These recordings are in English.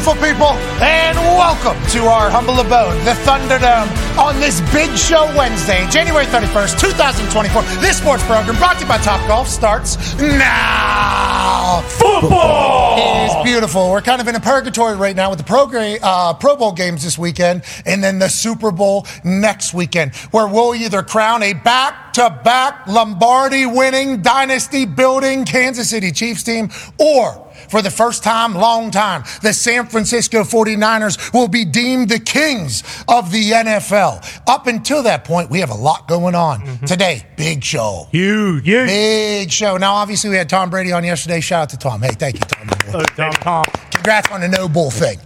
beautiful people, and welcome to our humble abode, the Thunderdome, on this Big Show Wednesday, January 31st, 2024. This sports program brought to you by Top Golf starts now. Football is beautiful. We're kind of in a purgatory right now with the Pro, uh, Pro Bowl games this weekend and then the Super Bowl next weekend, where we'll either crown a back to back Lombardi winning, dynasty building Kansas City Chiefs team or for the first time, long time, the San Francisco 49ers will be deemed the kings of the NFL. Up until that point, we have a lot going on. Mm-hmm. Today, big show. Huge, huge. Big show. Now, obviously, we had Tom Brady on yesterday. Shout out to Tom. Hey, thank you, Tom. Oh, Tom, Tom. Congrats on the NoBull thing.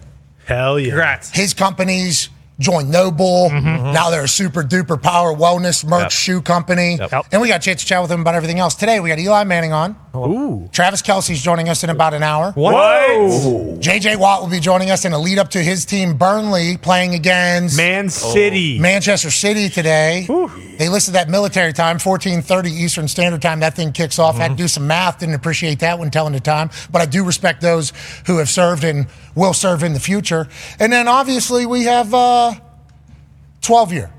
Hell yeah. Congrats. His company's joined NoBull. Mm-hmm. Now they're a super duper power wellness merch yep. shoe company. Yep. And we got a chance to chat with them about everything else. Today we got Eli Manning on. Ooh. Travis Kelce's joining us in about an hour. What? JJ Watt will be joining us in a lead up to his team Burnley playing against Man City. Oh. Manchester City today. Ooh. They listed that military time, 1430 Eastern Standard Time. That thing kicks off. Mm-hmm. Had to do some math. Didn't appreciate that when telling the time. But I do respect those who have served and will serve in the future. And then obviously we have uh, 12 year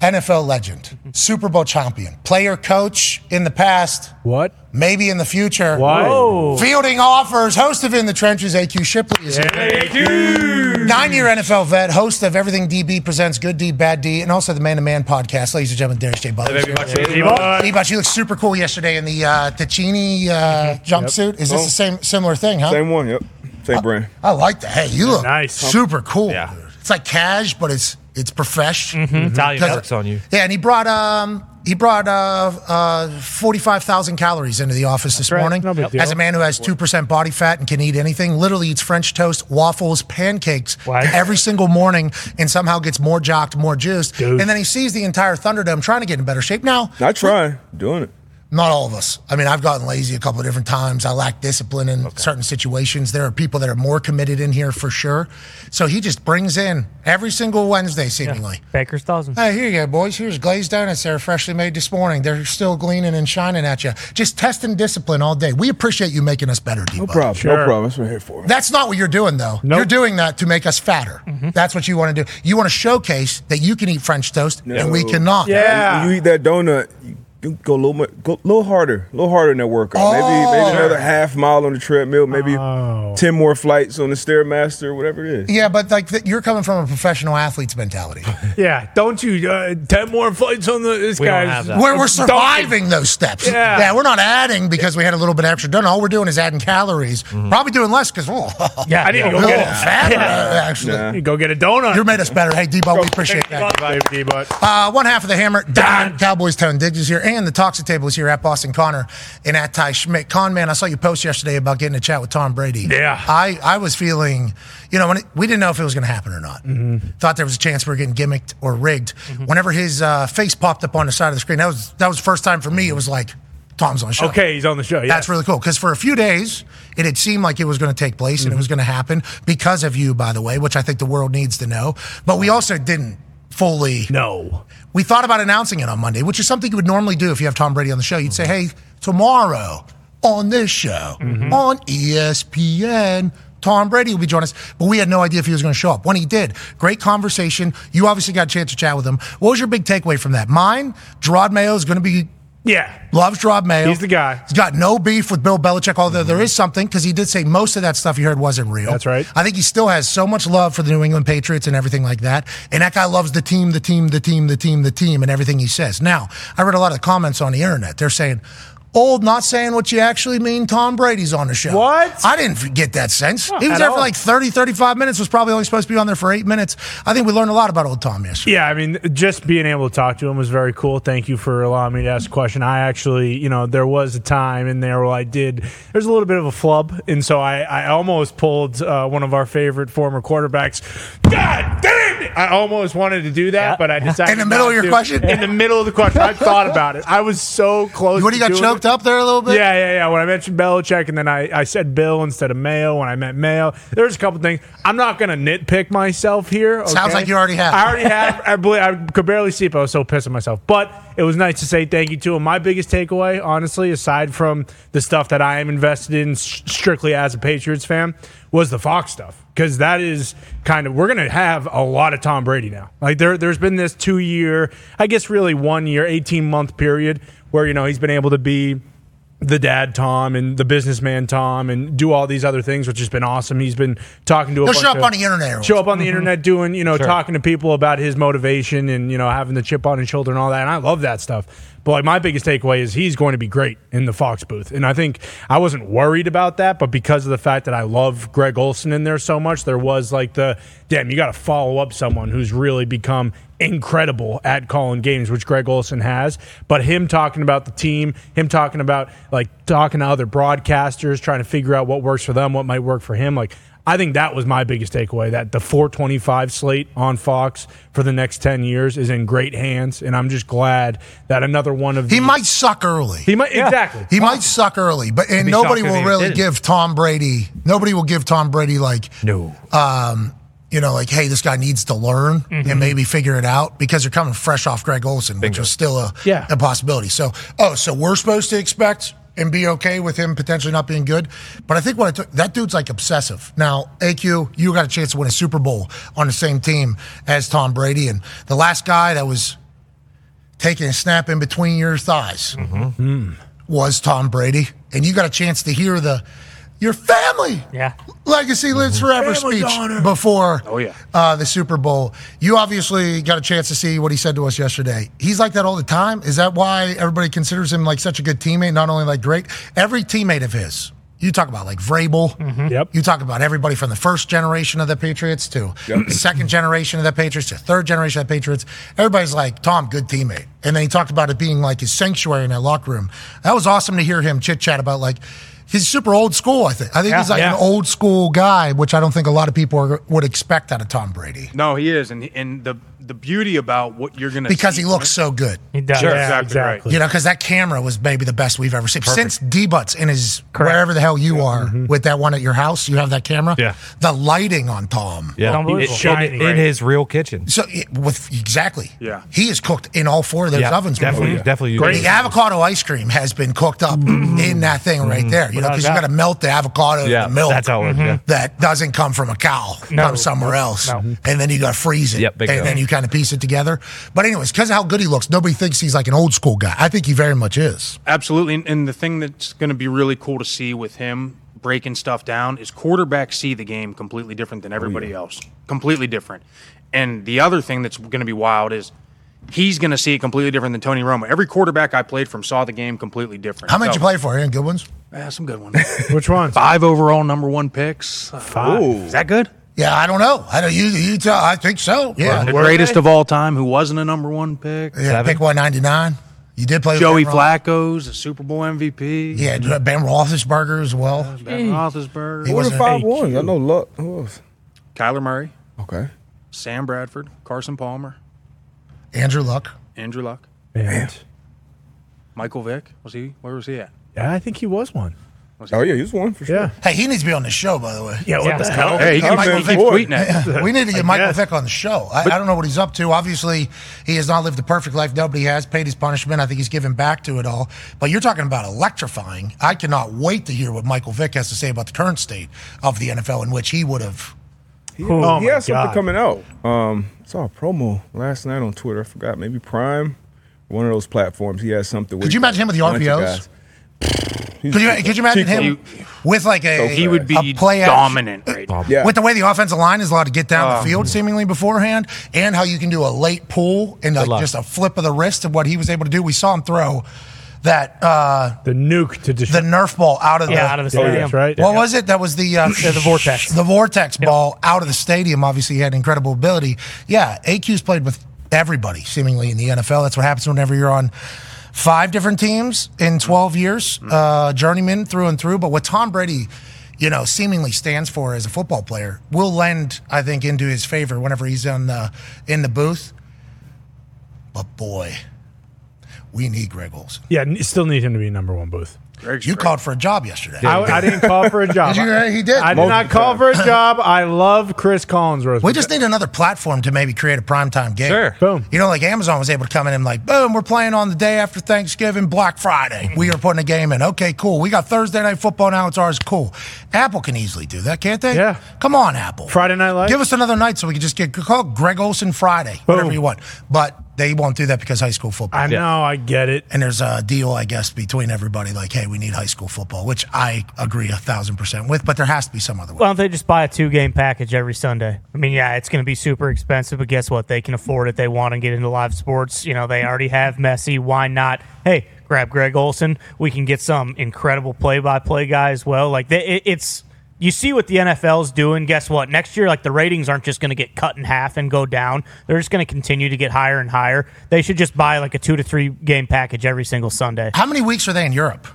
NFL legend, Super Bowl champion, player coach in the past. What? Maybe in the future. Whoa. Fielding offers, host of In the Trenches, AQ Shipley is here. Nine year NFL vet, host of Everything DB Presents Good D, Bad D, and also the Man to Man podcast. Ladies and gentlemen, Darius J. Butler. Hey, D-Butch, you look super cool yesterday in the uh, Ticini uh, jumpsuit. Yep. Is this oh. the same similar thing, huh? Same one, yep. Same brand. I, I like that. Hey, you look nice. super cool. Yeah. It's like cash, but it's it's profesh. Mm-hmm. Italian looks on you. Yeah, and he brought um he brought uh, uh, 45,000 calories into the office this right. morning. No big deal. As a man who has 2% body fat and can eat anything, literally eats French toast, waffles, pancakes What? every single morning and somehow gets more jocked, more juiced. Dude. And then he sees the entire Thunderdome trying to get in better shape. Now, I try doing it. Not all of us. I mean, I've gotten lazy a couple of different times. I lack discipline in certain situations. There are people that are more committed in here for sure. So he just brings in every single Wednesday, seemingly. Baker's dozen. Hey, here you go, boys. Here's glazed donuts They're freshly made this morning. They're still gleaming and shining at you. Just testing discipline all day. We appreciate you making us better, D. No problem. Sure. No problem. That's what I'm here for. That's not what you're doing, though. Nope. You're doing that to make us fatter. Mm-hmm. That's what you want to do. You want to showcase that you can eat French toast and we cannot. Yeah. When you eat that donut, you you go a little more, go a little harder, a little harder in that workout. maybe Oh. maybe another half mile on the treadmill, maybe Oh. ten more flights on the stairmaster, whatever it is. Yeah, but like th- you're coming from a professional athlete's mentality. Yeah. Don't you? Uh, Ten more flights on the. This We don't guy's. have that. We're, we're Don't- surviving those steps. Yeah. we're not adding because we had a little bit extra done. All we're doing is adding calories. Probably doing less because oh, Yeah. I need to go get it. fatter, uh, actually. Nah. You go get a donut. You made us better. Hey, Debo, we appreciate that. Thank you, Uh, one half of the hammer, Don Cowboys Tone Diggs here, and the Toxic Table is here at Boston Connor and at Ty Schmidt. Con man, I saw you post yesterday about getting a chat with Tom Brady. Yeah. I, I was feeling, you know, when it, we didn't know if it was going to happen or not. Mm-hmm. Thought there was a chance we were getting gimmicked or rigged. Whenever his uh, face popped up on the side of the screen, that was that was the first time for me. It was like Tom's on the show. Okay, he's on the show. Yeah. That's really cool because for a few days it had seemed like it was going to take place and it was going to happen because of you, by the way, which I think the world needs to know. But we also didn't fully. no. We thought about announcing it on Monday, which is something you would normally do if you have Tom Brady on the show. You'd say, "Hey, tomorrow on this show mm-hmm. on E ESPN." Tom Brady will be joining us, but we had no idea if he was going to show up. When he did, great conversation. You obviously got a chance to chat with him. What was your big takeaway from that? Mine, Jerod Mayo is going to be Yeah. Loves Rob Mayo. He's the guy. He's got no beef with Bill Belichick, although there is something because he did say most of that stuff you heard wasn't real. That's right. I think he still has so much love for the New England Patriots and everything like that. And that guy loves the team, the team, the team, the team, the team, and everything he says. Now, I read a lot of comments on the internet. They're saying, Old, not saying what you actually mean. Tom Brady's on the show. What? I didn't get that sense. he was at there for like 30, 35 minutes, was probably only supposed to be on there for eight minutes. I think we learned a lot about old Tom yesterday. Yeah, I mean, just being able to talk to him was very cool. Thank you for allowing me to ask a question. I actually, you know, there was a time in there where I did. There's a little bit of a flub, and so I, I almost pulled uh, one of our favorite former quarterbacks. God damn it! I almost wanted to do that, Yeah. but I decided In the middle not of your to. question? In the middle of the question, I thought about it. I was so close. What do you got doing choked up there a little bit? Yeah, yeah, yeah. When I mentioned Belichick and then I, I said Bill instead of Mayo when I meant Mayo, there's a couple things. I'm not going to nitpick myself here. Sounds like you already have. I already have. I, believe, I could barely sleep. I was so pissed at myself. But it was nice to say thank you to him. My biggest takeaway, honestly, aside from the stuff that I am invested in strictly as a Patriots fan, was the Fox stuff because that is kind of we're going to have a lot of Tom Brady now. Like there, there's been this two year, I guess, really one year, eighteen month period where you know he's been able to be the dad Tom and the businessman Tom and do all these other things, which has been awesome. He's been talking to a He'll bunch show up of- on the internet show up on the internet mm-hmm. doing you know talking to people about his motivation and you know having the chip on his shoulder and all that. And I love that stuff. But like my biggest takeaway is he's going to be great in the Fox booth, and I think I wasn't worried about that, but because of the fact that I love Greg Olsen in there so much, there was like the damn you got to follow up someone who's really become incredible at calling games, which Greg Olsen has. But him talking about the team, him talking about like talking to other broadcasters, trying to figure out what works for them, what might work for him. Like I think that was my biggest takeaway. That the 425 slate on Fox for the next 10 years is in great hands, and I'm just glad that another one of He the- might suck early. he might exactly He might suck early, but and nobody will really didn't. give Tom Brady. Nobody will give Tom Brady like No. um, you know, like, hey, this guy needs to learn Mm-hmm. and maybe figure it out because you're coming fresh off Greg Olsen, which was still a, Yeah. a possibility. So, oh, so we're supposed to expect and be okay with him potentially not being good. But I think what I took, that dude's like obsessive. Now, AQ, you got a chance to win a Super Bowl on the same team as Tom Brady. And the last guy that was taking a snap in between your thighs mm-hmm. was Tom Brady. And you got a chance to hear the, your family Yeah. legacy lives forever Family speech honor. before Oh, yeah. uh, the Super Bowl. You obviously got a chance to see what he said to us yesterday. He's like that all the time. Is that why everybody considers him like such a good teammate? Not only like great, every teammate of his. You talk about like Vrabel. Yep. You talk about everybody from the first generation of the Patriots to the second generation of the Patriots to third generation of the Patriots. Everybody's like, Tom, good teammate. And then he talked about it being like his sanctuary in that locker room. That was awesome to hear him chit chat about like, he's super old school, I think. I think Yeah. he's like Yeah. an old school guy, which I don't think a lot of people are, would expect out of Tom Brady No, he is, and and the the beauty about what you're gonna because see he looks so good. He does. Sure. Yeah, Exactly right. You know, because that camera was maybe the best we've ever seen. Since D Butts in his wherever the hell you are mm-hmm. with that one at your house, you have that camera. Yeah. The lighting on Tom. Yeah, Unbelievable. In- Shining, in, right? his real kitchen. So it- with exactly. Yeah. He is cooked in all four of those Yeah, ovens. definitely, before. definitely. Great. The avocado ice cream has been cooked up mm-hmm. in that thing right mm-hmm. there. You know, because you got to melt the avocado in Yeah, the milk. that's how it works. That doesn't come from a cow, No. comes somewhere else. And then you got to freeze it. Yep, and then you kind of piece it together. But, anyways, because of how good he looks, nobody thinks he's like an old school guy. I think he very much is. Absolutely, and- and the thing that's going to be really cool to see with him breaking stuff down is quarterbacks see the game completely different than everybody else, completely different. And the other thing that's going to be wild is he's going to see it completely different than Tony Romo. Every quarterback I played from saw the game completely different. How many did So- you play for? Any good ones? Yeah, some good ones. Which ones? Five overall, number one picks. Uh, Five. Is that good? Yeah, I don't know. I don't. You, you tell. I think so. Yeah. The greatest they? of all time, who wasn't a number one pick. yeah. Seven? Pick one ninety nine. You did play Joey Ben Flacco's a Super Bowl MVP. Yeah, mm-hmm. Ben Roethlisberger as well. Ben Roethlisberger. He What was are five Hey, ones? I know luck. Who else? Kyler Murray, Okay. Sam Bradford, Carson Palmer, Andrew Luck. Andrew Luck, And, Michael Vick. Was he? Where was he at? yeah, I think he was one. Oh yeah, he's one for sure. Yeah. Hey, he needs to be on the show, by the way. Yeah, what Yeah. the hell? Hey, he Yeah, keeps, Michael he Vick. tweeting it. we need to get Michael. Vick on the show. I, I don't know what he's up to. Obviously, he has not lived the perfect life. Nobody has paid his punishment. I think he's given back to it all. But you're talking about electrifying. I cannot wait to hear what Michael Vick has to say about the current state of the NFL, in which he would have. Oh he has something God. coming out. Um, I saw a promo last night on Twitter. I forgot, maybe Prime, one of those platforms. He has something. Could you imagine him with the bunch of RPOs? Guys. He's- Could you, could you imagine Chief- him with like a He would be a play dominant right now. Yeah. With the way the offensive line is allowed to get down the field seemingly beforehand, and how you can do a late pull and like just a flip of the wrist of what he was able to do. We saw him throw that uh, The nuke to the destroy. Nerf ball out of the out of the Yeah, stadium. that's right. What was it? That was the uh, the vortex. The vortex ball out of the stadium. Obviously, he had incredible ability. Yeah, AQ's played with everybody seemingly in the NFL. That's what happens whenever you're on five different teams in 12 years, uh, journeyman through and through. But what Tom Brady, you know, seemingly stands for as a football player will lend, I think, into his favor whenever he's on the in the booth. But boy, we need Greg Olsen. Yeah, still need him to be number one booth. Greg's You great. called for a job yesterday. I, I didn't call for a job. Did you? He did. I did Multiple not call times. for a job. I love Chris Collinsworth. we just need another platform to maybe create a primetime game. Sure. boom. You know, like Amazon was able to come in and like, boom, we're playing on the day after Thanksgiving, Black Friday. We are putting a game in. Okay, cool. We got Thursday night football now. It's ours. Cool. Apple can easily do that, can't they? Yeah. Come on, Apple. Friday Night Lights? Give us another night so we can just get called Greg Olsen Friday, whatever you want. But they won't do that because high school football. I know. I get it. and there's a deal, I guess, between everybody like, hey, we need high school football, which I agree a thousand percent with, but there has to be some other way. Why don't they just buy a two game package every Sunday? I mean, yeah, it's going to be super expensive, but guess what? They can afford it. They want to get into live sports. You know, they already have Messi. Why not? Hey, grab Greg Olsen. We can get some incredible play by play guy as well. Like, they, it, it's. You see what the NFL's doing. Guess what? Next year, like the ratings aren't just going to get cut in half and go down. They're just going to continue to get higher and higher. They should just buy like a two to three game package every single Sunday. How many weeks are they in Europe?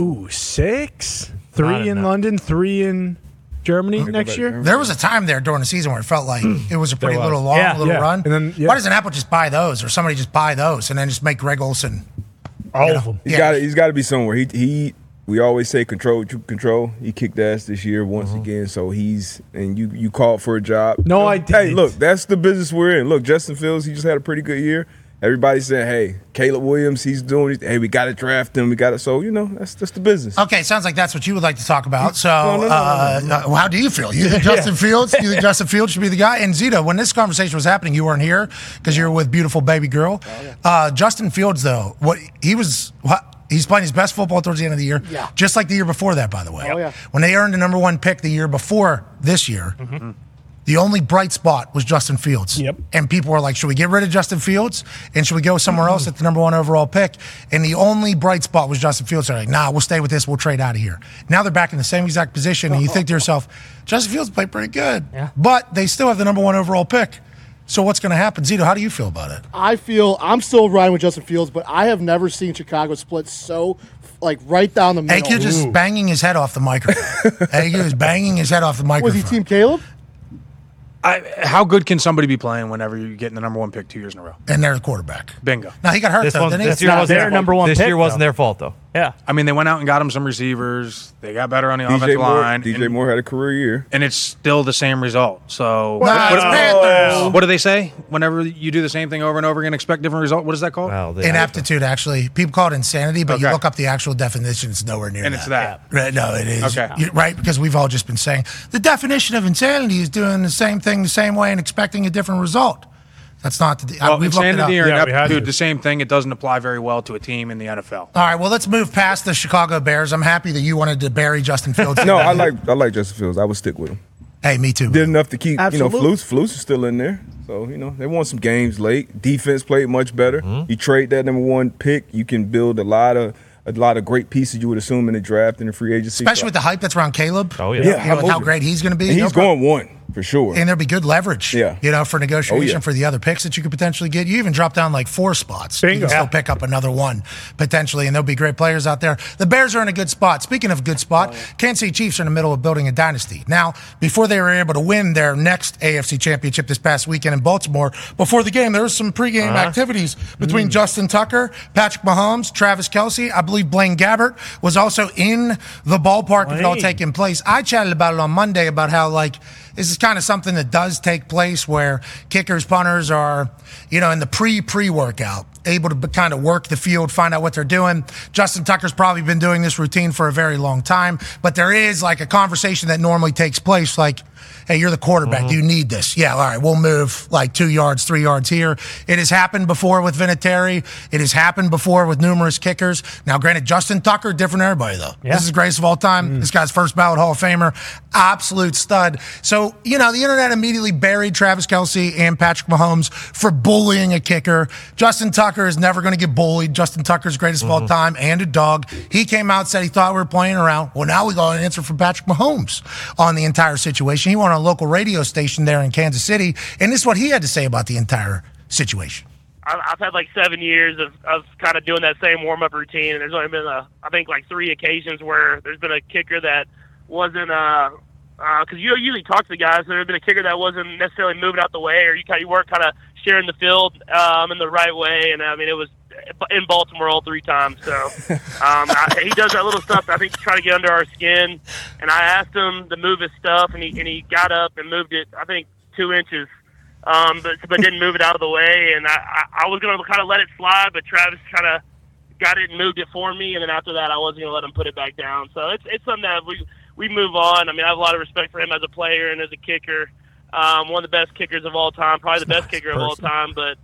Ooh, six, three in know. London, three in Germany next year. there. There was a time there during the season where it felt like it was a pretty was. little long, Yeah. little Yeah. run. And then- yeah. Why doesn't Apple just buy those, or somebody just buy those, and then just make Greg Olsen? All you of them. He's yeah. got he's got to be somewhere. He he. We always say control what you control. He kicked ass this year once again, so he's and you you called for a job. No, I Hey, didn't. Hey, look, that's the business we're in. Look, Justin Fields, he just had a pretty good year. Everybody said, "Hey, Caleb Williams, he's doing. Hey, we got to draft him. We got to." So you know, that's that's the business. Okay, sounds like that's what you would like to talk about. So, No, no, no, uh, uh, how do you feel? You think Justin Fields? You think Justin Fields should be the guy? And Zito, when this conversation was happening, you weren't here because you were with beautiful baby girl. uh, Justin Fields, though, what he was. What, He's playing his best football towards the end of the year, Yeah. just like the year before that, by the way. Oh, yeah. When they earned the number one pick the year before this year, mm-hmm. the only bright spot was Justin Fields. Yep. And people were like, should we get rid of Justin Fields? And should we go somewhere else at the number one overall pick? And the only bright spot was Justin Fields. They're like, nah, we'll stay with this. We'll trade out of here. Now they're back in the same exact position. And you think to yourself, Justin Fields played pretty good. Yeah. But they still have the number one overall pick. So what's going to happen? Zito, how do you feel about it? I feel I'm still riding with Justin Fields, but I have never seen Chicago split so like right down the middle. AQ just banging his head off the microphone. AQ is banging his head off the microphone. was microphone. he Team Caleb? I, how good can somebody be playing whenever you're getting the number one pick two years in a row? And they're the quarterback. Bingo. Now he got hurt This, though, one, didn't he? this year wasn't their number one This pick, year wasn't though. their fault though. Yeah. I mean, they went out and got him some receivers. They got better on the DJ offensive Moore, line. DJ and, Moore had a career year. and it's still the same result. So Nah, it's Panthers. what do they say? Whenever you do the same thing over and over again, expect different result. What is that called? Well, Inaptitude, actually. People call it insanity, but you look up the actual definition, it's nowhere near and that. it's that. Right, no, it is. Okay. You- right, because we've all just been saying the definition of insanity is doing the same thing the same way and expecting a different result. That's not the. Well, we've looked it up. insanity or Yeah, we had ineptitude, the same thing. It doesn't apply very well to a team in the NFL. All right, well, let's move past the Chicago Bears. I'm happy that you wanted to bury Justin Fields. No, I like I like Justin Fields. I would stick with him. Hey, me too. Did enough to keep Absolutely. you know Flus. Flus is still in there, so you know they won some games late. Defense played much better. Mm-hmm. You trade that number one pick, you can build a lot of a lot of great pieces you would assume in the draft and the free agency. Especially with the hype that's around Caleb. Oh, yeah. You Yeah, know, with how great he's going to be. and he's problem. going one for sure. And there'll be good leverage, Yeah. you know, for negotiation Oh, yeah. for the other picks that you could potentially get. You even drop down like four spots. You can still Yeah. pick up another one potentially, and there'll be great players out there. The Bears are in a good spot. Speaking of good spot, oh, Kansas City Chiefs are in the middle of building a dynasty. Now, before they were able to win their next AFC championship this past weekend in Baltimore, before the game, there was some pregame uh-huh. activities between mm. Justin Tucker, Patrick Mahomes, Travis Kelce. I believe Blaine Gabbert was also in the ballpark. If it all Blaine. taking place. I chatted about it on Monday about how like this is kind of something that does take place where kickers, punters are, you know, in the pre pre workout, able to kind of work the field, find out what they're doing. Justin Tucker's probably been doing this routine for a very long time, but there is like a conversation that normally takes place, like. Hey, you're the quarterback. Do you need this? Yeah, all right. We'll move like two yards, three yards here. It has happened before with Vinatieri. It has happened before with numerous kickers. Now, granted, Justin Tucker, different everybody, though. Yeah. This is greatest of all time. Mm. This guy's first ballot Hall of Famer, absolute stud. So, you know, the internet immediately buried Travis Kelce and Patrick Mahomes for bullying a kicker. Justin Tucker is never going to get bullied. Justin Tucker's greatest of all time and a dog. He came out said he thought we were playing around. Well, now we got an answer from Patrick Mahomes on the entire situation. He went on a local radio station there in Kansas City, and this is what he had to say about the entire situation. I've I've had like seven years of, of kind of doing that same warm up routine, and there's only been a, I think like three occasions where there's been a kicker that wasn't uh because you usually talk to the guys. There had been a kicker that wasn't necessarily moving out the way, or you kind you weren't kind of sharing the field um, in the right way, and I mean it was in Baltimore all three times. So um, I, he does that little stuff. I think to try to get under our skin. And I asked him to move his stuff, and he and he got up and moved it. I think two inches. Um, but but didn't move it out of the way, and I I, I was gonna kind of let it slide, but Travis kind of got it and moved it for me, and then after that, I wasn't gonna let him put it back down. So it's it's something that we we move on. I mean, I have a lot of respect for him as a player and as a kicker. Um, one of the best kickers of all time, probably the best kicker of all time. But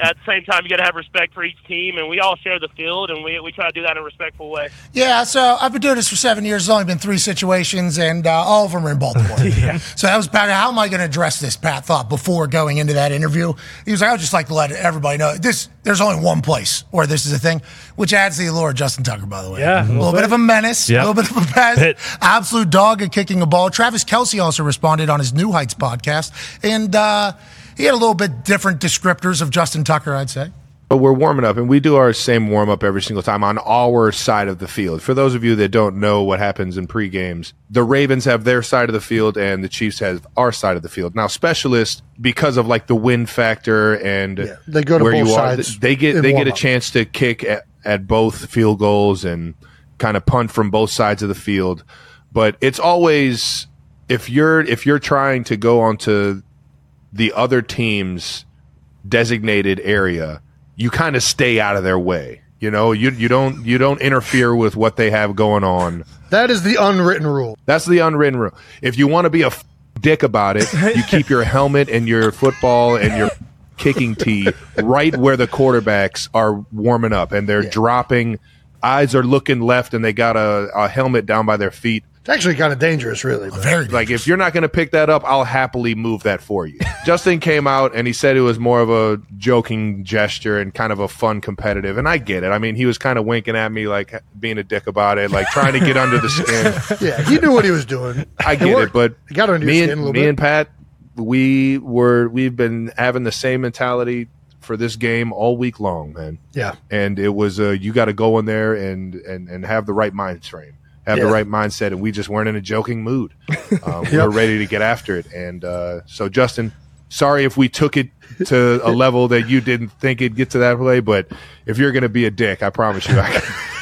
at the same time, you got to have respect for each team, and we all share the field, and we we try to do that in a respectful way. Yeah, so I've been doing this for seven years. There's only been three situations, and uh, all of them are in Baltimore. yeah. So that was Pat. How am I going to address this? Pat thought before going into that interview. He was like, "I would just like to let everybody know this. There's only one place where this is a thing," which adds to the allure of Justin Tucker. By the way, Yeah, a little, bit. of a menace, a little bit of a pest, Bit. absolute dog at kicking a ball. Travis Kelce also responded on his New Heights podcast, and uh, he had a little bit different descriptors of Justin Tucker. I'd say. But we're warming up, and we do our same warm up every single time on our side of the field. For those of you that don't know what happens in pre games, the Ravens have their side of the field, and the Chiefs have our side of the field. Now, specialists, because of like the win factor and they go to where both you are, sides they get they get a chance to kick at, at both field goals and kind of punt from both sides of the field. But it's always if you're if you're trying to go onto the other team's designated area, you kind of stay out of their way. You know, you you don't you don't interfere with what they have going on. That is the unwritten rule. That's the unwritten rule. If you want to be a f- dick about it, you keep your helmet and your football and your kicking tee right where the quarterbacks are warming up and they're dropping. Eyes are looking left and they got a, a helmet down by their feet. It's actually kind of dangerous, really. but- Very Like if you're not going to pick that up, I'll happily move that for you. Justin came out and he said it was more of a joking gesture and kind of a fun competitive, and I get it. I mean, he was kind of winking at me, like being a dick about it, like trying to get under the skin. yeah, he knew what he was doing. I get it, worked. but He got under your me skin and a little me bit. and Pat, we were we've been having the same mentality for this game all week long, man. Yeah. And it was uh, you got to go in there and and and have the right mind frame, have the right mindset, and we just weren't in a joking mood. Um, We were ready to get after it, and uh, so Justin. Sorry if we took it to a level that you didn't think it'd get to that way, but if you're going to be a dick, I promise you, I can,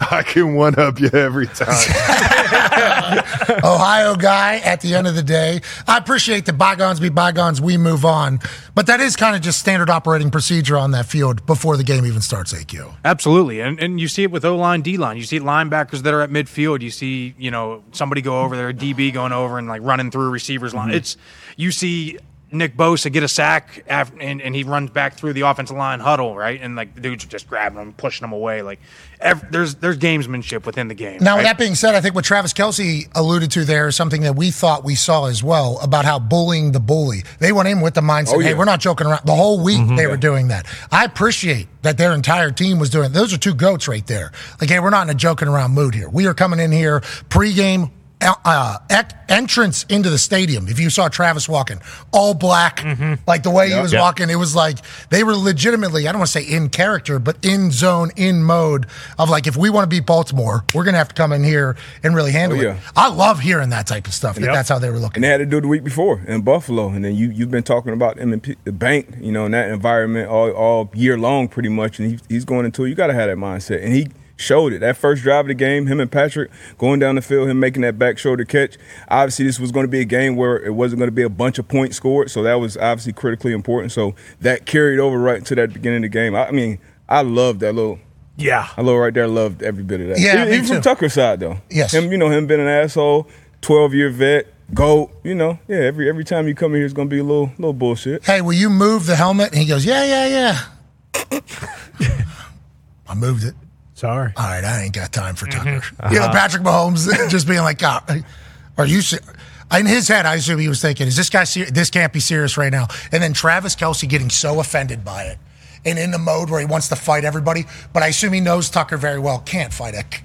I can one up you every time. Ohio guy at the end of the day. I appreciate the bygones be bygones, we move on. But that is kind of just standard operating procedure on that field before the game even starts, AQ. Absolutely, and and you see it with O line, D line. You see linebackers that are at midfield. You see, you know, somebody go over there, a DB going over and like running through a receiver's line. Mm-hmm. It's you see Nick Bosa get a sack af and, and he runs back through the offensive line huddle, right? And like the dudes are just grabbing him, pushing him away. Like ev- there's there's gamesmanship within the game. Now, with right? that being said, I think what Travis Kelce alluded to there is something that we thought we saw as well about how bullying the bully. They went in with the mindset, Oh, hey, we're not joking around. The whole week mm-hmm. they were doing that. I appreciate that their entire team was doing Those are two goats right there. Like, hey, we're not in a joking around mood here. We are coming in here pregame. Uh, ec- entrance into the stadium. If you saw Travis walking, all black, like the way he was Yep. walking, it was like they were legitimately, I don't want to say in character, but in zone, in mode of like, if we want to beat Baltimore, we're going to have to come in here and really handle Oh, it. I love hearing that type of stuff. That that's how they were looking. And they had to do it the week before in Buffalo. And then you you've been talking about M&P, the bank, you know, in that environment all, all year long, pretty much. And he, he's going into it. You got to have that mindset. And he showed it. That first drive of the game, him and Patrick going down the field, him making that back shoulder catch. Obviously, this was going to be a game where it wasn't going to be a bunch of points scored. So that was obviously critically important. So that carried over right into that beginning of the game. I, I mean, I love that little. Yeah. I love right there. Loved every bit of that. Yeah, even, me even from too. Tucker's side though. Yes. him. You know him being an asshole, twelve year vet, Go, You know, yeah. Every every time you come in here, it's gonna be a little little bullshit. Hey, will you move the helmet? And he goes, Yeah, yeah, yeah. I moved it. Sorry. All right, I ain't got time for mm-hmm. Tucker. You uh-huh. know, Patrick Mahomes just being like, God, are you? se-" In his head, I assume he was thinking, "Is this guy? Ser- this can't be serious right now." And then Travis Kelce getting so offended by it, and in the mode where he wants to fight everybody, but I assume he knows Tucker very well. Can't fight it.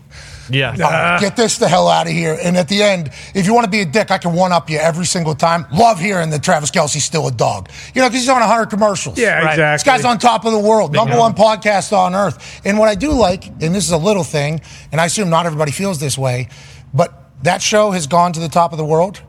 Yeah. Uh, get this the hell out of here. And at the end, if you want to be a dick, I can one up you every single time. Love hearing that Travis Kelce's still a dog. You know, because he's on 100 commercials. Yeah, Right. exactly. This guy's on top of the world, number one podcast on earth. And what I do like, and this is a little thing, and I assume not everybody feels this way, but that show has gone to the top of the world.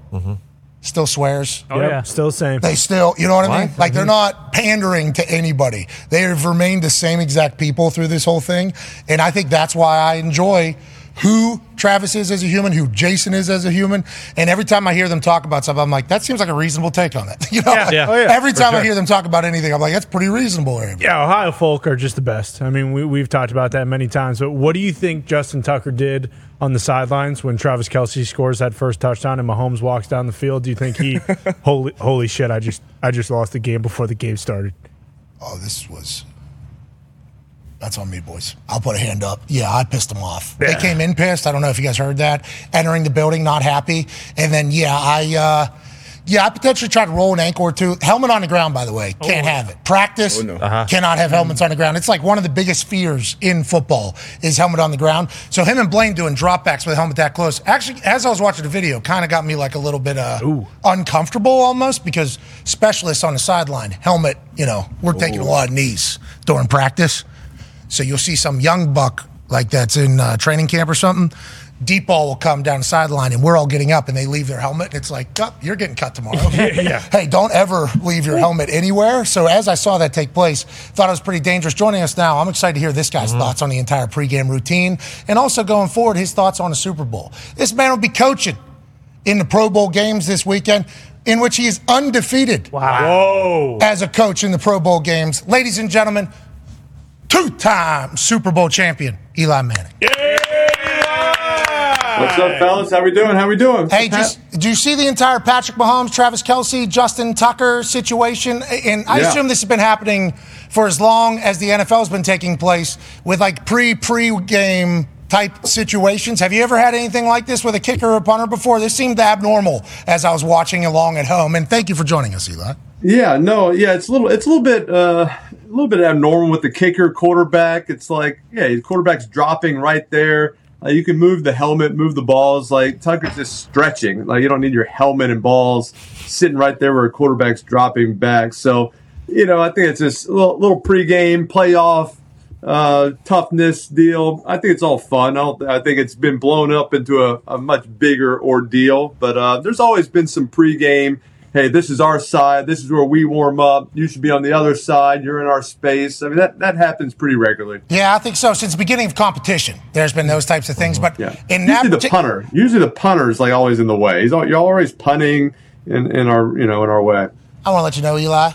still swears. Oh yeah, still same. They still, you know what, I mean? What? Like they're not pandering to anybody. They have remained the same exact people through this whole thing. And I think that's why I enjoy who Travis is as a human, who Jason is as a human. And every time I hear them talk about something, I'm like, that seems like a reasonable take on it. You know, Yeah, yeah. Oh, yeah, every for time I hear them talk about anything, I'm like, that's pretty reasonable. Aaron. Yeah, Ohio folk are just the best. I mean, we, we've talked about that many times. But what do you think Justin Tucker did on the sidelines when Travis Kelce scores that first touchdown and Mahomes walks down the field? Do you think he, holy, holy shit, I just, I just lost the game before the game started? Oh, this was. That's on me, boys. I'll put a hand up. Yeah, I pissed them off. They came in pissed. I don't know if you guys heard that. Entering the building, not happy. And then, yeah, I. Uh, yeah, I potentially tried to roll an ankle or two. Helmet on the ground, by the way. Can't have it. Practice, Oh, no. cannot have helmets on the ground. It's like one of the biggest fears in football is helmet on the ground. So him and Blaine doing dropbacks with a helmet that close. Actually, as I was watching the video, kind of got me like a little bit uh, uncomfortable almost because specialists on the sideline, helmet, you know, we're taking a lot of knees during practice. So you'll see some young buck like that's in uh, training camp or something. Deep ball will come down the sideline and we're all getting up and they leave their helmet. and It's like, oh, you're getting cut tomorrow. yeah. Hey, don't ever leave your helmet anywhere. So as I saw that take place, thought it was pretty dangerous. Joining us now, I'm excited to hear this guy's thoughts on the entire pregame routine and also going forward, his thoughts on the Super Bowl. This man will be coaching in the Pro Bowl games this weekend, in which he is undefeated wow. Whoa. as a coach in the Pro Bowl games. Ladies and gentlemen, two-time Super Bowl champion Eli Manning. Yeah. What's up, fellas? How we doing? How we doing? Hey, just do you see the entire Patrick Mahomes, Travis Kelce, Justin Tucker situation? And I Yeah. assume this has been happening for as long as the NFL has been taking place with like pre pre game type situations. Have you ever had anything like this with a kicker or a punter before? This seemed abnormal as I was watching along at home. And thank you for joining us, Eli. Yeah, no, yeah, it's a little, it's a little bit, uh, a little bit abnormal with the kicker quarterback. It's like, yeah, his quarterback's dropping right there. Uh, you can move the helmet, move the balls. Like Tucker's just stretching. Like you don't need your helmet and balls sitting right there where a quarterback's dropping back. So, you know, I think it's just a little, little pregame playoff uh, toughness deal. I think it's all fun. I, I think it's been blown up into a, a much bigger ordeal. But uh, there's always been some pregame. Hey, this is our side. This is where we warm up. You should be on the other side. You're in our space. I mean, that, that happens pretty regularly. Yeah, I think so. Since the beginning of competition, there's been those types of things. But Yeah. in that usually the partic- punter. Usually the punter is like always in the way. He's al- you're always punting in, in our you know in our way. I want to let you know, Eli,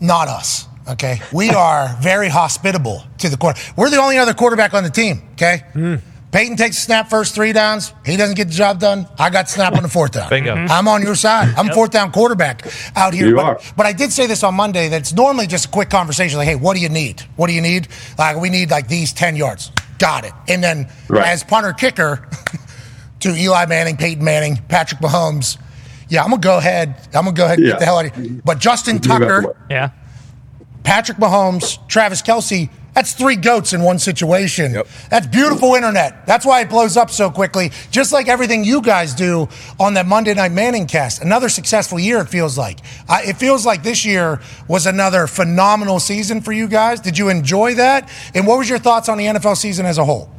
not us. Okay, we are very hospitable to the quarter. We're the only other quarterback on the team. Okay, hmm. Peyton takes a snap first three downs. He doesn't get the job done. I got snap on the fourth down. Bingo. Mm-hmm. I'm on your side. I'm fourth down quarterback out here. You but, are. but I did say this on Monday. That it's normally just a quick conversation. Like, hey, what do you need? What do you need? Like, we need like these ten yards. Got it. And then Right. as punter kicker to Eli Manning, Peyton Manning, Patrick Mahomes. Yeah, I'm gonna go ahead. I'm gonna go ahead and Yeah. get the hell out of here. But Justin Move out the Tucker. Yeah. Patrick Mahomes, Travis Kelce, that's three goats in one situation. Yep. That's beautiful internet. That's why it blows up so quickly. Just like everything you guys do on that Monday Night ManningCast. Another successful year, it feels like. I, it feels like this year was another phenomenal season for you guys. Did you enjoy that? And what was your thoughts on the NFL season as a whole?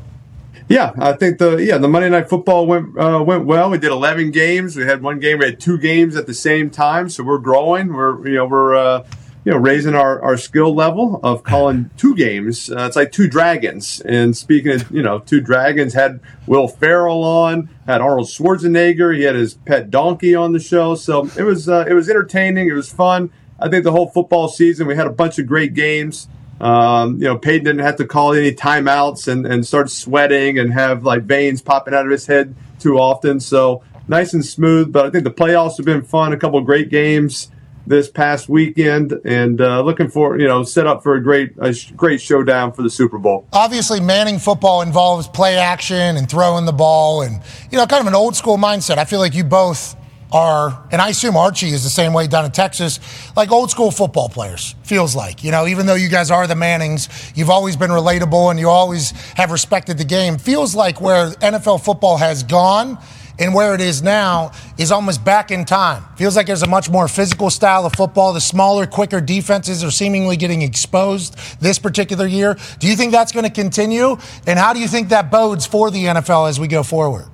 Yeah, I think the yeah the Monday Night Football went uh, went well. We did eleven games. We had one game. We had two games at the same time. So we're growing. We're you know we're uh, you know raising our, our skill level of calling two games. Uh, it's like two dragons. And speaking of you know two dragons, had Will Ferrell on, had Arnold Schwarzenegger. He had his pet donkey on the show. So it was uh, it was entertaining. It was fun. I think the whole football season we had a bunch of great games. Um, you know, Peyton didn't have to call any timeouts and, and start sweating and have like veins popping out of his head too often. So nice and smooth. But I think the playoffs have been fun. A couple of great games this past weekend, and uh, looking for you know set up for a great a great showdown for the Super Bowl. obviously Manning football involves play action and throwing the ball and you know kind of an old school mindset. I feel like you both are and I assume Archie is the same way down in Texas, like old school football players. Feels like, you know, even though you guys are the Mannings, you've always been relatable and you always have respected the game. Feels like where NFL football has gone and where it is now is almost back in time. Feels like there's a much more physical style of football. The smaller, quicker defenses are seemingly getting exposed this particular year. Do you think that's going to continue? And how do you think that bodes for the NFL as we go forward?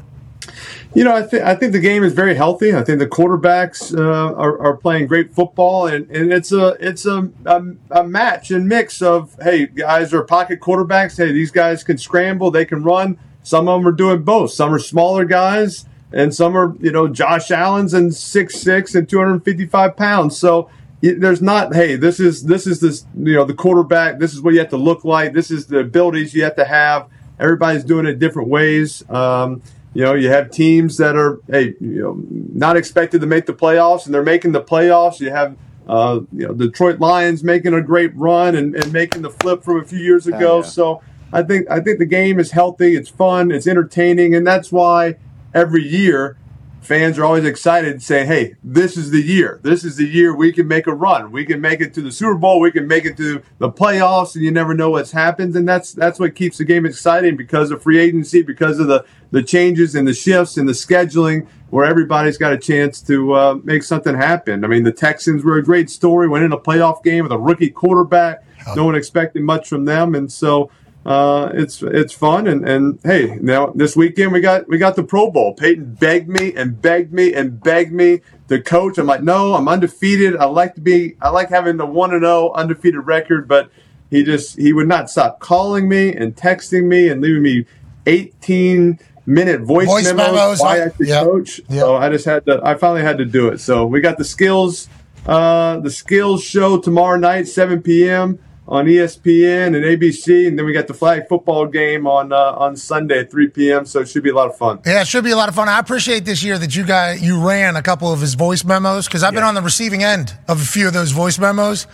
You know, I think I think the game is very healthy. I think the quarterbacks uh, are, are playing great football, and, and it's a it's a, a, a match and mix of hey guys are pocket quarterbacks. Hey, these guys can scramble, they can run. Some of them are doing both. Some are smaller guys, and some are you know Josh Allen's and six six and two hundred fifty five pounds. So there's not hey this is this is this you know the quarterback. This is what you have to look like. This is the abilities you have to have. Everybody's doing it different ways. Um, you know, you have teams that are, hey, you know, not expected to make the playoffs, and they're making the playoffs. You have, uh, you know, Detroit Lions making a great run and, and making the flip from a few years ago. Oh, yeah. So I think I think the game is healthy, it's fun, it's entertaining, and that's why every year fans are always excited saying, hey, this is the year. This is the year we can make a run. We can make it to the Super Bowl. We can make it to the playoffs, and you never know what's happened. And that's that's what keeps the game exciting because of free agency, because of the, the changes and the shifts and the scheduling where everybody's got a chance to uh, make something happen. I mean, the Texans were a great story, went in a playoff game with a rookie quarterback. No one expected much from them. And so uh, it's it's fun and, and hey now this weekend we got we got the Pro Bowl. Peyton begged me and begged me and begged me to coach. I'm like, no, I'm undefeated. I like to be I like having the one and zero oh undefeated record, but he just he would not stop calling me and texting me and leaving me 18 minute voice, voice memos, memos why I should yep. coach. Yep. So I just had to I finally had to do it. So we got the skills uh, the skills show tomorrow night 7 p.m on ESPN and ABC, and then we got the flag football game on uh, on Sunday at 3 p.m. So it should be a lot of fun. Yeah, it should be a lot of fun. I appreciate this year that you guys you ran a couple of his voice memos because I've yeah. been on the receiving end of a few of those voice memos,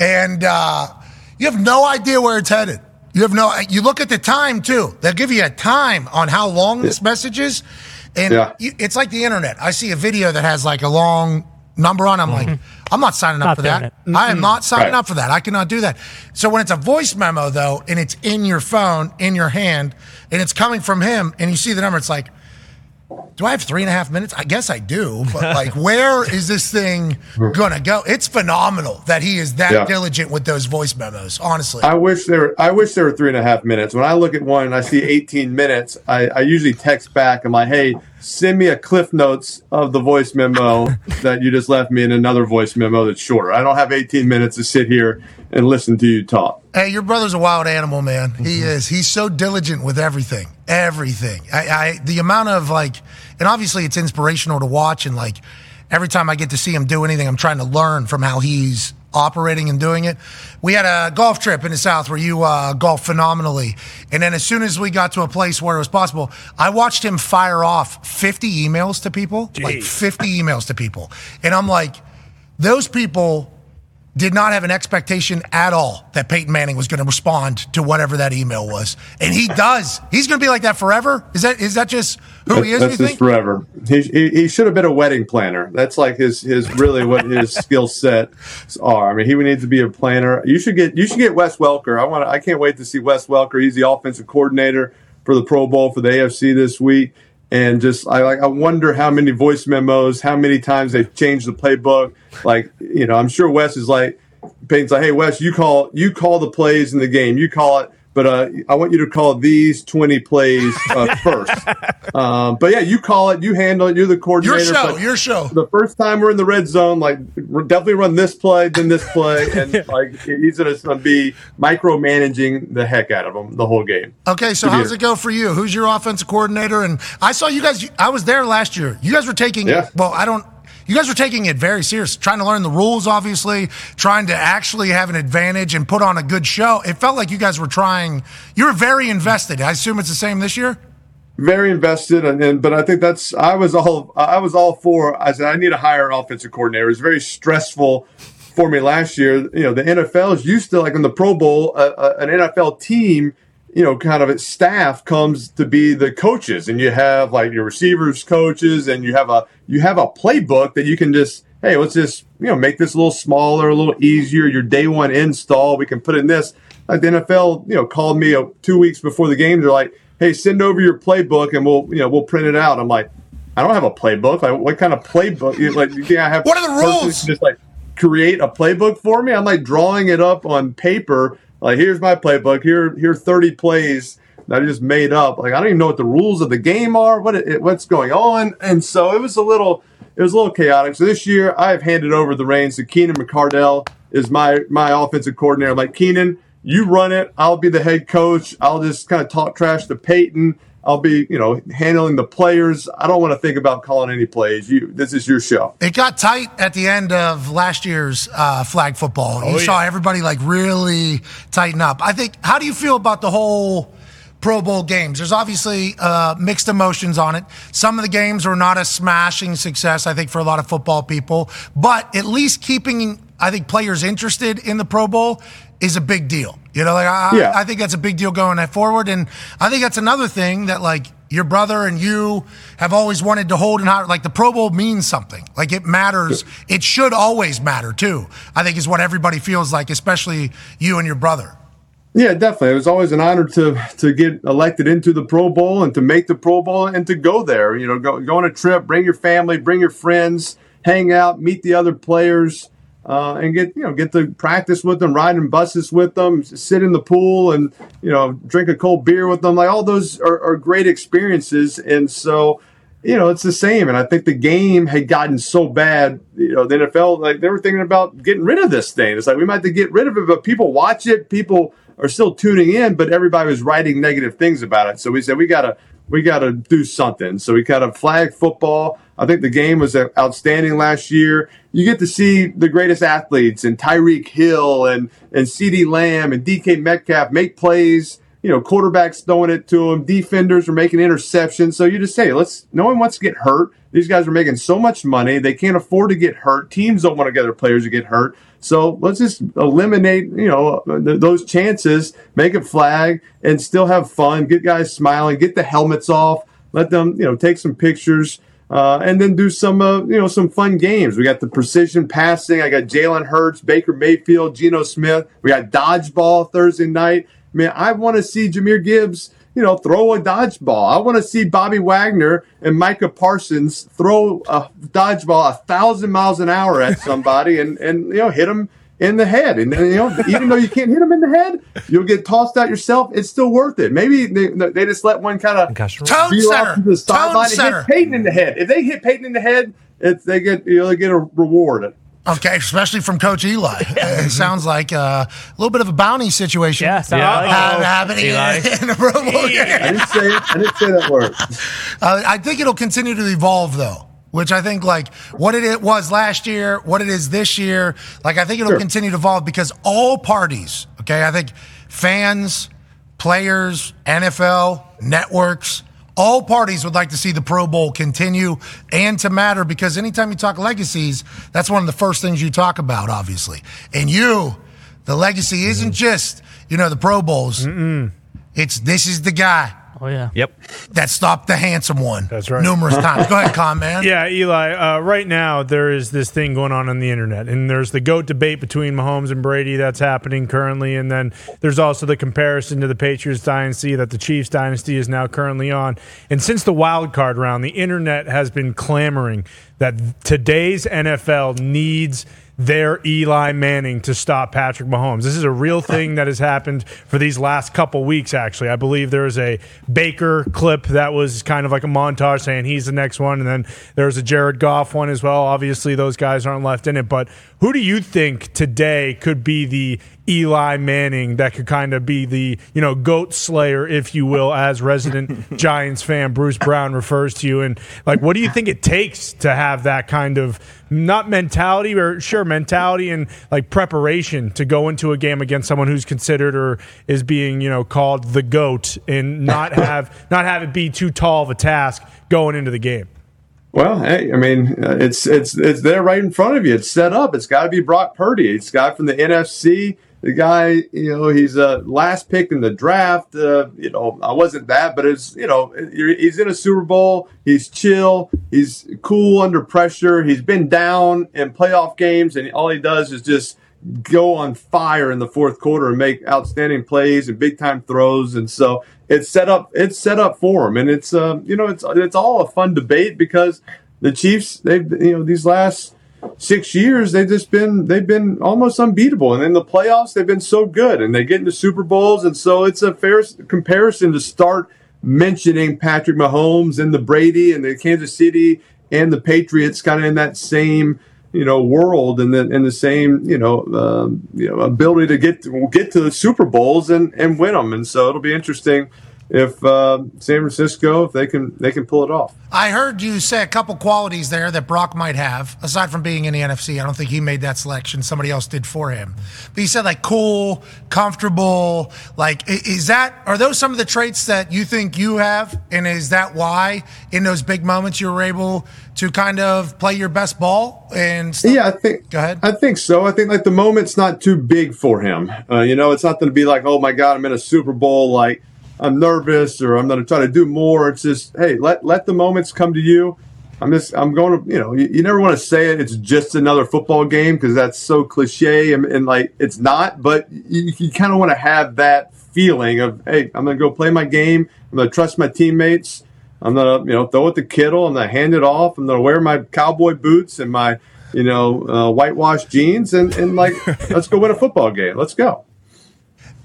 and uh, you have no idea where it's headed. You have no. You look at the time too. They'll give you a time on how long this message is, and yeah. you, it's like the internet. I see a video that has like a long number on. I'm mm-hmm. like, I'm not signing up not for that. Mm-hmm. I am not signing right. up for that. I cannot do that. So when it's a voice memo though, and it's in your phone, in your hand, and it's coming from him, and you see the number, it's like, do I have three and a half minutes? I guess I do, but like, where is this thing gonna go? It's phenomenal that he is that yeah. diligent with those voice memos. Honestly, I wish there. I wish there were three and a half minutes. When I look at one and I see 18 minutes, I, I usually text back. And I'm like, hey, send me a cliff notes of the voice memo that you just left me in another voice memo that's shorter. I don't have 18 minutes to sit here and listen to you talk. Hey, your brother's a wild animal, man. Mm-hmm. He is. He's so diligent with everything. Everything. I, I the amount of like, and obviously it's inspirational to watch. And like, every time I get to see him do anything, I'm trying to learn from how he's operating and doing it. We had a golf trip in the South where you uh, golf phenomenally. And then as soon as we got to a place where it was possible, I watched him fire off 50 emails to people, Jeez. like 50 emails to people. And I'm like, those people did not have an expectation at all that Peyton Manning was going to respond to whatever that email was, and he does. He's going to be like that forever. Is that is that just who he is? That's just forever. He, he, he should have been a wedding planner. That's like his his really what his skill sets are. I mean, he would need to be a planner. You should get you should get Wes Welker. I want I can't wait to see Wes Welker. He's the offensive coordinator for the Pro Bowl for the AFC this week and just I like I wonder how many voice memos, how many times they've changed the playbook. Like you know, I'm sure Wes is like Peyton's like, hey Wes, you call you call the plays in the game, you call it but uh, I want you to call these 20 plays uh, first. um, but yeah, you call it, you handle it, you're the coordinator. Your show, your show. The first time we're in the red zone, like definitely run this play, then this play, and like he's going to be micromanaging the heck out of them the whole game. Okay, so how does it go for you? Who's your offensive coordinator? And I saw you guys. I was there last year. You guys were taking. Yeah. Well, I don't you guys are taking it very serious, trying to learn the rules, obviously, trying to actually have an advantage and put on a good show. It felt like you guys were trying, you were very invested. I assume it's the same this year? Very invested, and, and but I think that's I was all I was all for. I said I need a higher offensive coordinator. It was very stressful for me last year. You know, the NFL is used to like in the Pro Bowl, uh, uh, an NFL team you know, kind of its staff comes to be the coaches, and you have like your receivers coaches, and you have a you have a playbook that you can just hey, let's just you know make this a little smaller, a little easier. Your day one install, we can put in this. Like the NFL, you know, called me a, two weeks before the game. They're like, hey, send over your playbook, and we'll you know we'll print it out. I'm like, I don't have a playbook. Like, what kind of playbook? Like, you think I have? What are the rules? Just like create a playbook for me. I'm like drawing it up on paper like here's my playbook. Here here 30 plays that I just made up. Like I don't even know what the rules of the game are, what it, what's going on, and so it was a little it was a little chaotic. So this year I have handed over the reins to Keenan McCardell is my my offensive coordinator. like Keenan, you run it. I'll be the head coach. I'll just kind of talk trash to Peyton. I'll be, you know, handling the players. I don't want to think about calling any plays. You, this is your show. It got tight at the end of last year's uh, flag football. Oh, you yeah. saw everybody like really tighten up. I think. How do you feel about the whole? Pro Bowl games. There's obviously uh, mixed emotions on it. Some of the games were not a smashing success, I think, for a lot of football people. But at least keeping, I think, players interested in the Pro Bowl is a big deal. You know, like I, Yeah. I think that's a big deal going forward. And I think that's another thing that like your brother and you have always wanted to hold in high. Like the Pro Bowl means something. Like it matters. It should always matter too. I think is what everybody feels like, especially you and your brother. Yeah, definitely. It was always an honor to to get elected into the Pro Bowl and to make the Pro Bowl and to go there. You know, go go on a trip, bring your family, bring your friends, hang out, meet the other players, uh, and get you know get to practice with them, ride in buses with them, sit in the pool, and you know drink a cold beer with them. Like all those are, are great experiences, and so you know, it's the same. And I think the game had gotten so bad, you know, the NFL, like they were thinking about getting rid of this thing. It's like we might have to get rid of it, but people watch it, people are still tuning in, but everybody was writing negative things about it. So we said we gotta we gotta do something. So we kind of flag football. I think the game was uh, outstanding last year. You get to see the greatest athletes and Tyreek Hill and and CeeDee Lamb and DK Metcalf make plays you know, quarterbacks throwing it to them, defenders are making interceptions. So you just say, let's, no one wants to get hurt. These guys are making so much money. They can't afford to get hurt. Teams don't want to get their players to get hurt. So let's just eliminate, you know, th- those chances, make a flag and still have fun, get guys smiling, get the helmets off, let them, you know, take some pictures. Uh, and then do some, uh, you know, some fun games. We got the precision passing. I got Jalen Hurts, Baker Mayfield, Geno Smith. We got dodgeball Thursday night. Man, I want to see Jahmyr Gibbs, you know, throw a dodgeball. I want to see Bobby Wagner and Micah Parsons throw a dodgeball a thousand miles an hour at somebody and and you know hit them in the head. And you know, even though you can't hit them in the head, you'll get tossed out yourself. It's still worth it. Maybe they, they just let one kind of Tone veer center. off to the sideline Tone and hit Peyton in the head. If they hit Peyton in the head, it's they get you know they get a reward. Okay, especially from Coach Eli. it sounds like uh, a little bit of a bounty situation. Yeah, sounds Yeah. like Ha- it. happening Eli. in the Pro Bowl game. I didn't say it. I didn't say that word. Uh, I think it'll continue to evolve though. Which I think, like what it was last year, what it is this year, like I think it'll Sure. continue to evolve because all parties, okay, I think fans, players, NFL, networks, all parties would like to see the Pro Bowl continue and to matter because anytime you talk legacies, that's one of the first things you talk about, obviously. And you, the legacy isn't mm-hmm. just, you know, the Pro Bowls. It's this is the guy Oh yeah. Yep. that stopped the handsome one. That's right. Numerous times. Go ahead, Con man. Yeah, Eli. Uh, right now, there is this thing going on on the internet, and there's the goat debate between Mahomes and Brady that's happening currently, and then there's also the comparison to the Patriots dynasty that the Chiefs dynasty is now currently on. And since the wild card round, the internet has been clamoring that today's NFL needs their Eli Manning to stop Patrick Mahomes. This is a real thing that has happened for these last couple weeks, actually. I believe there was a Baker clip that was kind of like a montage saying he's the next one, and then there was a Jared Goff one as well. Obviously, those guys aren't left in it, but who do you think today could be the Eli Manning that could kind of be the, you know, goat slayer, if you will, as resident Giants fan Bruce Brown refers to you. And like, what do you think it takes to have that kind of not mentality or sure mentality and like preparation to go into a game against someone who's considered or is being, you know, called the goat and not have not have it be too tall of a task going into the game? Well, hey, I mean, uh, it's it's it's there right in front of you. It's set up. It's got to be Brock Purdy. It's guy from the NFC. The guy, you know, he's a uh, last pick in the draft. Uh, you know, I wasn't that, but it's you know, he's in a Super Bowl. He's chill. He's cool under pressure. He's been down in playoff games, and all he does is just go on fire in the fourth quarter and make outstanding plays and big time throws. And so it's set up. It's set up for them, and it's uh, you know, it's it's all a fun debate because the Chiefs they've you know these last six years, they've just been they've been almost unbeatable. And in the playoffs, they've been so good, and they get into Super Bowls, and so it's a fair comparison to start mentioning Patrick Mahomes and the Brady and the Kansas City and the Patriots, kind of in that same you know world and the and the same you know um, you know ability to get to, get to the Super Bowls and and win them. And so it'll be interesting if uh, San Francisco if they can they can pull it off. I heard you say a couple qualities there that Brock might have, aside from being in the NFC. I don't think he made that selection. Somebody else did for him. But you said like cool, comfortable. Like, is that, are those some of the traits that you think you have? And is that why in those big moments you were able to kind of play your best ball? And stuff? yeah, I think, go ahead. I think so. I think like the moment's not too big for him. Uh, you know, it's not going to be like, oh my God, I'm in a Super Bowl. Like, I'm nervous or I'm going to try to do more. It's just, hey, let let the moments come to you. I'm just, I'm going to, you know, you, you never want to say it. It's just another football game because that's so cliche and, and, like it's not. But you, you kind of want to have that feeling of, hey, I'm going to go play my game. I'm going to trust my teammates. I'm going to, you know, throw it the Kittle. I'm going to hand it off. I'm going to wear my cowboy boots and my, you know, uh, whitewashed jeans and, and like, let's go win a football game. Let's go.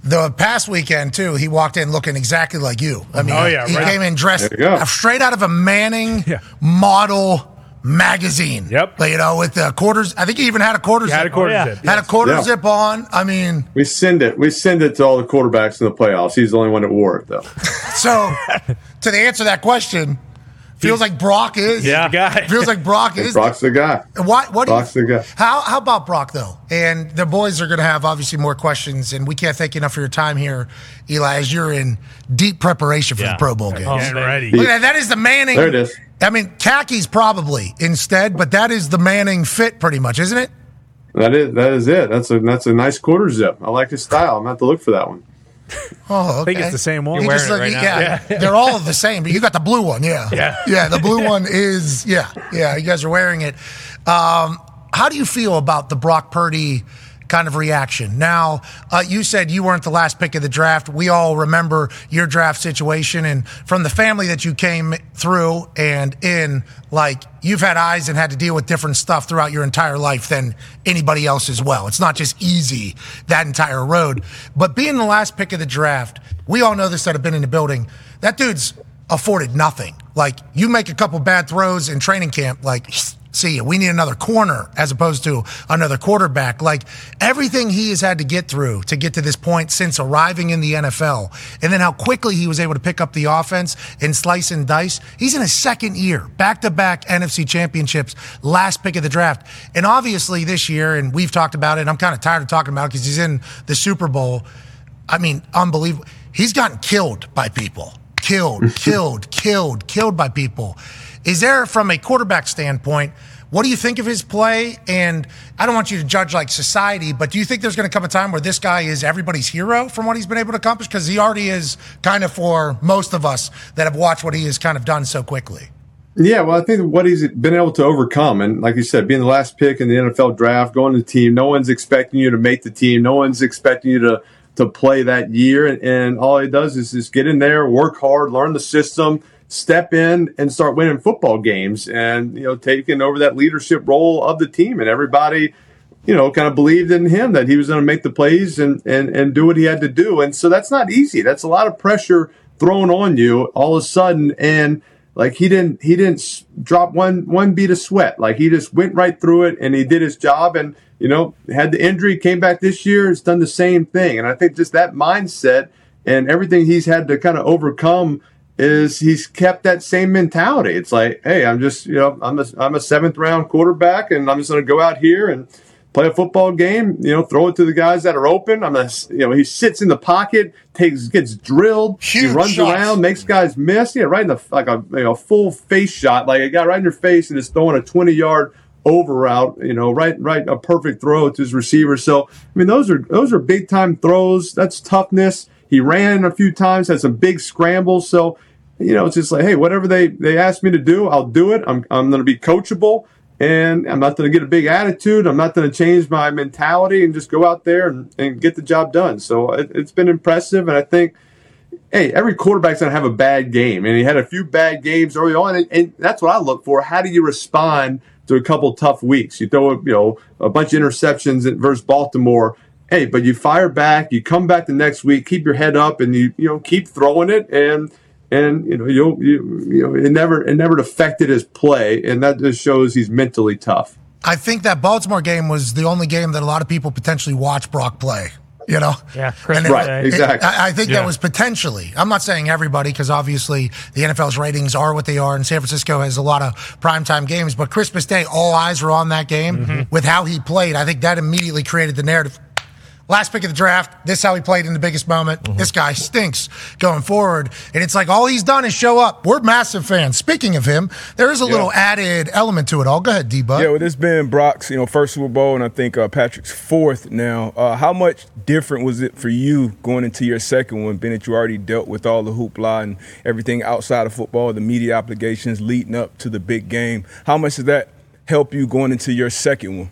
The past weekend too, he walked in looking exactly like you. I mean, Oh, yeah, he right. came in dressed There you go. straight out of a Manning Yeah. model magazine. Yep. Like, you know, with the quarters. I think he even had a quarter He zip. had a quarter yeah. zip. Had a quarter Yeah. zip on. I mean, We send it. We send it to all the quarterbacks in the playoffs. He's the only one that wore it, though. so to the answer to that question, feels like Brock is. Yeah. The guy. Feels like Brock is. Brock's the guy. Why, what do Brock's the guy. how, how about Brock, though? And the boys are going to have obviously more questions, and we can't thank you enough for your time here, Eli, as you're in deep preparation for the Pro Bowl game. Oh, Getting ready. Look at that. That is the Manning. There it is. I mean, khakis probably instead, but that is the Manning fit pretty much, isn't it? That is that is it. That's a that's a nice quarter zip. I like his style. I'm gonna have to look for that one. Oh, okay. I think it's the same one. You You're just wearing it look- right now. yeah, they're all the same, but you got the blue one, yeah, Yeah. yeah. The blue one is, yeah, yeah. You guys are wearing it. Um, how do you feel about the Brock Purdy kind of reaction? Now, uh, you said you weren't the last pick of the draft. We all remember your draft situation, and from the family that you came through and in, like you've had eyes and had to deal with different stuff throughout your entire life than anybody else as well. It's not just easy that entire road, but being the last pick of the draft, we all know this that have been in the building. That dude's afforded nothing. Like you make a couple bad throws in training camp, like see. We need another corner as opposed to another quarterback. Like everything he has had to get through to get to this point since arriving in the NFL, and then how quickly he was able to pick up the offense and slice and dice. He's in his second year, back to back NFC championships, last pick of the draft. And obviously this year, and we've talked about it, and I'm kind of tired of talking about it because he's in the Super Bowl. I mean, unbelievable. He's gotten killed by people. Killed, killed, killed, killed by people. Is there, from a quarterback standpoint, what do you think of his play? And I don't want you to judge like society, but do you think there's going to come a time where this guy is everybody's hero from what he's been able to accomplish? Because he already is kind of for most of us that have watched what he has kind of done so quickly. Yeah, well, I think what he's been able to overcome, and like you said, being the last pick in the NFL draft, going to the team, no one's expecting you to make the team, no one's expecting you to to play that year, and, and all he does is just get in there, work hard, learn the system, step in, and start winning football games, and you know, taking over that leadership role of the team, and everybody. You know, kind of believed in him that he was going to make the plays and, and and do what he had to do, and so that's not easy. That's a lot of pressure thrown on you all of a sudden, and like he didn't he didn't drop one one bead of sweat. Like he just went right through it and he did his job and you know had the injury came back this year has done the same thing. And I think just that mindset and everything he's had to kind of overcome is he's kept that same mentality. It's like, hey, I'm just you know I'm a I'm a seventh round quarterback and I'm just going to go out here and play a football game, you know, throw it to the guys that are open. I'm a, you know, he sits in the pocket, takes, gets drilled, he runs shots. around, makes guys miss. Yeah, right in the like a you know, full face shot, like a guy right in your face, and is throwing a 20 yard over route. You know, right, right, a perfect throw to his receiver. So I mean, those are those are big time throws. That's toughness. He ran a few times, had some big scrambles. So you know, it's just like, hey, whatever they they ask me to do, I'll do it. I'm I'm going to be coachable. And I'm not going to get a big attitude. I'm not going to change my mentality and just go out there and, and get the job done. So it, it's been impressive. And I think, hey, every quarterback's going to have a bad game. And he had a few bad games early on. And, and that's what I look for. How do you respond to a couple tough weeks. You throw, a, you know, a bunch of interceptions versus Baltimore. Hey, but you fire back. You come back the next week. Keep your head up, and you you know keep throwing it and and you know you'll you, you know it never it never affected his play, and that just shows he's mentally tough. I think that Baltimore game was the only game that a lot of people potentially watched Brock play. You know, Yeah, And Christmas it- Right, Day. it- exactly. I, I think Yeah. that was potentially. I'm not saying everybody because obviously the NFL's ratings are what they are, and San Francisco has a lot of primetime games. But Christmas Day, all eyes were on that game Mm-hmm. with how he played. I think that immediately created the narrative. Last pick of the draft. This is how he played in the biggest moment. Mm-hmm. This guy stinks going forward, and it's like all he's done is show up. We're massive fans. Speaking of him, there is a little added element to it all. Go ahead, D. Yeah, well, this been Brock's, you know, first Super Bowl, and I think uh, Patrick's fourth now. Uh, how much different was it for you going into your second one, being that you already dealt with all the hoopla and everything outside of football, the media obligations leading up to the big game? How much does that help you going into your second one?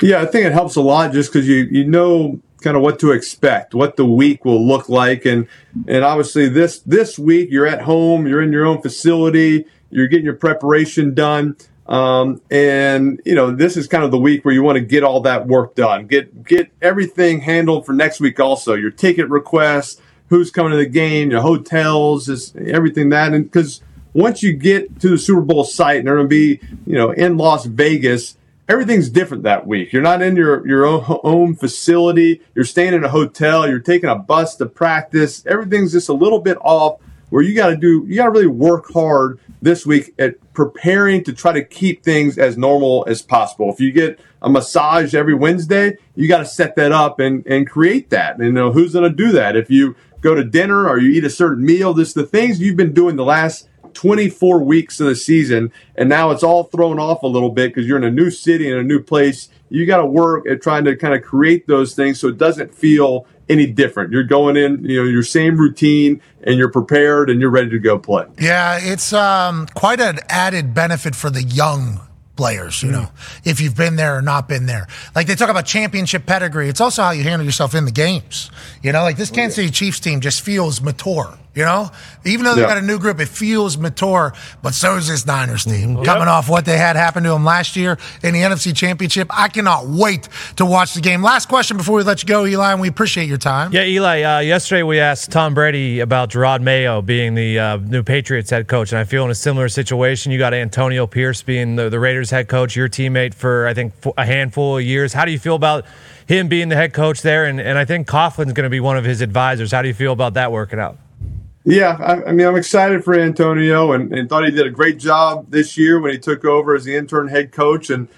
Yeah, I think it helps a lot just because you you know kind of what to expect, what the week will look like, and and obviously this this week you're at home, you're in your own facility, you're getting your preparation done, um, and you know this is kind of the week where you want to get all that work done, get get everything handled for next week. Also, your ticket requests, who's coming to the game, your hotels, just everything that, and because once you get to the Super Bowl site and they're going to be you know in Las Vegas everything's different that week. You're not in your your own, facility. You're staying in a hotel. You're taking a bus to practice. Everything's just a little bit off. Where you got to do, you got to really work hard this week at preparing to try to keep things as normal as possible. If you get a massage every Wednesday, you got to set that up and and create that. And you know who's going to do that? If you go to dinner or you eat a certain meal, this the things you've been doing the last 24 weeks of the season, and now it's all thrown off a little bit because you're in a new city and a new place. You got to work at trying to kind of create those things so it doesn't feel any different. You're going in, you know, your same routine, and you're prepared and you're ready to go play. Yeah, it's um, quite an added benefit for the young players, you know, if you've been there or not been there. Like they talk about championship pedigree, it's also how you handle yourself in the games. You know, like this Kansas City Chiefs team just feels mature. You know, even though they Yeah. got a new group, it feels mature. But so is this Niners team. Coming off what they had happen to them last year in the NFC Championship, I cannot wait to watch the game. Last question before we let you go, Eli, and we appreciate your time. Yeah, Eli. Uh, yesterday we asked Tom Brady about Jerod Mayo being the uh, new Patriots head coach, and I feel in a similar situation. You got Antonio Pierce being the, the Raiders head coach, your teammate for I think a handful of years. How do you feel about him being the head coach there? And and I think Coughlin's going to be one of his advisors. How do you feel about that working out? Yeah, I, I mean, I'm excited for Antonio and, and thought he did a great job this year when he took over as the intern head coach. And,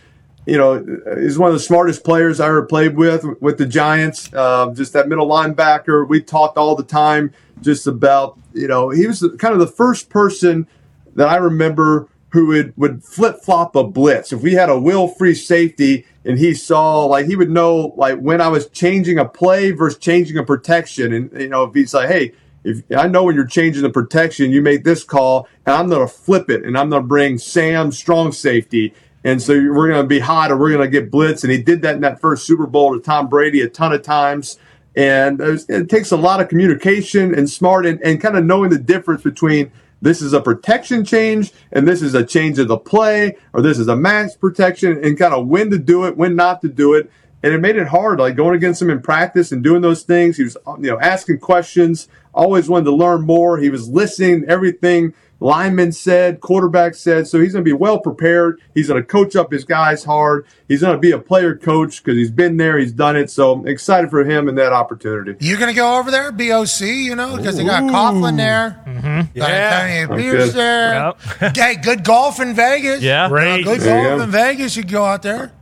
you know, he's one of the smartest players I ever played with, with the Giants. Uh, just that middle linebacker. We talked all the time just about, you know, he was kind of the first person that I remember who would, would flip flop a blitz. If we had a will free safety and he saw, like, he would know, like, when I was changing a play versus changing a protection. And, you know, if he's like, hey, if I know when you're changing the protection, you make this call, and I'm going to flip it, and I'm going to bring Sam strong safety, and so we're going to be hot, or we're going to get blitz, and he did that in that first Super Bowl to Tom Brady a ton of times, and there's- it takes a lot of communication and smart and, and kind of knowing the difference between this is a protection change and this is a change of the play, or this is a max protection, and kind of when to do it, when not to do it and it made it hard like going against him in practice and doing those things he was you know asking questions always wanted to learn more he was listening everything linemen said quarterback said so he's going to be well prepared he's going to coach up his guys hard he's going to be a player coach because he's been there he's done it so I'm excited for him and that opportunity You're gonna go over there, BOC? You know, because they got Coughlin there, mm-hmm. Yeah. Antonio Pierce good. there. Hey, good golf in Vegas. Yeah. Uh, Great. good There golf in Vegas. You go out there.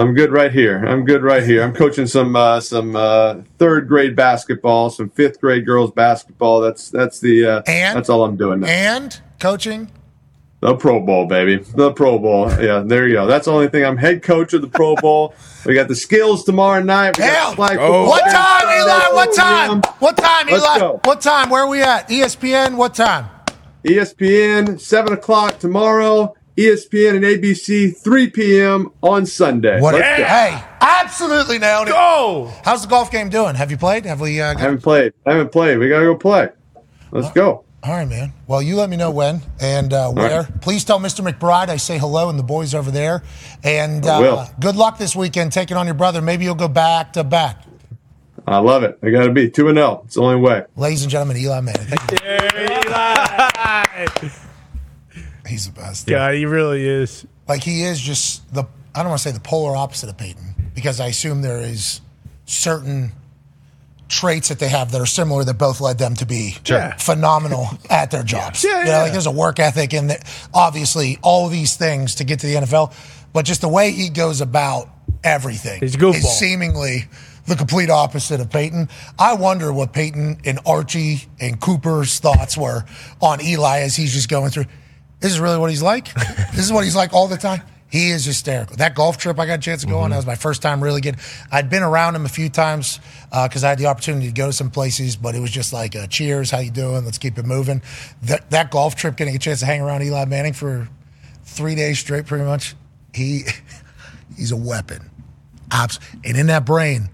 I'm good right here. I'm good right here. I'm coaching some uh, some uh, third grade basketball, some fifth grade girls basketball. That's that's the uh, And? that's all I'm doing now. And coaching. The Pro Bowl, baby. The Pro Bowl. Yeah, there you go. That's the only thing. I'm head coach of the Pro Bowl. We got the skills tomorrow night. We Hell, got flag Oh. What time, Eli? What time? What time, Let's Eli? go. What time? Where are we at? ESPN. What time? ESPN, 7 o'clock tomorrow. ESPN and ABC, 3 p.m. on Sunday. What? Let's go. Hey, absolutely nailed it. Go. How's the golf game doing? Have you played? Have we? Uh, I haven't played. I haven't played. We got to go play. Let's go. All right, man. Well, you let me know when and uh, where. Please tell Mr. McBride I say hello and the boys over there. And I will. uh, good luck this weekend taking on your brother. Maybe you'll go back to back. I love it. I got to be two and zero. It's the only way. Ladies and gentlemen, Eli Manning. Thank you. He's the best. Yeah, he really is. Like he is just the I don't want to say the polar opposite of Peyton because I assume there is certain traits that they have that are similar that both led them to be Sure. phenomenal at their jobs. Yeah, You know, yeah. like there's a work ethic and obviously all of these things to get to the NFL, but just the way he goes about everything He's a goofball. is seemingly the complete opposite of Peyton. I wonder what Peyton and Archie and Cooper's thoughts were on Eli as he's just going through. This is really what he's like. this is what he's like all the time. He is hysterical. That golf trip I got a chance to go on, that was my first time really getting. I'd been around him a few times because I had the opportunity to go to some places, but it was just like, uh, cheers, how you doing? Let's keep it moving. That, that golf trip, getting a chance to hang around Eli Manning for three days straight, pretty much, he he's a weapon. Abs- and in that brain,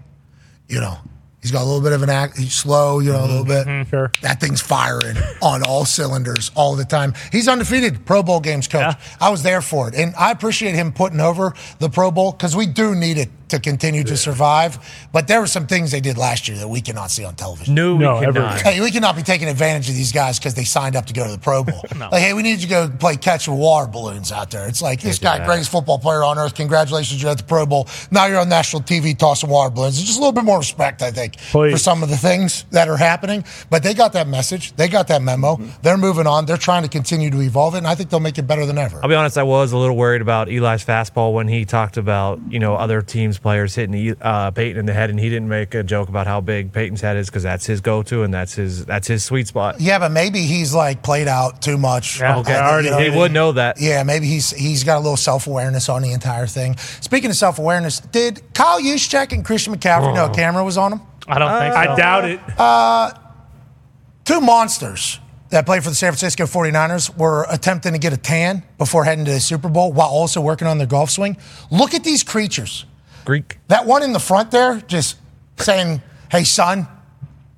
you know, he's got a little bit of an act. He's slow, you know, a little mm-hmm, bit. Mm-hmm, sure. That thing's firing on all cylinders all the time. He's undefeated Pro Bowl games coach. I was there for it. And I appreciate him putting over the Pro Bowl because we do need it to continue to survive. But there were some things they did last year that we cannot see on television. No, we No, cannot. Hey, we cannot be taking advantage of these guys because they signed up to go to the Pro Bowl. Like, hey, we need you to go play catch with water balloons out there. It's like this guy, greatest football player on earth. Congratulations, you're at the Pro Bowl. Now you're on national TV tossing water balloons. It's just a little bit more respect, I think, for some of the things that are happening. But they got that message. They got that memo. Mm-hmm. They're moving on. They're trying to continue to evolve it, and I think they'll make it better than ever. I'll be honest, I was a little worried about Eli's fastball when he talked about, you know, other teams' players hitting uh, Peyton in the head, and he didn't make a joke about how big Peyton's head is because that's his go-to and that's his that's his sweet spot. Yeah, but maybe he's like played out too much. Yeah, Okay, I think, you know he would know that. Yeah, maybe he's he's got a little self awareness on the entire thing. Speaking of self awareness, did Kyle Juszczyk and Christian McCaffrey know a camera was on him? I don't think so. I doubt it. Uh, Two monsters that played for the San Francisco 49ers were attempting to get a tan before heading to the Super Bowl while also working on their golf swing. Look at these creatures. Greek. That one in the front there, just saying, "Hey, son,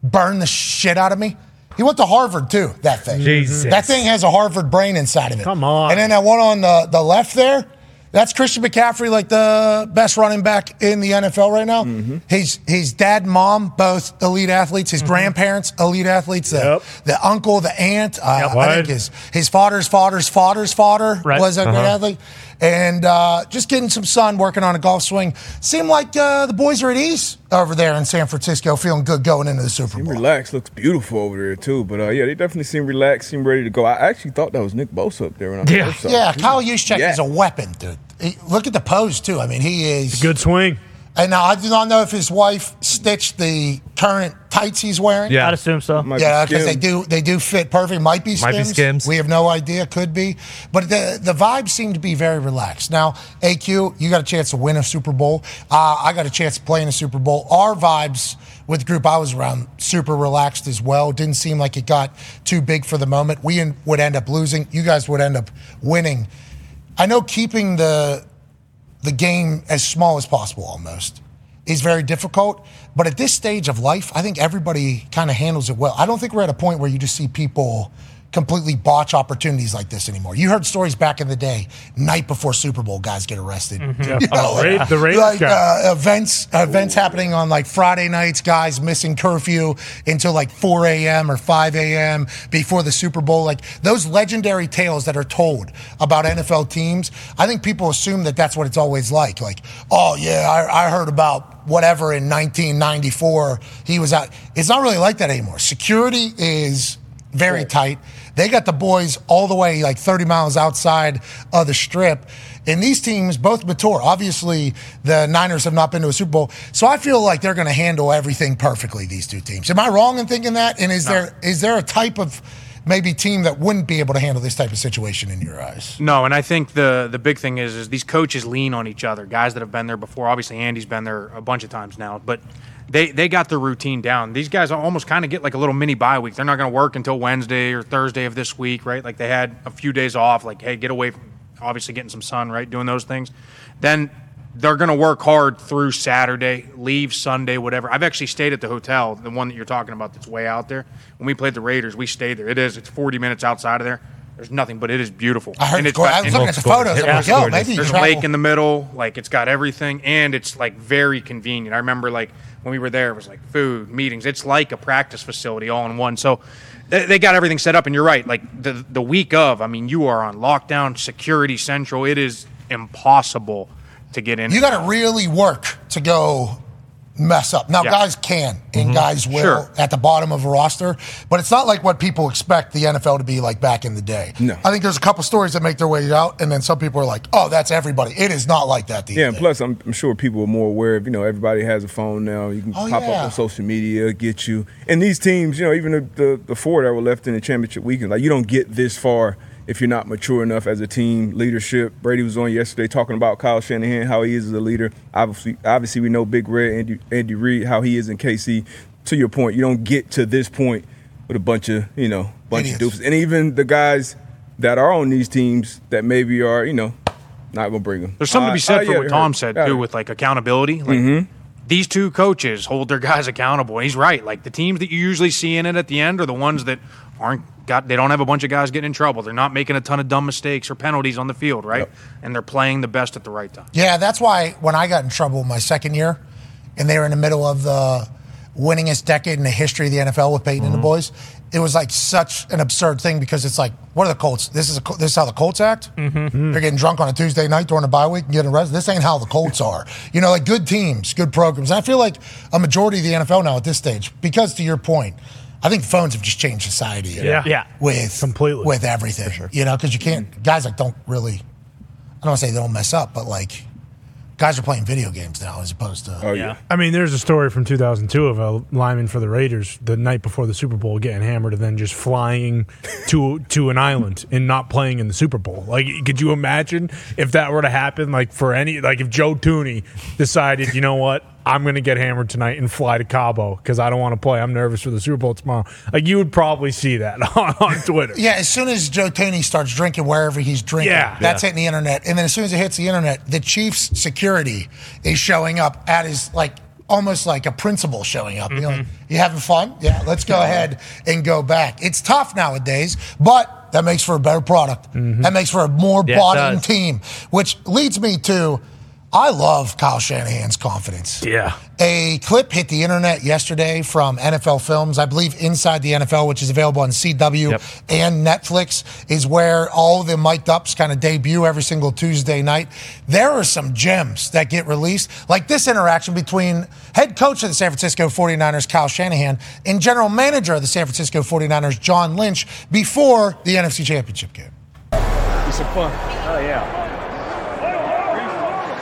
burn the shit out of me." He went to Harvard too. That thing. Jesus. That thing has a Harvard brain inside of it. Come on. And then that one on the, the left there, that's Christian McCaffrey, like the best running back in the NFL right now. Mm-hmm. His his dad mom, both elite athletes. His grandparents, elite athletes. The, Yep. the uncle, the aunt. Uh, I think his his father's father's father's father Right. was a great Uh-huh. athlete. And uh, just getting some sun, working on a golf swing. Seemed like uh, the boys are at ease over there in San Francisco, feeling good going into the Super Seem Bowl. relaxed. Looks beautiful over there too. But uh, yeah, they definitely seem relaxed. Seem ready to go. I actually thought that was Nick Bosa up there when I Yeah. first saw Yeah, him. Kyle Juszczyk Yeah. is a weapon, dude. He- look at the pose too. I mean, he is Good swing. And now I do not know if his wife stitched the current tights he's wearing. Yeah. I'd assume so. Might Yeah, because they do they do fit perfect. Might be skims. Might be Skims. We have no idea. Could be, but the the vibes seem to be very relaxed. Now, AQ, you got a chance to win a Super Bowl. Uh, I got a chance to play in a Super Bowl. Our vibes with the group I was around super relaxed as well. Didn't seem like it got too big for the moment. We would end up losing. You guys would end up winning. I know keeping the the game as small as possible almost is very difficult. But at this stage of life, I think everybody kind of handles it well. I don't think we're at a point where you just see people completely botch opportunities like this anymore. You heard stories back in the day, night before Super Bowl, guys get arrested. You know, Oh, Ra- the Raiders like guy. uh, events, events happening on like Friday nights, guys missing curfew until like 4 a.m. or 5 a.m. before the Super Bowl. Like those legendary tales that are told about NFL teams. I think people assume that that's what it's always like. Like, oh yeah, I, I heard about whatever in 1994. He was out. It's not really like that anymore. Security is very tight. They got the boys all the way like 30 miles outside of the strip. And these teams both mature. Obviously, the Niners have not been to a Super Bowl. So I feel like they're going to handle everything perfectly, these two teams. Am I wrong in thinking that? And is there is there a type of maybe team that wouldn't be able to handle this type of situation in your eyes? No, and I think the the big thing is is these coaches lean on each other. Guys that have been there before. Obviously, Andy's been there a bunch of times now, but they they got their routine down. These guys almost kind of get like a little mini bye week. They're not going to work until Wednesday or Thursday of this week, right? Like they had a few days off. Like, hey, get away from obviously getting some sun, right? Doing those things. Then they're going to work hard through Saturday, leave Sunday, whatever. I've actually stayed at the hotel, the one that you're talking about that's way out there. When we played the Raiders, we stayed there. It is. It's 40 minutes outside of there. There's nothing, but it is beautiful. I heard And it's gorgeous. I was looking at the photos. I'm like, yo, maybe There's a travel- lake in the middle. Like it's got everything, and it's like very convenient. I remember like when we were there, it was like food, meetings. It's like a practice facility all in one. So they, they got everything set up, and you're right. Like the the week of, I mean, you are on lockdown, security central. It is impossible to get in. You got to really work to go mess up. Now, Yeah. guys can and Mhm. guys will Sure. at the bottom of a roster, but it's not like what people expect the NFL to be like back in the day. No. I think there's a couple stories that make their way out, and then some people are like, "Oh, that's everybody." It is not like that these Yeah, and days. plus I'm, I'm sure people are more aware of, you know, everybody has a phone now. You can Oh, pop yeah. up on social media, get you. And these teams, you know, even the, the, the four that were left in the championship weekend, like you don't get this far if you're not mature enough as a team. Leadership. Brady was on yesterday talking about Kyle Shanahan, how he is as a leader. Obviously, obviously we know Big Red, Andy, Andy Reid, how he is in KC. To your point, you don't get to this point with a bunch of, you know, bunch Idiots. of dupes, And even the guys that are on these teams that maybe are, you know, not gonna bring them. There's something to be said for what Tom said too, with with like accountability. Like Mhm. these two coaches hold their guys accountable, and he's right. Like the teams that you usually see in it at the end are the ones that aren't got. They don't have a bunch of guys getting in trouble. They're not making a ton of dumb mistakes or penalties on the field, right? And they're playing the best at the right time. Yeah, that's why when I got in trouble my second year, and they were in the middle of the winningest decade in the history of the NFL with Peyton and the boys, it was like such an absurd thing because it's like, what are the Colts? This is a, this is how the Colts act. Mm-hmm. They're getting drunk on a Tuesday night during a bye week and getting arrested. This ain't how the Colts are. You know, like good teams, good programs. And I feel like a majority of the NFL now at this stage, because to your point. I think phones have just changed society. Yeah. Yeah. With completely with everything. You know, because you can't guys like don't really I don't want to say they don't mess up, but like guys are playing video games now as opposed to. Oh yeah. I mean, there's a story from 2002 of a lineman for the Raiders the night before the Super Bowl getting hammered and then just flying to to an island and not playing in the Super Bowl. Like, could you imagine if that were to happen? Like for any, like if Joe Thuney decided, you know what, I'm going to get hammered tonight and fly to Cabo because I don't want to play. I'm nervous for the Super Bowl tomorrow. Like you would probably see that on, on Twitter. Yeah, as soon as Joe Thuney starts drinking wherever he's drinking, Yeah. that's Yeah. hitting the internet. And then as soon as it hits the internet, the Chiefs security is showing up at his like almost like a principal showing up. You know, like, Mm-hmm. you having fun? Yeah, let's go ahead and go back. It's tough nowadays, but that makes for a better product. Mm-hmm. That makes for a more Yeah, bought in team, which leads me to I love Kyle Shanahan's confidence. Yeah. A clip hit the internet yesterday from NFL Films, I believe Inside the NFL, which is available on CW Yep. and Netflix, is where all the mic'd ups kind of debut every single Tuesday night. There are some gems that get released, like this interaction between head coach of the San Francisco 49ers, Kyle Shanahan, and general manager of the San Francisco 49ers, John Lynch, before the NFC Championship game. You some fun. Oh yeah.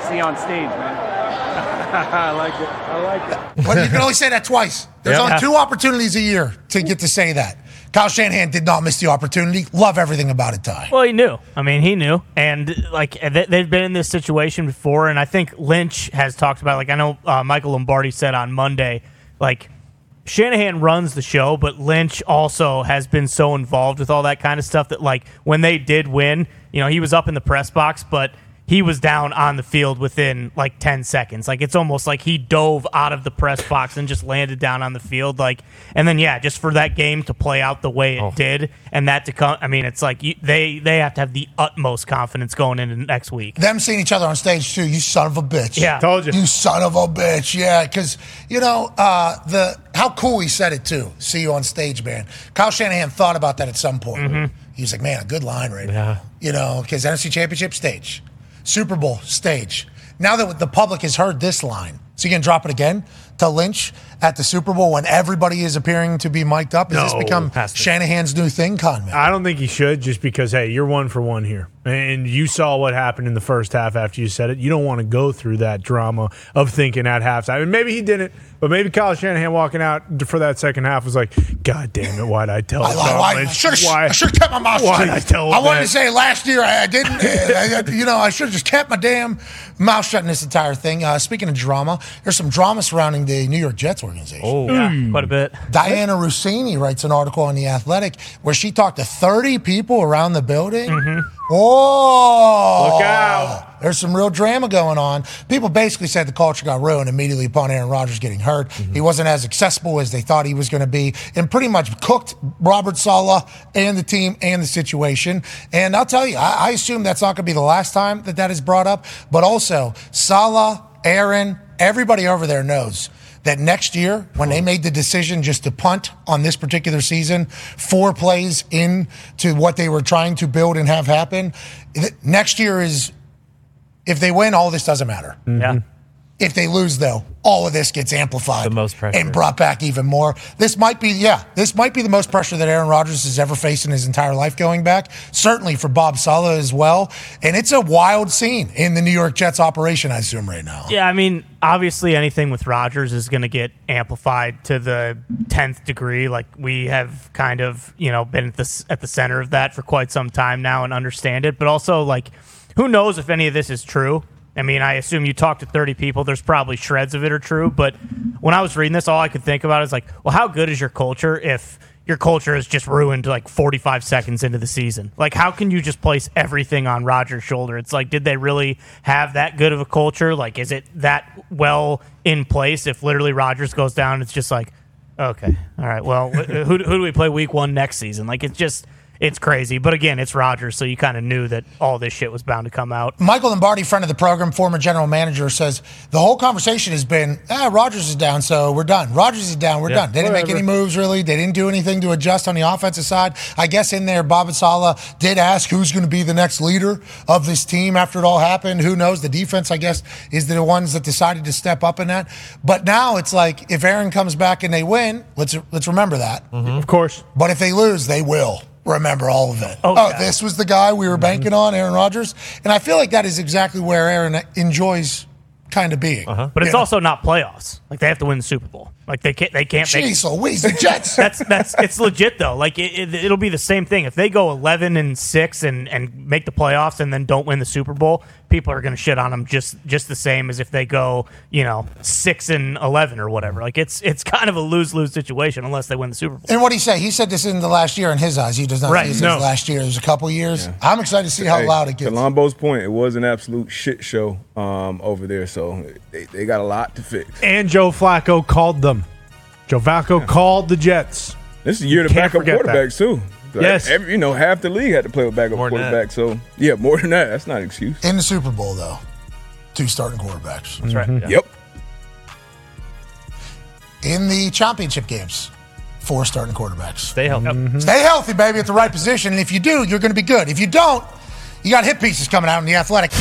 See on stage, man. I like it. I like it. But you can only say that twice. There's Yep. only two opportunities a year to get to say that. Kyle Shanahan did not miss the opportunity. Love everything about it, Ty. Well, he knew. I mean, he knew, and like they- they've been in this situation before. And I think Lynch has talked about. Like I know uh, Michael Lombardi said on Monday, like Shanahan runs the show, but Lynch also has been so involved with all that kind of stuff that like when they did win, you know, he was up in the press box, but he was down on the field within like 10 seconds. Like it's almost like he dove out of the press box and just landed down on the field like and then yeah, just for that game to play out the way it did and that to come I mean, it's like you, they they have to have the utmost confidence going into next week. Them seeing each other on stage too. You son of a bitch. Yeah. Told you. You son of a bitch. Yeah, because you know uh, the how cool he said it too. See you on stage, man. Kyle Shanahan thought about that at some point. He was like, man, a good line right now. You know, because NFC Championship stage, Super Bowl stage. Now that the public has heard this line, so you can drop it again to Lynch at the Super Bowl when everybody is appearing to be mic'd up. Has this become. Shanahan's new thing, Conman? I don't think he should just because, hey, you're one for one here. And you saw what happened in the first half after you said it. You don't want to go through that drama of thinking at halftime. And maybe he didn't, but maybe Kyle Shanahan walking out for that second half was like, God damn it, why'd I tell I, I, I should have Why- I should have kept my mouth why shut. I tell I wanted that? to say last year I, didn't. I- I- you know, I should have just kept my damn mouth shut in this entire thing. Uh, speaking of drama, there's some drama surrounding the New York Jets organization. Oh, hmm. yeah, quite a bit. Dianna Russini writes an article on The Athletic where she talked to 30 people around the building. Oh, Look out. There's some real drama going on. People basically said the culture got ruined immediately upon Aaron Rodgers getting hurt. Mm-hmm. He wasn't as accessible as they thought he was going to be, and pretty much cooked Robert Saleh and the team and the situation. And I'll tell you, I, I assume that's not going to be the last time that that is brought up. But also, Saleh, Aaron, everybody over there knows that next year, when they made the decision just to punt on this particular season, four plays into what they were trying to build and have happen, next year is if they win, all this doesn't matter. Yeah. If they lose, though, all of this gets amplified The most pressure. and brought back even more. This might be, yeah, this might be the most pressure that Aaron Rodgers has ever faced in his entire life going back. Certainly for Bob Saleh as well. And it's a wild scene in the New York Jets operation, I assume, right now. Yeah, I mean, obviously anything with Rodgers is going to get amplified to the tenth degree. Like we have kind of, you know, been at the at the center of that for quite some time now and understand it. But also, like, who knows if any of this is true? I mean, I assume you talk to 30 people. There's probably shreds of it are true. But when I was reading this, all I could think about is like, well, how good is your culture if your culture is just ruined like 45 seconds into the season? Like, how can you just place everything on Rodgers' shoulder? It's like, did they really have that good of a culture? Like, is it that well in place if literally Rodgers goes down? It's just like, okay, all right, well, who, who do we play week one next season? Like, it's just. It's crazy, but again, it's Rodgers, so you kind of knew that all this shit was bound to come out. Michael Lombardi, friend of the program, former general manager, says the whole conversation has been, ah, Rodgers is down, so we're done. Rodgers is down, we're Yeah, done. They didn't make any moves really. They didn't do anything to adjust on the offensive side. I guess in there, Bob and Saleh did ask who's going to be the next leader of this team after it all happened. Who knows? The defense, I guess, is the ones that decided to step up in that. But now it's like if Aaron comes back and they win, let's let's remember that. Of course. But if they lose, they will remember all of it. Oh, Oh, yeah. this was the guy we were banking on, Aaron Rodgers. And I feel like that is exactly where Aaron enjoys kind of being. Uh-huh. But it's know? also not playoffs. Like they have to win the Super Bowl. Like they can't. They can't make. Jeez Louise, the Jets. That's that's it's legit though. Like it, it, it'll be the same thing if they go eleven and six and and make the playoffs and then don't win the Super Bowl. People are gonna shit on them just just the same as if they go you know six and eleven or whatever. Like it's it's kind of a lose lose situation unless they win the Super Bowl. and what he say? He said this in the last year in his eyes. He does not Right, see no. as last year. It was a couple years. I'm excited to see how Hey, loud it gets. To Lombo's point, it was an absolute shit show um, over there. So they, they got a lot to fix. And Joe Flacco called them. Joe Flacco called the Jets. This is the year to Can't backup forget that. quarterbacks too. Like, Yes. every, you know half the league had to play with backup More than quarterback. So yeah, more than that. That's not an excuse. in the Super Bowl, though, two starting quarterbacks. That's right. Mm-hmm. Yeah. Yep. In the championship games, four starting quarterbacks. Stay healthy. Mm-hmm. Stay healthy, baby, at the right position. And if you do, you're going to be good. If you don't, you got hit pieces coming out in the athletic.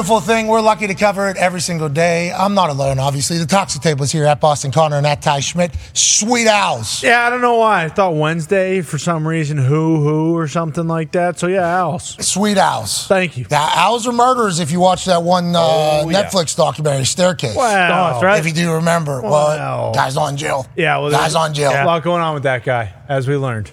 Beautiful thing. We're lucky to cover it every single day. I'm not alone, obviously. The Toxic Table is here at Boston Connor and at Ty Schmidt. Sweet Owls. Yeah, I don't know why. I thought Wednesday for some reason, who who or something like that. So yeah, Owls. Sweet Owls. Thank you. The owls are murderers if you watch that one uh, Oh, yeah. Netflix documentary, Staircase. Wow. that's right. If you do remember. Wow. Well, guys on jail. Yeah, well, guys on jail. A lot going on with that guy, as we learned.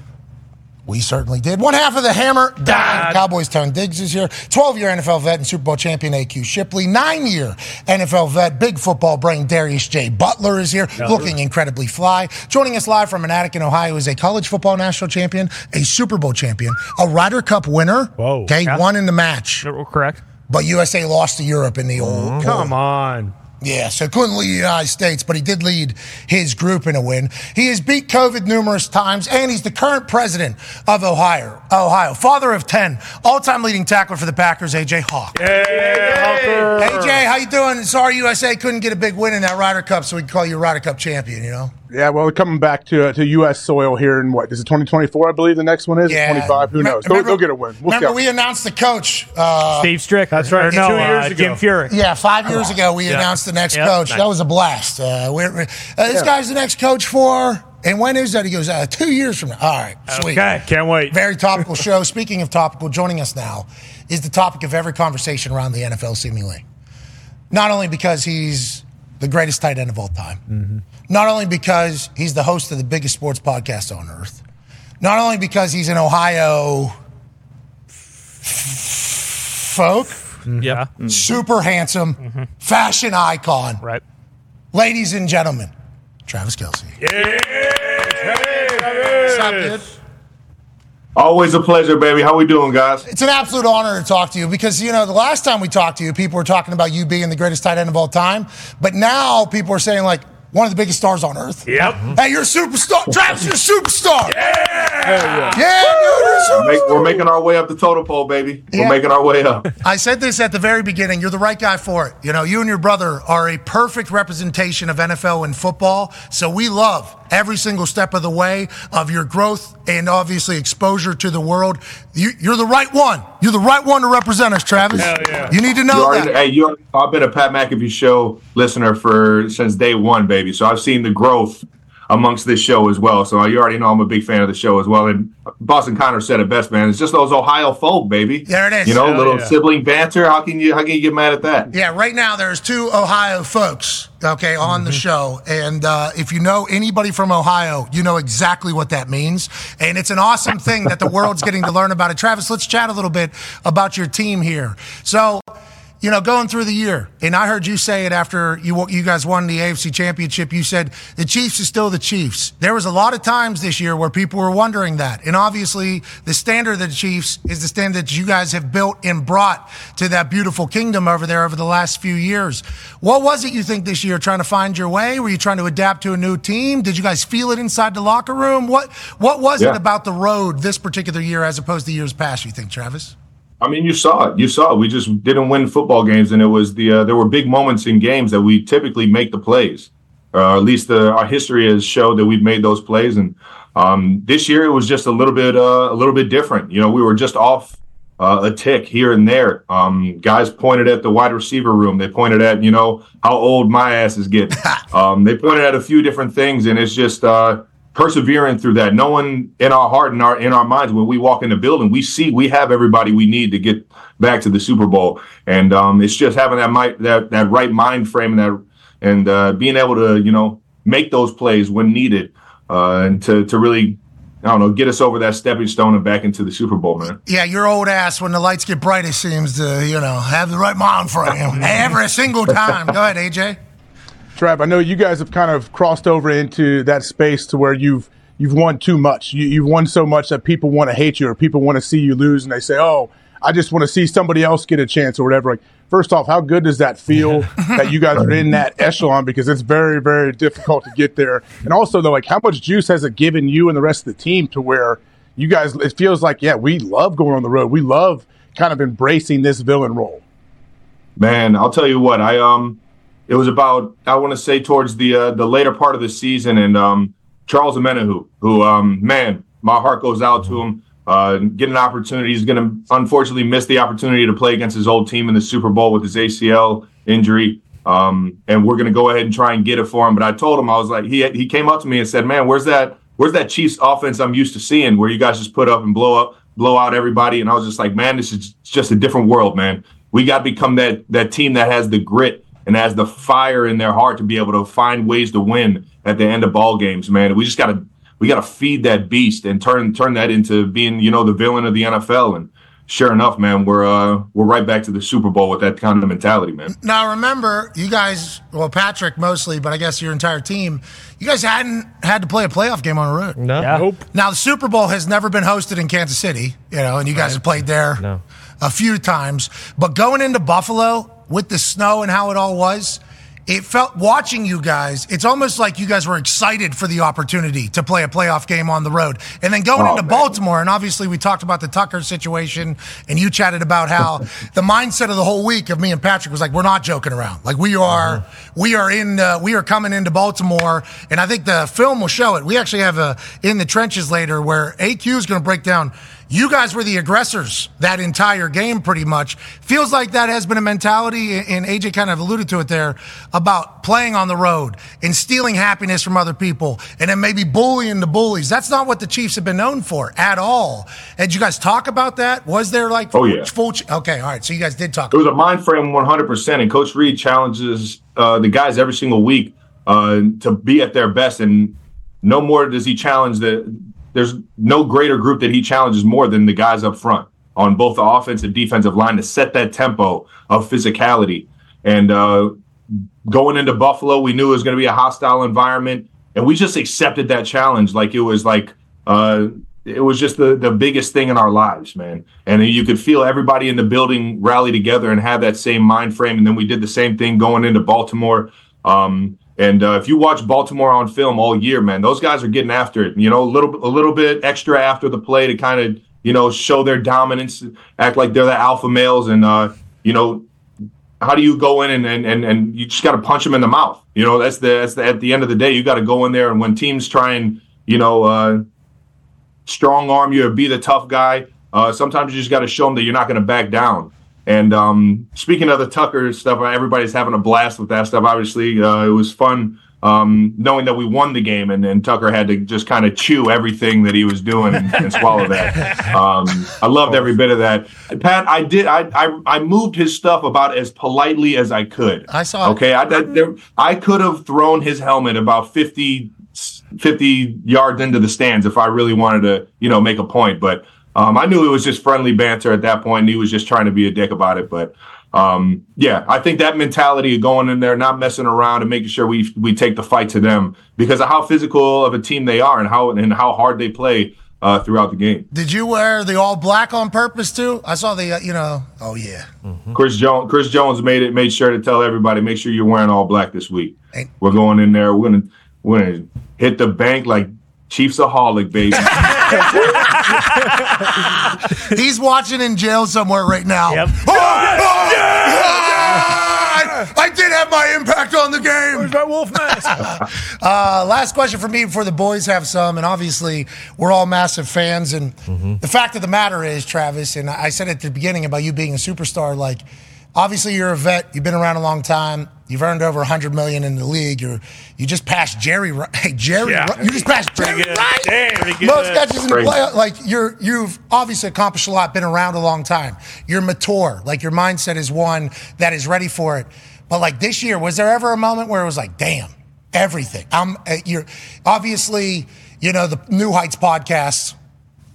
We certainly did. One half of the hammer died. Cowboys Tone Diggs is here. 12 year NFL vet and Super Bowl champion AQ Shipley. Nine year NFL vet, big football brain Darius J. Butler is here, looking incredibly fly. Joining us live from an attic in Ohio is a college football national champion, a Super Bowl champion, a Ryder Cup winner. Whoa. Okay, Yeah. won in the match, Correct. but USA lost to Europe in the old. Mm-hmm. Come on. Yeah, so couldn't lead the United States, but he did lead his group in a win. He has beat COVID numerous times, and he's the current president of Ohio. Ohio, father of ten, all-time leading tackler for the Packers, AJ Hawk. Yeah, AJ, how you doing? Sorry, USA couldn't get a big win in that Ryder Cup, so we can call you a Ryder Cup champion. You know? Yeah, well, we're coming back to to U.S. soil here in what is it 2024? I believe the next one is Yeah. 25. Who knows? They'll, they'll get a win. We'll remember, we announced the coach. Uh, Steve Strick. That's right. Or no, Two years uh, ago. Jim Furyk. Yeah, five years ago we announced the next Yep. coach. Nice. That was a blast. Uh, we're, we're- uh, this guy's the next coach for, and when is that? He goes, uh, two years from now. All right, sweet. Okay. Can't wait. Very topical show. Speaking of topical, joining us now is the topic of every conversation around the NFL, seemingly. Not only because he's the greatest tight end of all time, not only because he's the host of the biggest sports podcast on earth, not only because he's an Ohio folk, Yeah. Mm-hmm. super handsome, mm-hmm. fashion icon. Right. Ladies and gentlemen, Travis Kelce. What's up, dude? Always a pleasure, baby. How we doing, guys? It's an absolute honor to talk to you because, you know, the last time we talked to you, people were talking about you being the greatest tight end of all time. But now people are saying, like, one of the biggest stars on earth. Yep. Mm-hmm. Hey, you're a superstar. Travis, you're a superstar. Yeah, Yeah, dude, you're a superstar. Make, we're making our way up the total pole, baby. Yeah. We're making our way up. I said this at the very beginning. You're the right guy for it. You know, you and your brother are a perfect representation of NFL and football. So we love every single step of the way of your growth and obviously exposure to the world. You, you're the right one. You're the right one to represent us, Travis. Hell yeah. You need to You know already, that. hey, you, I've been a Pat McAfee show listener for since day one, baby. So I've seen the growth amongst this show as well. So you already know I'm a big fan of the show as well. And Boston Connor said it best, man. It's just those Ohio folk, baby. There it is. You know, Hell little yeah. sibling banter. How can you how can you get mad at that? Yeah, right now there's two Ohio folks, okay, on the show. And uh, if you know anybody from Ohio, you know exactly what that means. And it's an awesome thing that the world's getting to learn about it. Travis, let's chat a little bit about your team here. So, you know, going through the year, and I heard you say it after you you guys won the AFC Championship. You said the Chiefs is still the Chiefs. There was a lot of times this year where people were wondering that, and obviously the standard of the Chiefs is the standard that you guys have built and brought to that beautiful kingdom over there over the last few years. What was it you think this year? Trying to find your way? Were you trying to adapt to a new team? Did you guys feel it inside the locker room? What What was Yeah. it about the road this particular year as opposed to years past? You think, Travis? I mean, you saw it. You saw it. We just didn't win football games, and it was the uh, there were big moments in games that we typically make the plays. Uh, at least the, our history has showed that we've made those plays, and um, this year it was just a little bit uh, a little bit different. You know, we were just off uh, a tick here and there. Um, guys pointed at the wide receiver room. They pointed at you know how old my ass is getting. um, they pointed at a few different things, and it's just. Persevering through that knowing in our heart and our in our minds when we walk in the building we see we have everybody we need to get back to the super bowl and um, it's just having that might that that right mind frame and that and uh, being able to you know make those plays when needed uh, and to to really I don't know get us over that stepping stone and back into the Super Bowl man Yeah, your old ass, when the lights get bright, it seems to, you know, have the right mind frame every single time. Go ahead, AJ. Trav, I know you guys have kind of crossed over into that space to where you've you've won too much. You, you've won so much that people want to hate you or people want to see you lose, and they say, "Oh, I just want to see somebody else get a chance or whatever." Like, first off, how good does that feel that you guys are in that echelon? Because it's very, very difficult to get there. And also, though, like, how much juice has it given you and the rest of the team to where you guys? It feels like, yeah, we love going on the road. We love kind of embracing this villain role. Man, I'll tell you what. I um, it was about I want to say towards the uh, the later part of the season, and um, Charles Omenihu, who um, man, my heart goes out to him. Uh, get an opportunity. He's going to unfortunately miss the opportunity to play against his old team in the Super Bowl with his ACL injury. Um, and we're going to go ahead and try and get it for him. But I told him I was like, he he came up to me and said, "Man, where's that? Where's that Chiefs offense I'm used to seeing, where you guys just put up and blow up, blow out everybody?" And I was just like, "Man, this is just a different world, man. We got to become that that team that has the grit and has the fire in their heart to be able to find ways to win at the end of ball games, man. We just got to we got to feed that beast and turn turn that into being, you know, the villain of the NFL. And sure enough, man, we're uh, we're right back to the Super Bowl with that kind of mentality, man. Now, remember, you guys, well, Patrick mostly, but I guess your entire team, you guys hadn't had to play a playoff game on the road. No. Nope. Now, the Super Bowl has never been hosted in Kansas City, you know, and you guys have played there No. a few times. But going into Buffalo with the snow and how it all was, it felt watching you guys, it's almost like you guys were excited for the opportunity to play a playoff game on the road. And then going Oh, into man. Baltimore, and obviously we talked about the Tucker situation, and you chatted about how the mindset of the whole week of me and Patrick was like, we're not joking around. Like we are, we are in, uh, we are coming into Baltimore, and I think the film will show it. We actually have a in the trenches later where AQ is going to break down. You guys were the aggressors that entire game, pretty much. Feels like that has been a mentality, and AJ kind of alluded to it there about playing on the road and stealing happiness from other people, and then maybe bullying the bullies. That's not what the Chiefs have been known for at all. And did you guys talk about that? Was there like Oh, yeah. full? ch- Okay, all right. So you guys did talk. It was a mind frame 100%. And Coach Reid challenges uh, the guys every single week uh, to be at their best. And no more does he challenge the, there's no greater group that he challenges more than the guys up front. on both the offense and defensive line to set that tempo of physicality. And uh, going into Buffalo, we knew it was going to be a hostile environment, and we just accepted that challenge like it was like uh, it was just the the biggest thing in our lives, man. And you could feel everybody in the building rally together and have that same mind frame. And then we did the same thing going into Baltimore. Um, and uh, if you watch Baltimore on film all year, man, those guys are getting after it. You know, a little a little bit extra after the play to kind of you know show their dominance, act like they're the alpha males, and uh, you know. How do you go in and, and, and, and you just got to punch them in the mouth? You know, that's the, that's the, at the end of the day, you got to go in there. And when teams try and, you know, uh, strong arm you or be the tough guy, uh, sometimes you just got to show them that you're not going to back down. And um, speaking of the Tucker stuff, everybody's having a blast with that stuff. Obviously, uh, it was fun um, knowing that we won the game, and, and Tucker had to just kind of chew everything that he was doing and, and swallow that. Um, I loved every bit of that. Pat, I did. I, I I moved his stuff about as politely as I could. I saw. Okay, I I, there, I could have thrown his helmet about 50, 50 yards into the stands if I really wanted to, you know, make a point, but. Um, I knew it was just friendly banter at that point, and he was just trying to be a dick about it. But um, yeah, I think that mentality of going in there, not messing around, and making sure we we take the fight to them because of how physical of a team they are and how and how hard they play uh, throughout the game. Did you wear the all black on purpose too? I saw the, uh, you know, oh yeah. Chris Jones, Chris Jones made it made sure to tell everybody, make sure you're wearing all black this week. We're going in there. We're gonna we're gonna hit the bank like Chiefsaholic, baby. He's watching in jail somewhere right now. Yep. Oh, oh, yeah! I did have my impact on the game. Where's my wolf mask? Uh, last question for me before the boys have some, and obviously we're all massive fans. And the fact of the matter is, Travis, and I said at the beginning about you being a superstar. Like, obviously you're a vet. You've been around a long time. You've earned over 100 million in the league. You're you just passed Jerry. Hey, Jerry, Yeah. You just passed Jerry good. Rice. Damn, pretty good. Most catches in the Crazy. play. Like you're you've obviously accomplished a lot. Been around a long time. You're mature. Like your mindset is one that is ready for it. But like this year, was there ever a moment where it was like, damn, everything? I'm uh, you're obviously you know the New Heights podcast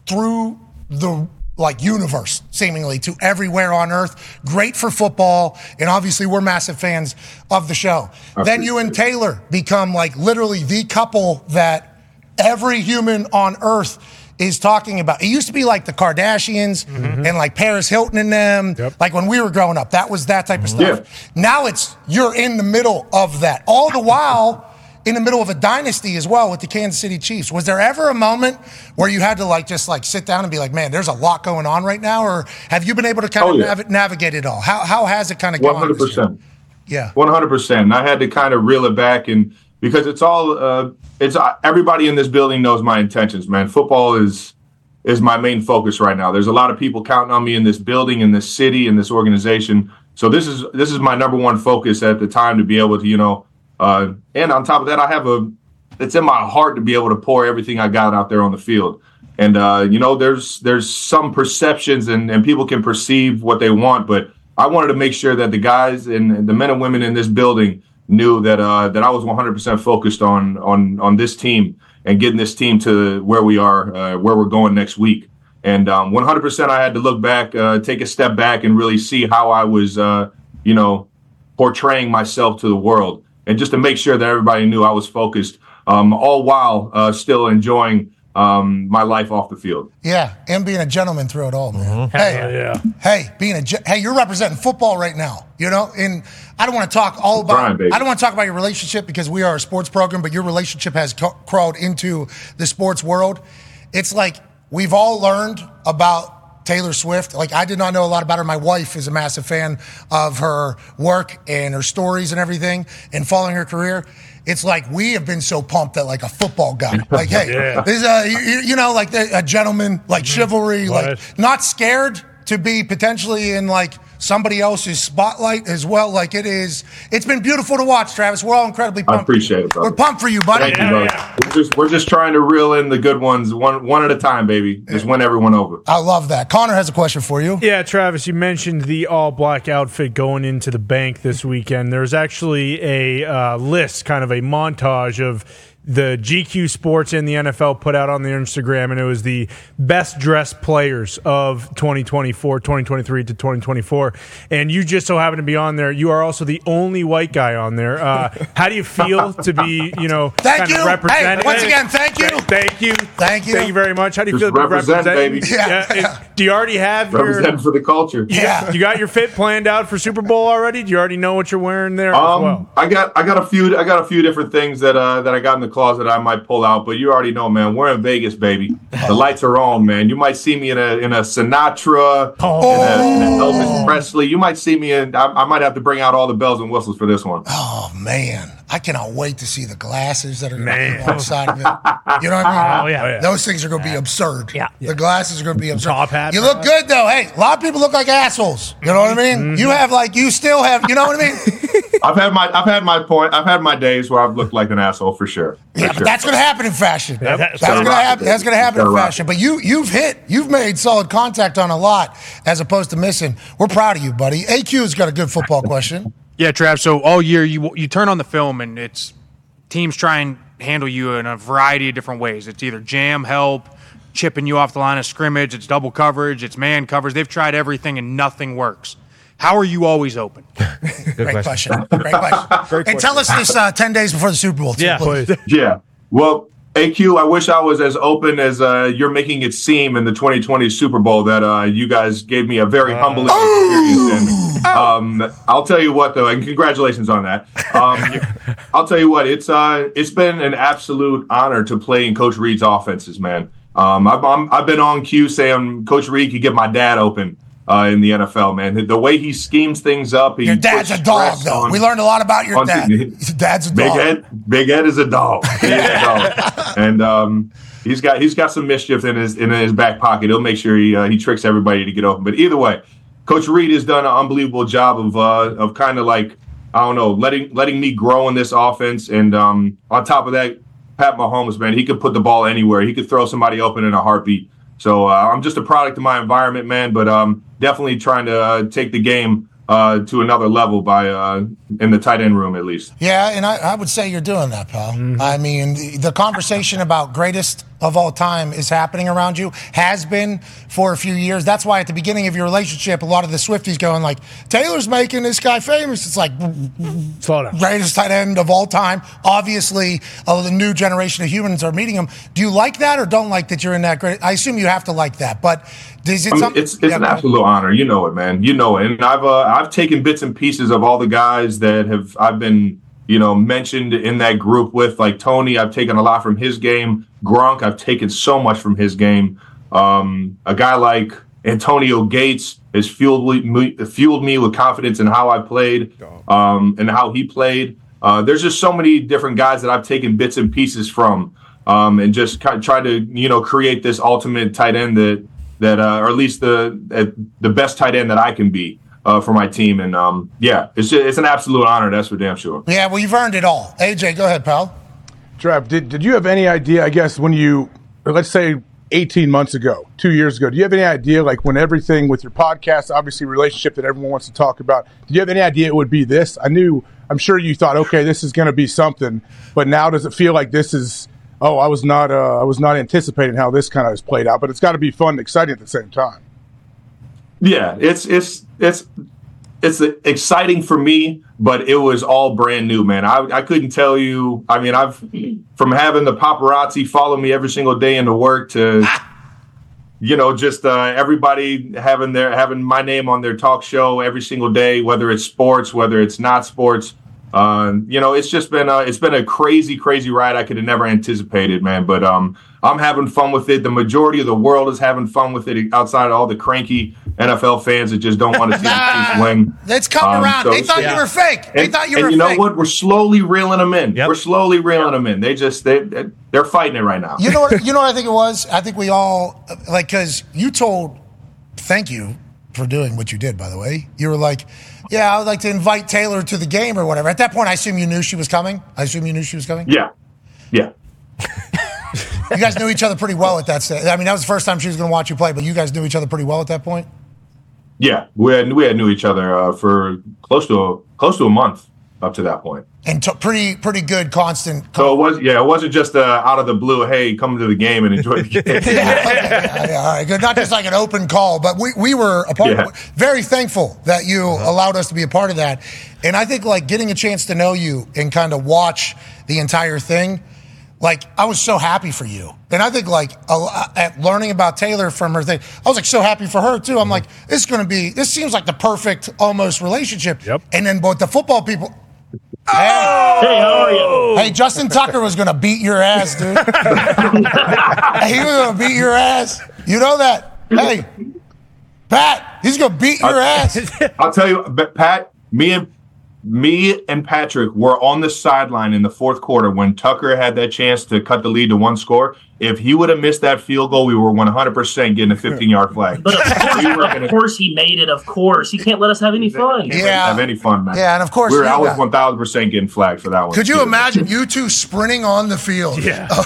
through the like universe seemingly to everywhere on earth. Great for football and obviously we're massive fans of the show. Then you and taylor become like literally the couple that every human on earth is talking about. It used to be like the kardashians mm-hmm. and like paris hilton and them like when we were growing up. That was that type of mm-hmm. stuff. Now it's you're in the middle of that. All the while in the middle of a dynasty as well with the Kansas City Chiefs. Was there ever a moment where you had to like just like sit down and be like, man, there's a lot going on right now, or have you been able to kind Oh, of yeah. nav- navigate it all? How how has it kind of One gone? hundred percent. Yeah. One hundred percent. I had to kind of reel it back, and because it's all, uh, it's uh, everybody in this building knows my intentions. Man, football is is my main focus right now. There's a lot of people counting on me in this building, in this city, in this organization. So this is this is my number one focus at the time to be able to, you know, uh, and on top of that, I have a. It's in my heart to be able to pour everything I got out there on the field. And uh, you know, there's there's some perceptions, and, and people can perceive what they want, but I wanted to make sure that the guys and the men and women in this building knew that uh, that I was 100% focused on on on this team and getting this team to where we are, uh, where we're going next week. And um, 100%, I had to look back, uh, take a step back, and really see how I was, uh, you know, portraying myself to the world, and just to make sure that everybody knew I was focused, um, all while uh, still enjoying um, my life off the field. Yeah, and being a gentleman through it all, man. Hell Hey, yeah. hey, being a ge- hey, you're representing football right now, you know. And I don't want to talk all about. Grind, baby. I don't want to talk about your relationship because we are a sports program, but your relationship has ca- crawled into the sports world. It's like we've all learned about Taylor Swift. Like I did not know a lot about her. My wife is a massive fan of her work and her stories and everything, and following her career. It's like we have been so pumped that like a football guy, like hey, Yeah. this is a, you, you know like a gentleman, like mm-hmm. chivalry, like not scared to be potentially in like somebody else's spotlight as well. Like it is, it's been beautiful to watch, Travis. We're all incredibly pumped. I pumped. appreciate it, brother. We're pumped for you, buddy. Thank you, brother. We're just we're just trying to reel in the good ones one one at a time, baby. Just win everyone over. I love that. Connor has a question for you. Yeah, Travis, you mentioned the all black outfit going into the bank this weekend. There's actually a uh, list, kind of a montage of the GQ Sports and the NFL put out on their Instagram, and it was the best dressed players of 2024, 2023 to 2024. And you just so happen to be on there. You are also the only white guy on there. Uh, how do you feel to be, you know, Thank you. represented? Hey, once again, thank you. Thank you. Thank you. Thank you very much. How do you Just feel to be represent, representing? baby. Yeah. Yeah. Do you already have your? Representing for the culture. Yeah. You got your fit planned out for Super Bowl already? Do you already know what you're wearing there as Um, well? I got I got a few I got a few different things that uh that I got in the closet I might pull out, but you already know, man. We're in Vegas, baby. The lights are on, man. You might see me in a in a Sinatra, Oh. in, a, in a Elvis Presley. You might see me in. I, I might have to bring out all the bells and whistles for this one. Oh man, I cannot wait to see the glasses that are going to be outside of it. You know what I mean? Oh, yeah. Oh, yeah. Those things are going to be absurd. Yeah. The glasses are going to be absurd. Top hat, You look good though. Hey, a lot of people look like assholes. You know what I mean? Mm-hmm. You have like you still have. You know what I mean? I've had my I've had my point. I've had my days where I've looked like an asshole for sure. For Yeah, but sure. that's going to happen in fashion. Yep. That's going to rock happen. That's going to happen Gotta in rock fashion. But you you've hit. You've made solid contact on a lot as opposed to missing. We're proud of you, buddy. AQ's got a good football question. Yeah, Trav. So all year you you turn on the film and it's teams try and handle you in a variety of different ways. It's either jam, help, chipping you off the line of scrimmage. It's double coverage. It's man coverage. They've tried everything and nothing works. How are you always open? Great question. Great question. and tell us this uh, ten days before the Super Bowl. too, Yeah. please. Yeah. Well, AQ, I wish I was as open as uh, you're making it seem in the 2020 Super Bowl that uh, you guys gave me a very humbling experience. And um, I'll tell you what, though, and congratulations on that. Um, I'll tell you what, it's uh, it's been an absolute honor to play in Coach Reid's offenses, man. Um, I've, I'm, I've been on cue saying Coach Reid could get my dad open. Uh, in the NFL, man, the, way he schemes things up, he Your dad's a dog, though. on- We learned a lot about your dad. the- dad's a Big dog. Ed, Big Ed is a dog. He is a dog. and um, he's got he's got some mischief in his in his back pocket. He'll make sure he uh, he tricks everybody to get open. But either way, Coach Reid has done an unbelievable job of uh, of kind of like I don't know letting letting me grow in this offense. And um, on top of that, Pat Mahomes, man, he could put the ball anywhere. He could throw somebody open in a heartbeat. So uh, I'm just a product of my environment, man. But um, definitely trying to uh, take the game uh, to another level by uh, in the tight end room at least. Yeah, and I, I would say you're doing that, pal. I mean, the, the conversation about greatest of all time is happening around you, has been for a few years. That's why at the beginning of your relationship, a lot of the Swifties going like, Taylor's making this guy famous. It's like Slow down. greatest tight end of all time. Obviously, uh, the new generation of humans are meeting him. Do you like that or don't like that you're in that great? I assume you have to like that, but is it I mean, something? it's it's an absolute honor. You know it, man. You know it. And I've uh, I've taken bits and pieces of all the guys that have I've been you know mentioned in that group with, like Tony. I've taken a lot from his game. Gronk. I've taken so much from his game. Um, a guy like Antonio Gates has fueled me fueled me with confidence in how I played um, and how he played. Uh, there's just so many different guys that I've taken bits and pieces from, um, and just kind of try to you know create this ultimate tight end that that uh, or at least the the best tight end that I can be uh, for my team. And um, yeah, it's just, it's an absolute honor. That's for damn sure. Yeah, well, you've earned it all. AJ, go ahead, pal. Trav, did, did you have any idea, I guess, when you, let's say 18 months ago, two years ago, do you have any idea, like when everything with your podcast, obviously relationship that everyone wants to talk about, do you have any idea it would be this? I knew, I'm sure you thought, okay, this is going to be something, but now does it feel like this is, oh, I was not, uh, I was not anticipating how this kind of has played out, but it's got to be fun and exciting at the same time. Yeah, it's it's it's it's exciting for me, but it was all brand new, man. I I couldn't tell you. I mean, I've from having the paparazzi follow me every single day into work to you know just uh, everybody having their having my name on their talk show every single day, whether it's sports, whether it's not sports. Um, you know, it's just been a, it's been a crazy, crazy ride. I could have never anticipated, man. But um, I'm having fun with it. The majority of the world is having fun with it, outside of all the cranky NFL fans that just don't want to see the Chiefs win. It's coming Um, around. so they thought you were fake. They And, thought you and were you know fake. what? We're slowly reeling them in. We're slowly reeling them in. They just they they're fighting it right now. You know what? You know what I think it was. I think we all like because you told. Thank you for doing what you did. By the way, you were like, "Yeah, I would like to invite Taylor to the game or whatever." At that point, I assume you knew she was coming. I assume you knew she was coming. Yeah, yeah. You guys knew each other pretty well at that stage. I mean, that was the first time she was going to watch you play, but you guys knew each other pretty well at that point. Yeah, we had we had knew each other uh, for close to a, close to a month. Up to that point. and t- pretty pretty good constant. So it was, yeah, it wasn't just uh, out of the blue. Hey, come to the game and enjoy the game. yeah, yeah, all right, good. Not just like an open call, but we, we were a part Yeah. of it. Very thankful that you uh-huh. allowed us to be a part of that. And I think like getting a chance to know you and kind of watch the entire thing, like I was so happy for you. And I think like a, uh, at learning about Taylor from her thing, I was like so happy for her too. I'm mm-hmm. like, this is going to be, this seems like the perfect almost relationship. Yep. And then but the football people. Hey, Hey, how are you? Oh! Hey, Justin Tucker was going to beat your ass, dude. he was going to beat your ass. You know that. Hey, Pat, he's going to beat your ass. I'll tell you, but Pat, me and me and Patrick were on the sideline in the fourth quarter when Tucker had that chance to cut the lead to one score. If he would have missed that field goal, we were 100% getting a 15 yard flag. But of course, We were of course he made it. Of course, he can't let us have any fun. Can't have any fun, man. Yeah, and of course we were, you I was one thousand percent getting flagged for that one. Could you too. imagine you two sprinting on the field? Yeah.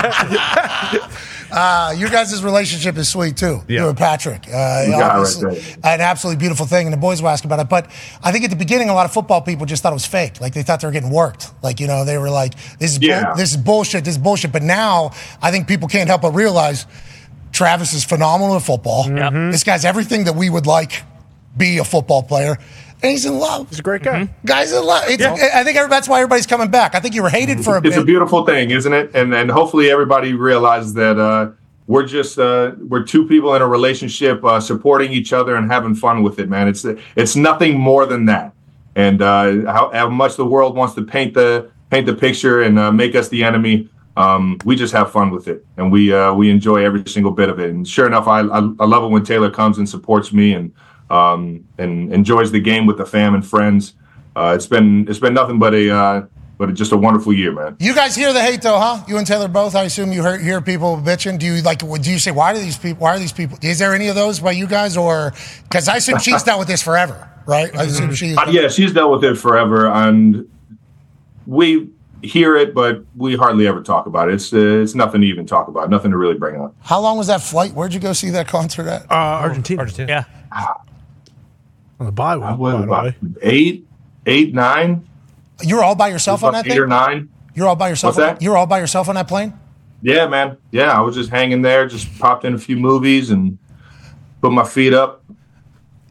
uh, your guys' relationship is sweet too. You and Patrick. Uh, You got right an absolutely beautiful thing, and the boys will ask about it. But I think at the beginning, a lot of football people just thought it was fake. Like they thought they were getting worked. Like you know, they were like, "This is bull- Yeah. this is bullshit. This is bullshit." But now, I think people can't help but realize Travis is phenomenal at football. This guy's everything that we would like be a football player. And he's in love. He's a great guy. Guys in love. It's, I think that's why everybody's coming back. I think you were hated for a bit. it's a beautiful thing, isn't it? And and hopefully everybody realizes that uh, we're just uh, we're two people in a relationship, uh, supporting each other and having fun with it, man. It's it's nothing more than that. And uh, how, how much the world wants to paint the paint the picture and uh, make us the enemy. Um, we just have fun with it, and we uh, we enjoy every single bit of it. And sure enough, I, I I love it when Taylor comes and supports me and um, and enjoys the game with the fam and friends. Uh, it's been it's been nothing but a uh, but just a wonderful year, man. You guys hear the hate though, huh? You and Taylor both. I assume you hear, hear people bitching. Do you like? Do you say why do these people? Why are these people? Is there any of those by you guys, or because I assume she's dealt with this forever, right? I assume she. Uh, yeah, she's dealt with it forever, and we hear it, but we hardly ever talk about it. It's uh, it's nothing to even talk about, nothing to really bring up. How long was that flight? Where'd you go see that concert at? Uh, Argentina. Yeah. On the bye I week, was by the about way. eight, eight, nine, You're all by yourself on that eight thing. or nine. You're all by yourself. What's on- that? You're all by yourself on that plane. Yeah, man. Yeah, I was just hanging there, just popped in a few movies and put my feet up.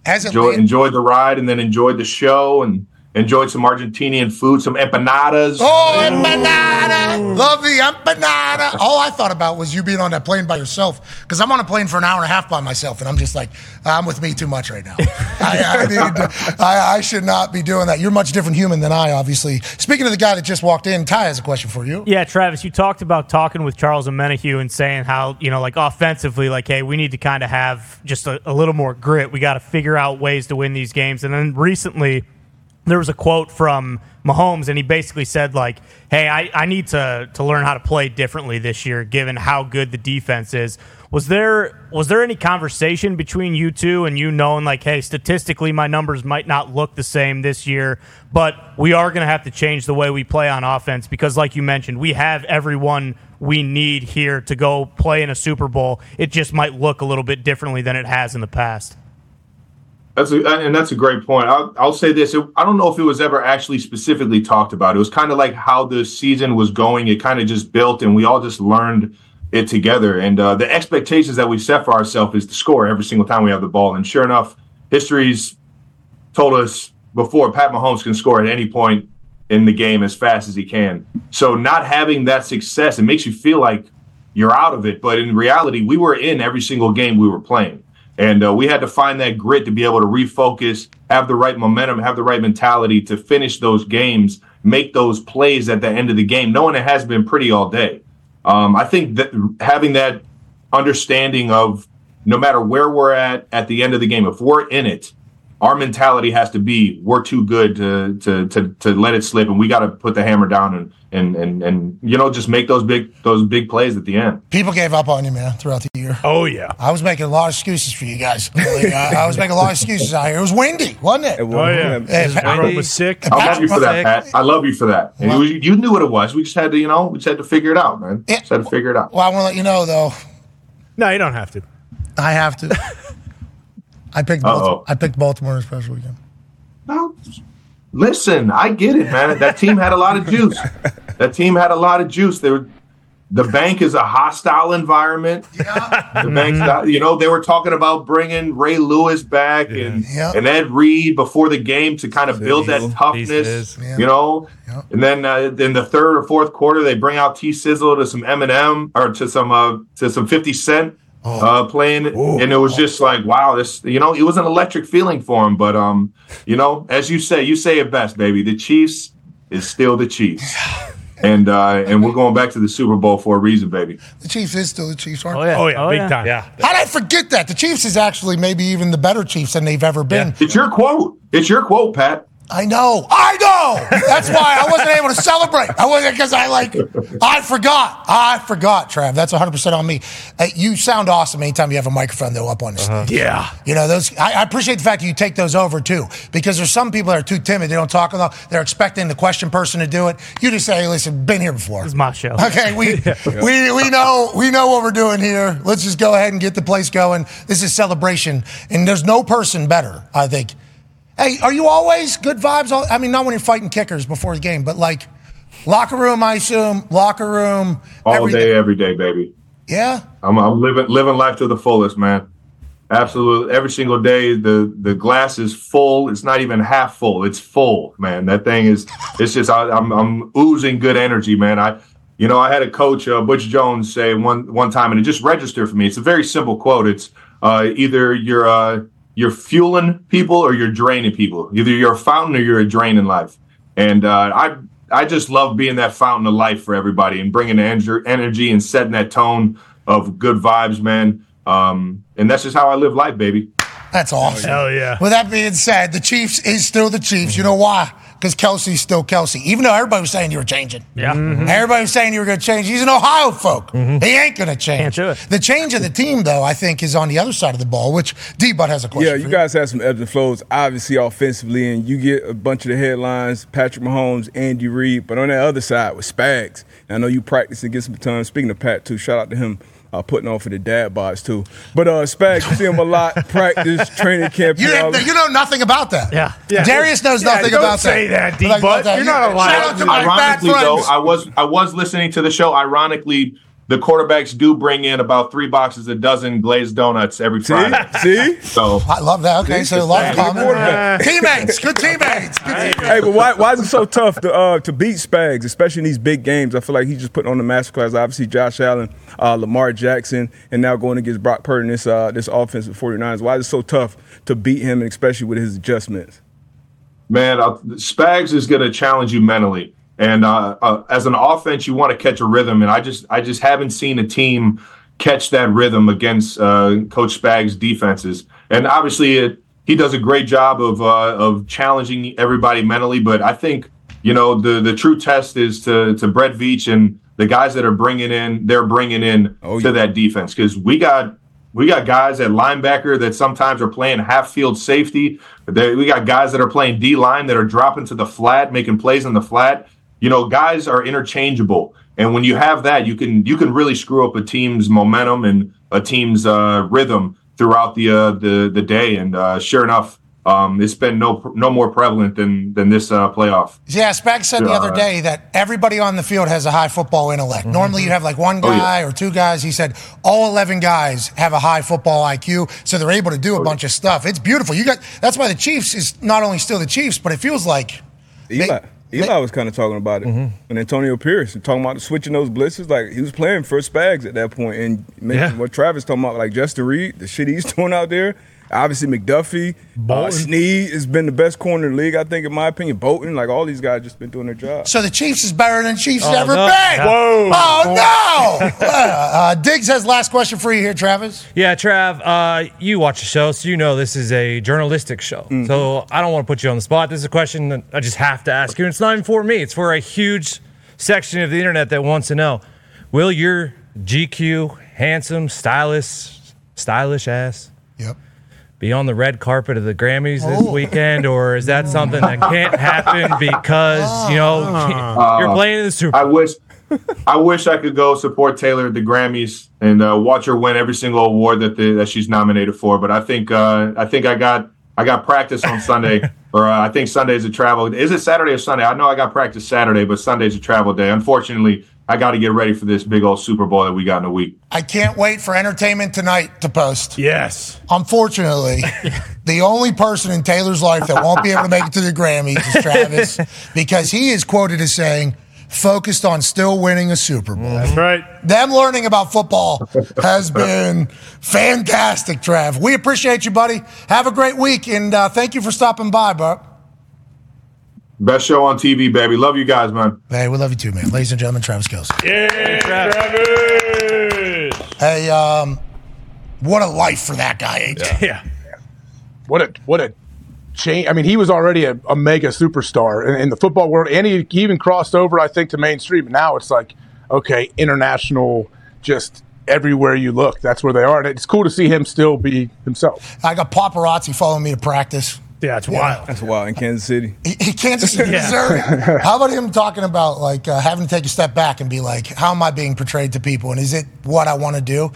As it Enjoy, landed- enjoyed the ride, and then enjoyed the show, and enjoyed some Argentinian food, some empanadas. Oh, empanada! Love the empanada. All I thought about was you being on that plane by yourself. Because I'm on a plane for an hour and a half by myself, and I'm just like, I'm with me too much right now. I, I, need, I, I should not be doing that. You're a much different human than I, obviously. Speaking of the guy that just walked in, Ty has a question for you. Yeah, Travis, you talked about talking with Charles Omenihu and saying how, you know, like offensively, like, hey, we need to kind of have just a, a little more grit. We got to figure out ways to win these games. And then recently, there was a quote from Mahomes, and he basically said, like, hey, I, I need to, to learn how to play differently this year, given how good the defense is. Was there was there any conversation between you two and you knowing like, hey, statistically my numbers might not look the same this year, but we are going to have to change the way we play on offense because, like you mentioned, we have everyone we need here to go play in a Super Bowl. It just might look a little bit differently than it has in the past. That's a, and that's a great point. I'll, I'll say this: It- I don't know if it was ever actually specifically talked about. It was kind of like how the season was going. It kind of just built, and we all just learned it together. And uh, the expectations that we set for ourselves is to score every single time we have the ball. And sure enough, history's told us before Pat Mahomes can score at any point in the game as fast as he can. So not having that success, it makes you feel like you're out of it. But in reality, we were in every single game we were playing. And uh, we had to find that grit to be able to refocus, have the right momentum, have the right mentality to finish those games, make those plays at the end of the game, knowing it has been pretty all day. Um, I think that having that understanding of no matter where we're at at the end of the game, if we're in it, our mentality has to be we're too good to to to, to let it slip, and we got to put the hammer down and and and and you know just make those big those big plays at the end. People gave up on you, man, throughout the year. Oh yeah, I was making a lot of excuses for you guys. Really, I, I was making a lot of excuses out here. It was windy, wasn't it? Oh yeah, Hey, His Pat- was sick. I love you for that, Pat. I love you for that. And you, you knew what it was. We just had to, you know, we just had to figure it out, man. Just had to figure it out. Well, I want to let you know though. No, you don't have to. I have to. I picked. Uh-oh. Baltimore. I picked Baltimore this past weekend. No, listen, I get it, man. That team had a lot of juice. That team had a lot of juice. They were, the bank is a hostile environment. Yeah. The bank's not, you know, they were talking about bringing Ray Lewis back and, Yeah. and Ed Reed before the game to kind of build that toughness, you know. And then uh, in the third or fourth quarter, they bring out T Sizzle to some Eminem or to some uh, to some Fifty Cent uh, playing, it and it was just like, wow, this. You know, it was an electric feeling for him. But um, you know, as you say, you say it best, baby. The Chiefs is still the Chiefs. And uh, and we're going back to the Super Bowl for a reason, baby. The Chiefs is still the Chiefs, aren't Oh, yeah. Oh yeah, Oh, big yeah. time. Yeah. How did I forget that? The Chiefs is actually maybe even the better Chiefs than they've ever been. It's your quote. It's your quote, Pat. I know. I know. That's why I wasn't able to celebrate. I wasn't because I like. I forgot. I forgot, Trav. That's 100 percent on me. Uh, you sound awesome anytime you have a microphone though up on the stage. Yeah. You know those. I, I appreciate the fact that you take those over too, because there's some people that are too timid. They don't talk enough. They're expecting the question person to do it. You just say, "Hey, listen, been here before." It's my show. Okay, we we we know we know what we're doing here. Let's just go ahead and get the place going. This is celebration, and there's no person better. I think. Hey, are you always good vibes? All, I mean, not when you're fighting kickers before the game, but like locker room, I assume locker room All everything. day, every day, baby. Yeah, I'm, I'm living living life to the fullest, man. Absolutely, every single day the the glass is full. It's not even half full. It's full, man. That thing is. It's just I, I'm I'm oozing good energy, man. I, you know, I had a coach, uh, Butch Jones, say one one time, and it just registered for me. It's a very simple quote. It's uh, either you're uh, you're fueling people or you're draining people. Either you're a fountain or you're a drain in life. And uh, I I just love being that fountain of life for everybody and bringing the energy and setting that tone of good vibes, man. Um, and that's just how I live life, baby. that's awesome. Hell yeah. With that being said, the Chiefs is still the Chiefs. You know why? Because Kelce's still Kelce. Even though everybody was saying you were changing. Yeah. Mm-hmm. Mm-hmm. Everybody was saying you were going to change. He's an Ohio folk. Mm-hmm. He ain't going to change. Can't do it. The change of the team, though, I think, is on the other side of the ball, which D Bud has a question. Yeah, for you guys have some ebbs and flows, obviously offensively, and you get a bunch of the headlines: Patrick Mahomes, Andy Reid. But on that other side with Spags, and I know you practice and get some time. Speaking of Pat, too, shout out to him. Uh, putting on for the dad bods too, but uh, Spags, you see him a lot. Practice, training camp. You, didn't- you know nothing about that. Yeah. Yeah. Darius knows Yeah, nothing don't about say that. that, D, Nothing about Bud. You're not allowed Shout out to my bad Ironically, though. I was I was listening to the show. Ironically, the quarterbacks do bring in about three boxes a dozen glazed donuts every See, Friday. see. So I love that. Okay, so a lot of common. quarterback. Teammates, good teammates. Good teammates. Hey, but why, why is it so tough to uh, to beat Spags, especially in these big games? I feel like he's just putting on the masterclass. Obviously, Josh Allen, uh, Lamar Jackson, and now going against Brock Purdy in this, uh, this offense with 49ers. Why is it so tough to beat him, and especially with his adjustments? man, uh, Spags is going to challenge you mentally, and uh, uh, as an offense, you want to catch a rhythm, and I just I just haven't seen a team catch that rhythm against uh, Coach Spags' defenses, and obviously it, he does a great job of uh, of challenging everybody mentally, but I think you know the the true test is to to Brett Veach and the guys that are bringing in they're bringing in Oh, to yeah. that defense because we got we got guys at linebacker that sometimes are playing half field safety. They, we got guys that are playing D line that are dropping to the flat, making plays in the flat. You know, guys are interchangeable, and when you have that, you can you can really screw up a team's momentum and a team's uh, rhythm throughout the uh, the the day. And uh, sure enough, um, it's been no no more prevalent than than this uh, playoff. Yeah, Spags said the other Uh, day that everybody on the field has a high football intellect. Normally, you have like one Oh, yeah. guy or two guys. He said all eleven guys have a high football IQ, so they're able to do a bunch of stuff. It's beautiful. You got that's why the Chiefs is not only still the Chiefs, but it feels like Eli. Eli was kind of talking about it, mm-hmm. and Antonio Pierce talking about switching those blitzes. Like he was playing for Spags at that point, and Yeah. what Travis talking about, like Justin Reid, the shit he's doing out there. Obviously, McDuffie, uh, Sneed has been the best corner in the league, I think, in my opinion. Bolton, like all these guys, just been doing their job. so. The Chiefs is better than Chiefs has Oh, ever no. been. Whoa. Oh no! uh, uh, Diggs has last question for you here, Travis. Yeah, Trav, uh, you watch the show, so you know this is a journalistic show. Mm-hmm. So I don't want to put you on the spot. This is a question that I just have to ask you. And it's not even for me, it's for a huge section of the internet that wants to know Will your GQ, handsome, stylish, stylish ass Yep. Be on the red carpet of the Grammys this Oh. weekend, or is that something that can't happen because, you know, you're playing in the Super I wish I wish I could go support Taylor at the Grammys and uh, watch her win every single award that the, that she's nominated for. But I think uh, I think I got I got practice on Sunday or uh, I think Sunday's a travel. Is it Saturday or Sunday? I know I got practice Saturday, but Sunday's a travel day. Unfortunately, I got to get ready for this big old Super Bowl that we got in a week. I can't wait for entertainment tonight to post. Yes. Unfortunately, the only person in Taylor's life that won't be able to make it to the Grammys is Travis because he is quoted as saying, focused on still winning a Super Bowl. That's right. Them learning about football has been fantastic, Trav. We appreciate you, buddy. Have a great week, and uh, thank you for stopping by, bro. Best show on TV, baby. Love you guys, man. Hey, we love you too, man. Ladies and gentlemen, Travis Kelce. Yeah, Travis. Hey, um, what a life for that guy, AJ. Yeah. What a what a change. I mean, he was already a, a mega superstar in, in the football world, and he, he even crossed over, I think, to mainstream. Now it's like, okay, international, just everywhere you look, that's where they are. And it's cool to see him still be himself. I got paparazzi following me to practice. Yeah, it's wild. That's wild in Kansas City. He, he Kansas City, Missouri. How about him talking about like uh, having to take a step back and be like, how am I being portrayed to people, and is it what I want to do?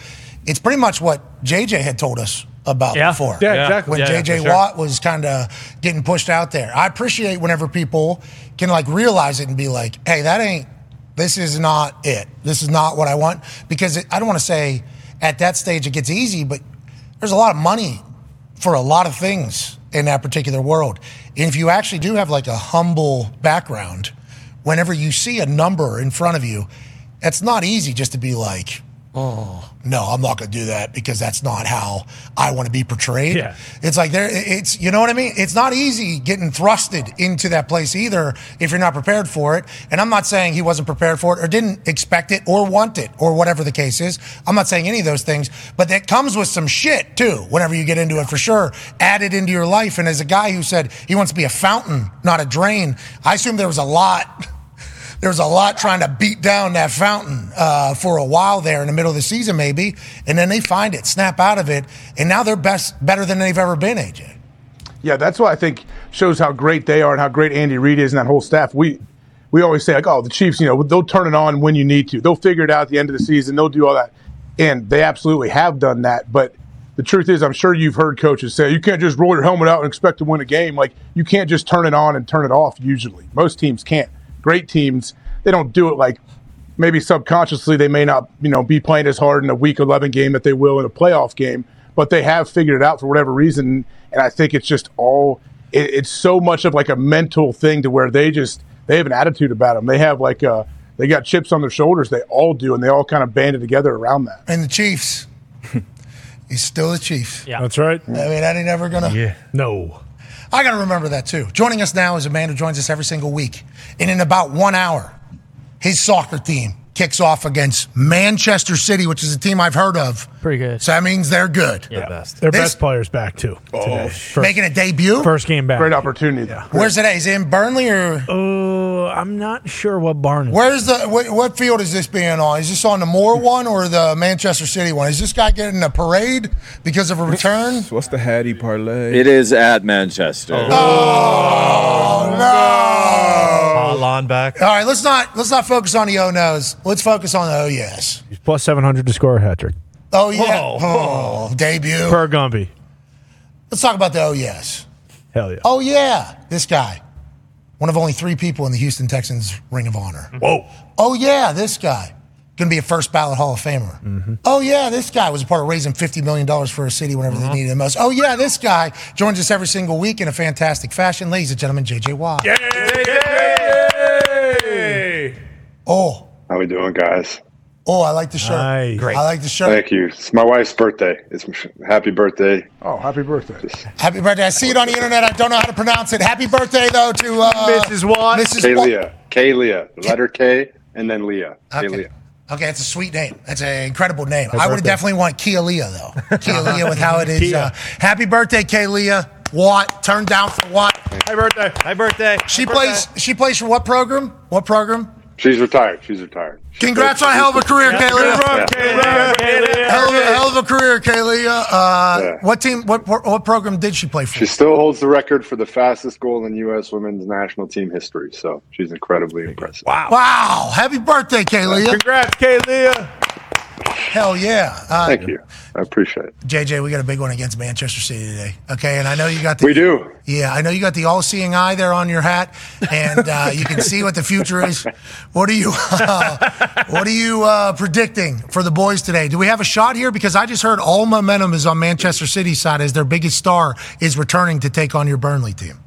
It's pretty much what JJ had told us about Yeah. before. Yeah, Yeah. exactly. When Yeah, JJ sure. Watt was kind of getting pushed out there. I appreciate whenever people can like realize it and be like, hey, that ain't. This is not it. This is not what I want because it, I don't want to say at that stage it gets easy, but there's a lot of money for a lot of things in that particular world. And if you actually do have like a humble background, whenever you see a number in front of you, it's not easy just to be like, oh, no, I'm not going to do that because that's not how I want to be portrayed. Yeah. It's like there, it's, you know what I mean? It's not easy getting thrusted into that place either if you're not prepared for it. And I'm not saying he wasn't prepared for it or didn't expect it or want it or whatever the case is. I'm not saying any of those things, but that comes with some shit too whenever you get into it for sure. Added into your life. And as a guy who said he wants to be a fountain, not a drain, I assume there was a lot there was a lot trying to beat down that fountain uh, for a while there in the middle of the season, maybe, and then they find it, snap out of it, and now they're best, better than they've ever been. AJ. Yeah, that's what I think shows how great they are and how great Andy Reid is and that whole staff. We we always say like, oh, the Chiefs, you know, they'll turn it on when you need to. They'll figure it out at the end of the season. They'll do all that, and they absolutely have done that. But the truth is, I'm sure you've heard coaches say you can't just roll your helmet out and expect to win a game. Like you can't just turn it on and turn it off. Usually, most teams can't. Great teams, they don't do it like maybe subconsciously they may not, you know, be playing as hard in a week 11 game that they will in a playoff game, but they have figured it out for whatever reason. And I think it's just all, it, it's so much of like a mental thing to where they just, they have an attitude about them. They have like, uh, they got chips on their shoulders. They all do, and they all kind of banded together around that. And the Chiefs, he's still the Chiefs. Yeah. That's right. I mean, that ain't ever gonna. Yeah. No. I got to remember that too. Joining us now is a man who joins us every single week. And in about one hour, his soccer team kicks off against Manchester City, which is a team I've heard of. Pretty good. So that means they're good. Yeah. best. Their This- best players back too. Oh. today. First, Making a debut. first game back. Great opportunity. Yeah. Where's it at? Is it in Burnley or? Oh, I'm not sure what barn. Where's the what, what field is this being on? Is this on the Moor one or the Manchester City one? Is this guy getting a parade because of a return? What's the Hattie parlay? It is at Manchester. Oh no! Hot lawn back. All right, let's not let's not focus on the oh no's. Let's focus on the oh yes. He's plus 700 to score a hat trick. Oh yeah. Oh, debut. Per Gumby. Let's talk about the oh yes. Hell yeah. Oh yeah, this guy. One of only three people in the Houston Texans Ring of Honor. Whoa. Oh yeah, this guy. Going to be a first ballot Hall of Famer. Mm-hmm. Oh yeah, this guy was a part of raising fifty million dollars for a city whenever Uh-huh. they needed it most. Oh yeah, this guy joins us every single week in a fantastic fashion, ladies and gentlemen. JJ Watt. Oh, How we doing, guys? oh, I like the shirt. Nice. Great. I like the shirt. Thank you. It's my wife's birthday. It's happy birthday. Oh, happy birthday. Happy birthday! I see it on the internet. I don't know how to pronounce it. Happy birthday though to uh, Mrs. Watt. Mrs. Watt. Kalia. Kalia. The letter K and then Leah. Okay. Kalia. Okay, it's a sweet name. That's an incredible name. Happy I would birthday. definitely want Kealia though. Kealia with how it is. Uh, happy birthday, Kealia. Watt turned down for Watt. Happy birthday. Hi, birthday. She plays. She plays for what program? What program? She's retired. She's retired. She's Congrats on a hell of a career, Kaylee. Yeah. Hell of a, hell of a career, Kaylee. Uh, Yeah. What team? What, what what program did she play for? She still holds the record for the fastest goal in U.S. women's national team history. So she's incredibly impressive. Wow. Wow! Happy birthday, Kaylee. Congrats, Kaylee. Hell yeah. Uh, Thank you. I appreciate it. JJ, we got a big one against Manchester City today. Okay, and I know you got the We do. Yeah, I know you got the all-seeing eye there on your hat, and uh, you can see what the future is. What are you, uh, what are you uh, predicting for the boys today? Do we have a shot here? Because I just heard all momentum is on Manchester City's side as their biggest star is returning to take on your Burnley team.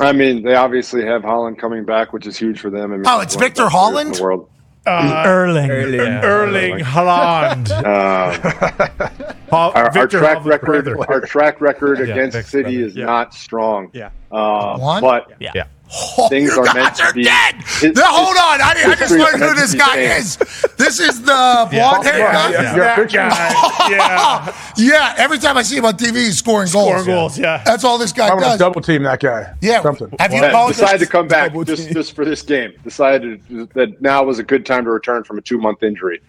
I mean, they obviously have Haaland coming back, which is huge for them. I mean, Oh, it's one of the Victor best players in Holland? the world. Uh, Erling. Erling Haaland. Uh, Paul- our, our Victor track record, our track record against Vic's City brother. is Yeah. not strong. Yeah. Uh, One? But Yeah. Oh, things are meant guys to are be. dead. his- Now, hold on. I, I just history learned who this guy changed. is. This is the blonde hair guy. Yeah, that guy. Yeah. Yeah, every time I see him on TV, he's scoring goals. Scoring goals, yeah. That's all this guy I want to does. double team that guy. Yeah. Something. Have you Yeah, apologized? decided to come back just, just for this game. Decided that now was a good time to return from a two month injury.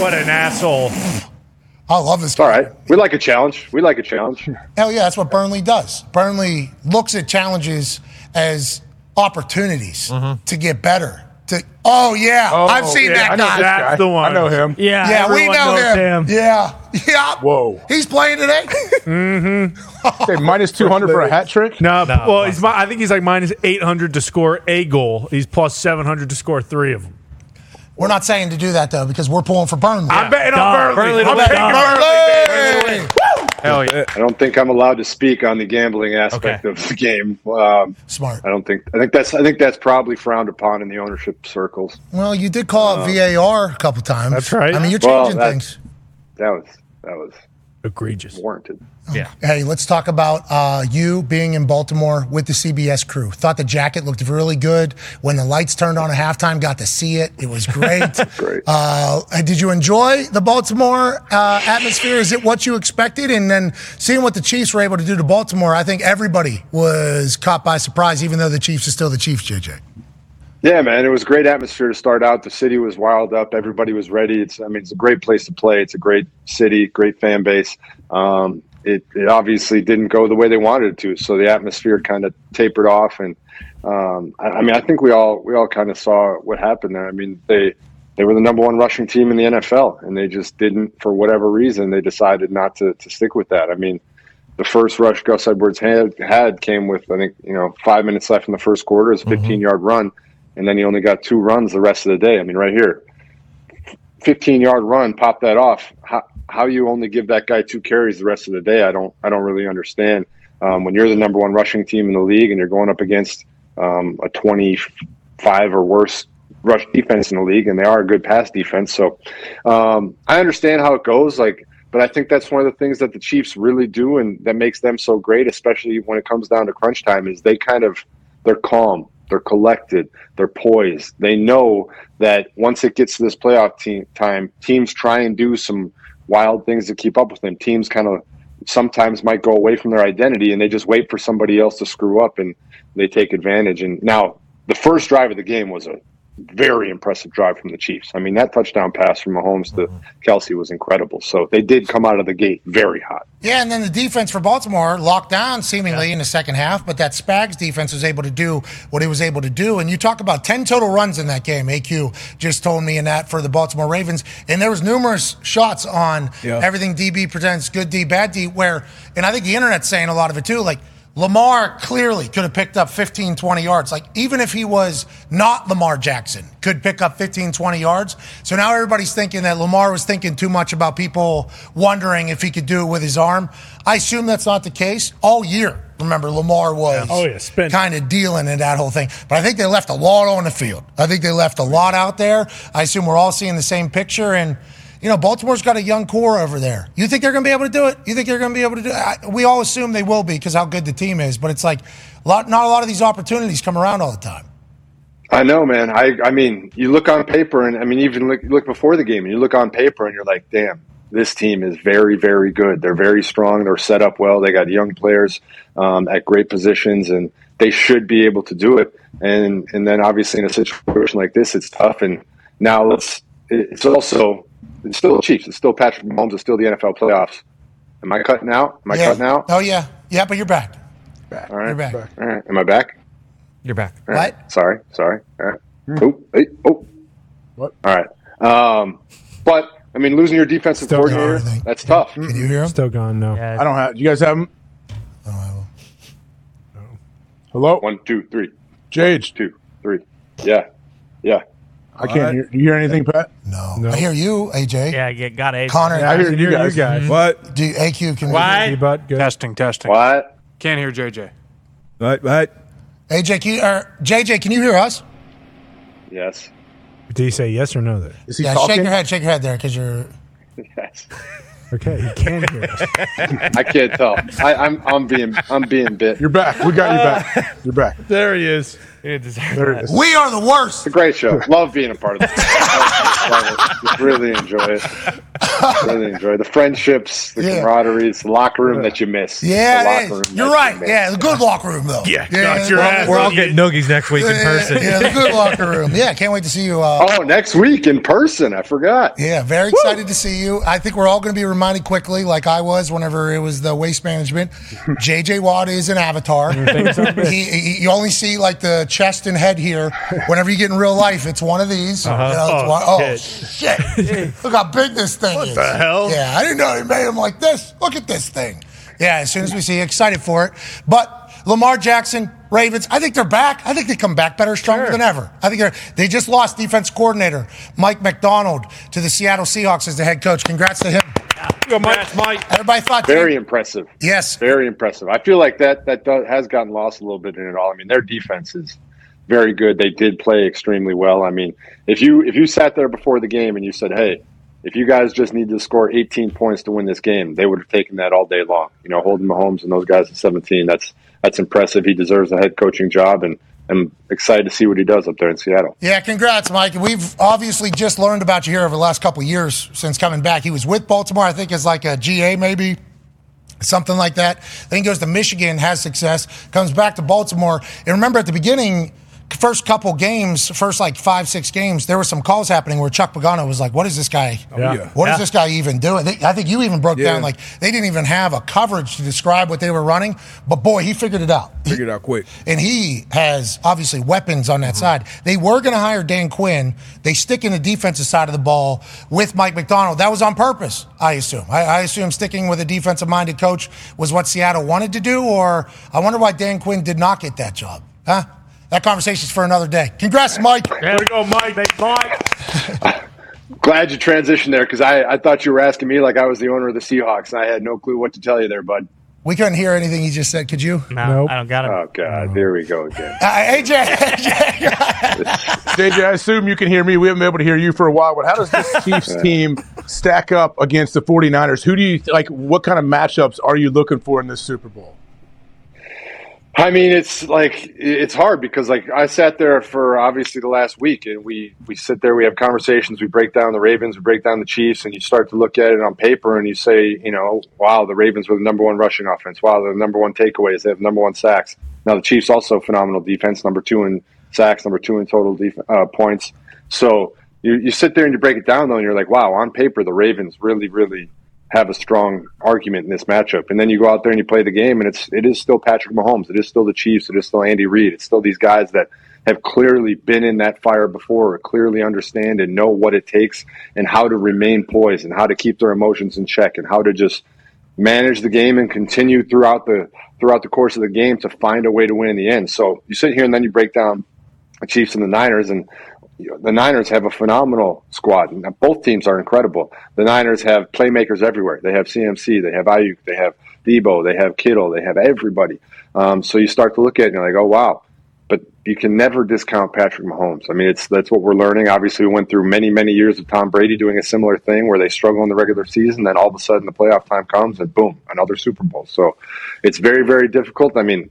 What an asshole. I love this It's all We like a challenge. We like a challenge. Hell yeah, that's what Burnley does. Burnley looks at challenges as opportunities mm-hmm. to get better. To oh yeah, Oh, I've seen yeah, that know guy. this That's guy. the one. I know him. Yeah, Yeah, we everyone know knows him. Yeah, yeah. Whoa. He's playing today. Mm-hmm. Okay, minus 200 for a hat trick? No, No, well, he's, mi- I think he's like minus 800 to score a goal. He's plus 700 to score three of them. We're not saying to do that though because we're pulling for Burnley. I'm betting on Burnley. Burnley I'm bet taking on. Burnley. Hey! Hell yeah. I don't think I'm allowed to speak on the gambling aspect Okay. of the game. Um, Smart. I don't think. I think that's. I think that's probably frowned upon in the ownership circles. Well, you did call out VAR a couple times. That's right. I mean, you're changing that's- things. That was. That was Egregious. warranted. Yeah. Hey, let's talk about uh, you being in Baltimore with the CBS crew. Thought the jacket looked really good. When the lights turned on at halftime, got to see it. It was great. Great. Uh, did you enjoy the Baltimore uh, atmosphere? Is it what you expected? And then seeing what the Chiefs were able to do to Baltimore, I think everybody was caught by surprise, even though the Chiefs are still the Chiefs, JJ. Yeah, man, it was a great atmosphere to start out. The city was wild up. Everybody was ready. It's, I mean, it's a great place to play. It's a great city, great fan base. Um, it, it obviously didn't go the way they wanted it to, so the atmosphere kind of tapered off. And um, I, I mean, I think we all we all kind of saw what happened there. I mean, they they were the number one rushing team in the NFL, and they just didn't, for whatever reason, they decided not to to stick with that. I mean, the first rush Gus Edwards had had came with I think you know five minutes left in the first quarter. It's a 15 yard run, and then he only got two runs the rest of the day. I mean, right here, 15 yard run, pop that off. How how you only give that guy two carries the rest of the day? I don't I don't really understand. Um, when you're the number one rushing team in the league and you're going up against um, a 25 or worse rush defense in the league, and they are a good pass defense. So um, I understand how it goes. Like, but I think that's one of the things that the Chiefs really do, and that makes them so great, especially when it comes down to crunch time, is they kind of they're calm, they're collected, they're poised. They know that once it gets to this playoff team time, teams try and do some wild things to keep up with them. Teams kind of sometimes might go away from their identity and they just wait for somebody else to screw up and they take advantage. And now the first drive of the game was a very impressive drive from the Chiefs. I mean, that touchdown pass from Mahomes to Kelce was incredible. So they did come out of the gate very hot. Yeah, and then the defense for Baltimore locked down seemingly in the second half, but that Spags defense was able to do what he was able to do. And you talk about 10 total runs in that game. AQ just told me in that for the Baltimore Ravens. And there was numerous shots on Yeah. everything DB presents, good D, bad D, where, and I think the internet's saying a lot of it too, like, Lamar clearly could have picked up 15, 20 yards. Like, even if he was not Lamar Jackson, could pick up 15, 20 yards. So now everybody's thinking that Lamar was thinking too much about people wondering if he could do it with his arm. I assume that's not the case. All year, remember, Lamar was Oh, yeah, kind of dealing in that whole thing. But I think they left a lot on the field. I think they left a lot out there. I assume we're all seeing the same picture. And, you know, Baltimore's got a young core over there. You think they're going to be able to do it? You think they're going to be able to do it? I, we all assume they will be because how good the team is. But it's like a lot, not a lot of these opportunities come around all the time. I know, man. I I mean, you look on paper, and I mean, even look, look before the game, and you look on paper, and you're like, damn, this team is very, very good. They're very strong. They're set up well. They got young players um, at great positions, and they should be able to do it. And and then obviously in a situation like this, it's tough. And now let's. It's also it's still the Chiefs. It's still Patrick Mahomes. It's still the NFL playoffs. Am I cutting out? Am I yeah. cutting out? Oh, yeah. Yeah, but you're back. All right. You're back. All right. Am I back? You're back. All right. Sorry, sorry. All right. Hmm. Oh, hey, oh. What? All right. Um, but I mean, losing your defensive Still coordinator, that's tough. Hmm. Can you hmm. hear him? Still gone. No. I don't have. You guys have him? Hello. One, two, three. Jage. Two, three. Yeah, yeah. I can't hear. Do you hear anything, Pat? No. I hear you, AJ. Yeah, you got AJ. Connor, I hear you guys. Mm-hmm. What? Do you, AQ can What? But good. Testing, testing. What? Can't hear JJ. What? What? AJ, can you, er, or JJ, can you hear us? Yes. Did he say yes or no there? Is he yeah, talking? shake your head, shake your head there, because you're. Yes. Okay, he can hear us. I can't tell. I, I'm I'm being I'm being bit. You're back. We got you back. You're back. There he is. He deserves There that. We are the worst. It's a great show. Love being a part of it. Love it. Just really enjoy it. Really enjoy the friendships, the Yeah. camaraderie, the locker room that you miss. the Yeah, locker room you're right. you miss. Yeah, the good locker room though. Yeah, yeah, got your the- ass. We're all getting noogies next week in person. Yeah, the good locker room. Yeah, can't wait to see you. Uh, Oh, next week in person. I forgot. Yeah, very excited to see you. I think we're all going to be reminded quickly, like I was whenever it was the waste management. JJ Watt is an avatar. he, he, you only see like the chest and head here. Whenever you get in real life, it's one of these. Uh-huh. You know, it's Oh, one- oh, shit. shit. Look how big this thing is. What the hell? Yeah, I didn't know he made him like this. Look at this thing. Yeah, as soon as we see you, excited for it. But Lamar Jackson, Ravens, I think they're back. I think they come back better, stronger than ever. I think they're, they just lost defense coordinator Mike Macdonald to the Seattle Seahawks as the head coach. Congrats to him. Go, Mike. Mike. Everybody thought Very impressive. Yes. Very impressive. I feel like that that does, has gotten lost a little bit in it all. I mean, their defense is very good. They did play extremely well. I mean, if you if you sat there before the game and you said, "Hey, if you guys just need to score 18 points to win this game," they would have taken that all day long. You know, holding Mahomes and those guys at 17, that's that's impressive. He deserves a head coaching job, and I'm excited to see what he does up there in Seattle. Yeah, congrats, Mike. We've obviously just learned about you here over the last couple years since coming back. He was with Baltimore, I think, as like a GA maybe. Something like that. Then he goes to Michigan, has success, comes back to Baltimore. And remember at the beginning, first couple games, first like five, six games, there were some calls happening where Chuck Pagano was like, What is this guy? Oh, yeah. What is Yeah. this guy even doing? They, I think you even broke Yeah. down like they didn't even have a coverage to describe what they were running. But boy, he figured it out. Figured it out quick. And he has obviously weapons on that mm-hmm. side. They were going to hire Dan Quinn. They stick in the defensive side of the ball with Mike Macdonald. That was on purpose, I assume. I, I assume sticking with a defensive minded coach was what Seattle wanted to do, or I wonder why Dan Quinn did not get that job. Huh? That conversation's for another day. Congrats, Mike. Way to go, Mike. Mike. Glad you transitioned there because I, I thought you were asking me like I was the owner of the Seahawks, and I had no clue what to tell you there, bud. We couldn't hear anything he just said. Could you? No, Nope. I don't got it. Oh God, there we go again. Uh, AJ, AJ. JJ, I assume you can hear me. We haven't been able to hear you for a while, but how does this Chiefs team stack up against the 49ers? Who do you like? What kind of matchups are you looking for in this Super Bowl? I mean, it's like it's hard because like I sat there for obviously the last week, and we we sit there, we have conversations, we break down the Ravens, we break down the Chiefs, and you start to look at it on paper, and you say, you know, wow, the Ravens were the number one rushing offense. Wow, they're the number one takeaways. They have number one sacks. Now the Chiefs also phenomenal defense, number two in sacks, number two in total def- uh, points. So you you sit there and you break it down though, and you're like, wow, on paper the Ravens really really have a strong argument in this matchup. And then you go out there and you play the game, and it's it is still Patrick Mahomes, it is still the Chiefs, it is still Andy Reid, it's still these guys that have clearly been in that fire before, or clearly understand and know what it takes and how to remain poised and how to keep their emotions in check and how to just manage the game and continue throughout the throughout the course of the game to find a way to win in the end. So you sit here and then you break down the Chiefs and the Niners, and the Niners have a phenomenal squad. Both teams are incredible. The Niners have playmakers everywhere. They have CMC, they have Aiyuk, they have Debo, they have Kittle, they have everybody. Um, so you start to look at it and you're like, oh wow. But you can never discount Patrick Mahomes. I mean, it's that's what we're learning. Obviously, we went through many, many years of Tom Brady doing a similar thing where they struggle in the regular season, then all of a sudden the playoff time comes and boom, another Super Bowl. So it's very, very difficult. I mean,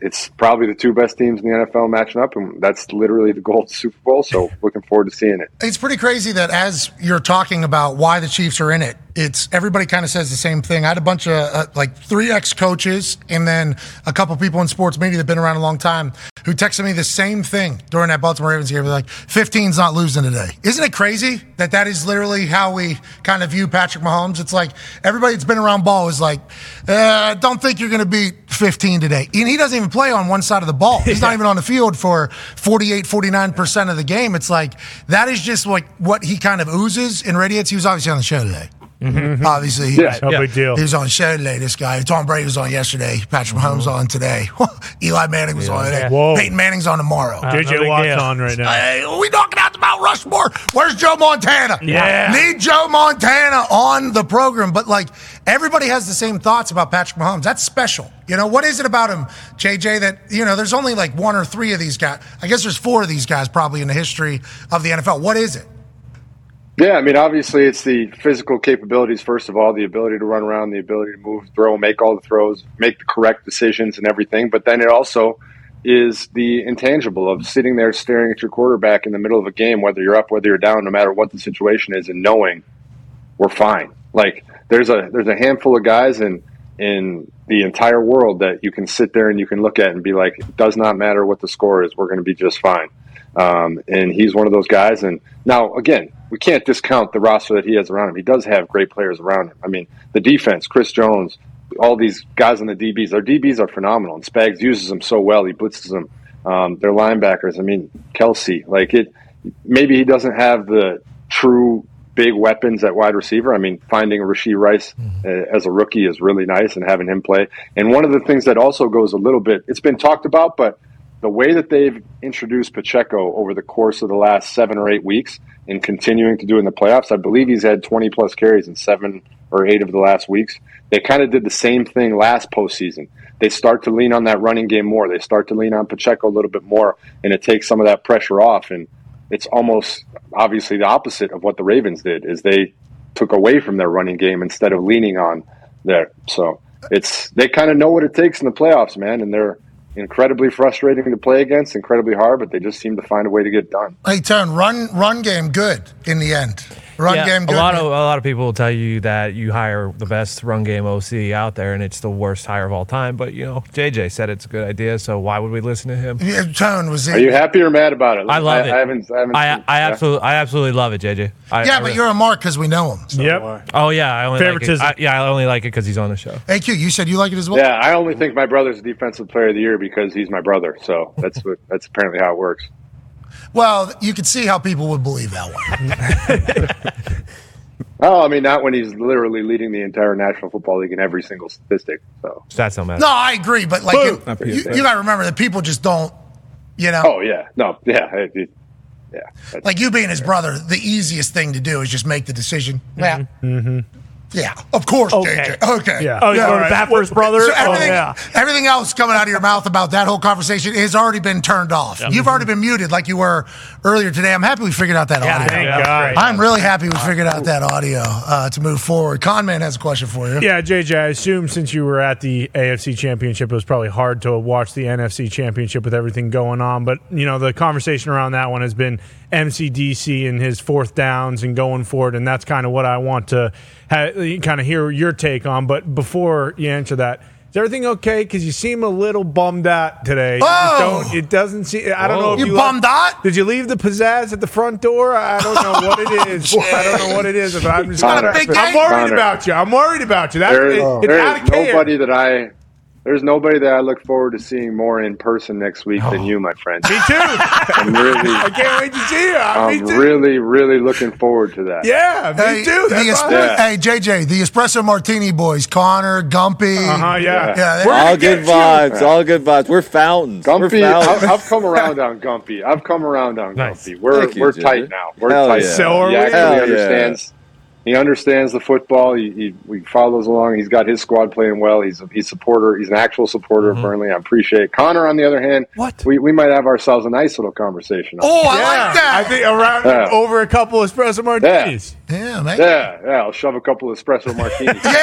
it's probably the two best teams in the NFL matching up, and that's literally the goal of the Super Bowl. So looking forward to seeing it. It's pretty crazy that as you're talking about why the Chiefs are in it, it's everybody kind of says the same thing. I had a bunch of uh, like three ex coaches and then a couple people in sports media that've been around a long time who texted me the same thing during that Baltimore Ravens game. They're like, 15's not losing today. Isn't it crazy that that is literally how we kind of view Patrick Mahomes? It's like everybody that's been around ball is like, uh, don't think you're going to beat 15 today. And he doesn't even play on one side of the ball. He's not even on the field for 48, 49% of the game. It's like that is just like what he kind of oozes and radiates. He was obviously on the show today. Mhm. Obviously, he, Yeah. No big deal. He was on the show today. This guy, Tom Brady was on yesterday. Patrick Mahomes on today. Eli Manning was on today. Whoa. Peyton Manning's on tomorrow. JJ Watt's on right now. Hey, are we knocking out the Mount Rushmore? Where's Joe Montana? Yeah. Need Joe Montana on the program. But like everybody has the same thoughts about Patrick Mahomes. That's special. You know, what is it about him, JJ, that, you know, there's only like one or three of these guys. I guess there's four of these guys probably in the history of the NFL. What is it? Yeah, I mean, obviously, it's the physical capabilities, first of all, the ability to run around, the ability to move, throw, make all the throws, make the correct decisions and everything. But then it also is the intangible of sitting there staring at your quarterback in the middle of a game, whether you're up, whether you're down, no matter what the situation is, and knowing we're fine. Like there's a there's a handful of guys in in the entire world that you can sit there and you can look at and be like, it does not matter what the score is, we're going to be just fine. Um, and he's one of those guys. And now, again, we can't discount the roster that he has around him. He does have great players around him. I mean, the defense, Chris Jones, all these guys on the DBs, their DBs are phenomenal. And Spags uses them so well. He blitzes them. Um, their linebackers, I mean, Kelce, like it, maybe he doesn't have the true big weapons at wide receiver. I mean, finding Rashee Rice uh, as a rookie is really nice and having him play. And one of the things that also goes a little bit, it's been talked about, but the way that they've introduced Pacheco over the course of the last seven or eight weeks and continuing to do in the playoffs, I believe he's had 20 plus carries in seven or eight of the last weeks. They kind of did the same thing last postseason. They start to lean on that running game more. They start to lean on Pacheco a little bit more, and it takes some of that pressure off. And it's almost obviously the opposite of what the Ravens did, is they took away from their running game instead of leaning on there. So it's they kind of know what it takes in the playoffs, man, and they're incredibly frustrating to play against, incredibly hard, but they just seem to find a way to get it done. Hey, turn run run game good in the end. Run Yeah, game a lot of a lot of people will tell you that you hire the best run game OC out there, and it's the worst hire of all time. But you know, JJ said it's a good idea, so why would we listen to him? Yeah, Tone was Are you happy or mad about it? I love it. I haven't. I, haven't I, seen- I yeah. absolutely, I absolutely love it, JJ. I, yeah, I but really- you're a mark because we know him. So. Yep. Oh yeah, I only like it. Favoritism. I, yeah, I only like it because he's on the show. AQ, you said you like it as well. Yeah, I only think my brother's a defensive player of the year because he's my brother. So that's what that's apparently how it works. Well, you could see how people would believe that one. Oh, I mean, not when he's literally leading the entire National Football League in every single statistic. So Stats don't matter. no, I agree, but like you, you, you got to remember that people just don't. You know, Oh yeah, no, yeah, it- it- yeah. Like you being his brother, the easiest thing to do is just make the decision. Yeah, Mm-hmm. Yeah, of course, Okay. JJ. Okay, Yeah. Oh, you Yeah, go right. bat for brother? So oh, everything, yeah. everything else coming out of your mouth about that whole conversation has already been turned off. You've already been muted, like you were earlier today. I'm happy we figured out that Yeah, audio. Thank that God. I'm really happy we figured out that audio uh, to move forward. Conman has a question for you. Yeah, JJ, I assume since you were at the AFC Championship, it was probably hard to watch the NFC Championship with everything going on. But, you know, the conversation around that one has been MCDC and his fourth downs and going for it. And that's kind of what I want to ha- kind of hear your take on. But before you answer that, is everything okay? Because you seem a little bummed out today. You Oh! don't- it doesn't seem. I don't know if You you, bummed left- out? Did you leave the pizzazz at the front door? I don't know what it is. I don't know what it is. But I'm just got a big I'm worried Connor. about you. I'm worried about you. That's There is, it, it's there out is of hand. nobody that I there's nobody that I look forward to seeing more in person next week than you, my friend. Me too. I'm really, I can't wait to see you. I'm Me too. really, really looking forward to that. yeah, me Hey, too. the That's es- awesome. Yeah. hey, JJ, the Espresso Martini boys, Connor, Gumpy. Uh-huh, yeah. Yeah, they- We're All good get you. vibes. All good vibes. We're fountains. We're Gumpy, fountains. I've, I've come around on Gumpy. I've come around on Nice. Gumpy. We're Thank you, we're Jimmy. tight now. We're Hell tight. yeah. So are he we. actually Hell yeah. understands. He understands the football. He, he, he follows along. He's got his squad playing well. He's a, he's supporter. He's an actual supporter mm-hmm. of Burnley. I appreciate. it. Connor, on the other hand, What? We, we might have ourselves a nice little conversation. oh, I Yeah, like that. I think around Yeah. over a couple of espresso martinis. yeah, man. Yeah, yeah. I'll shove a couple of espresso martinis.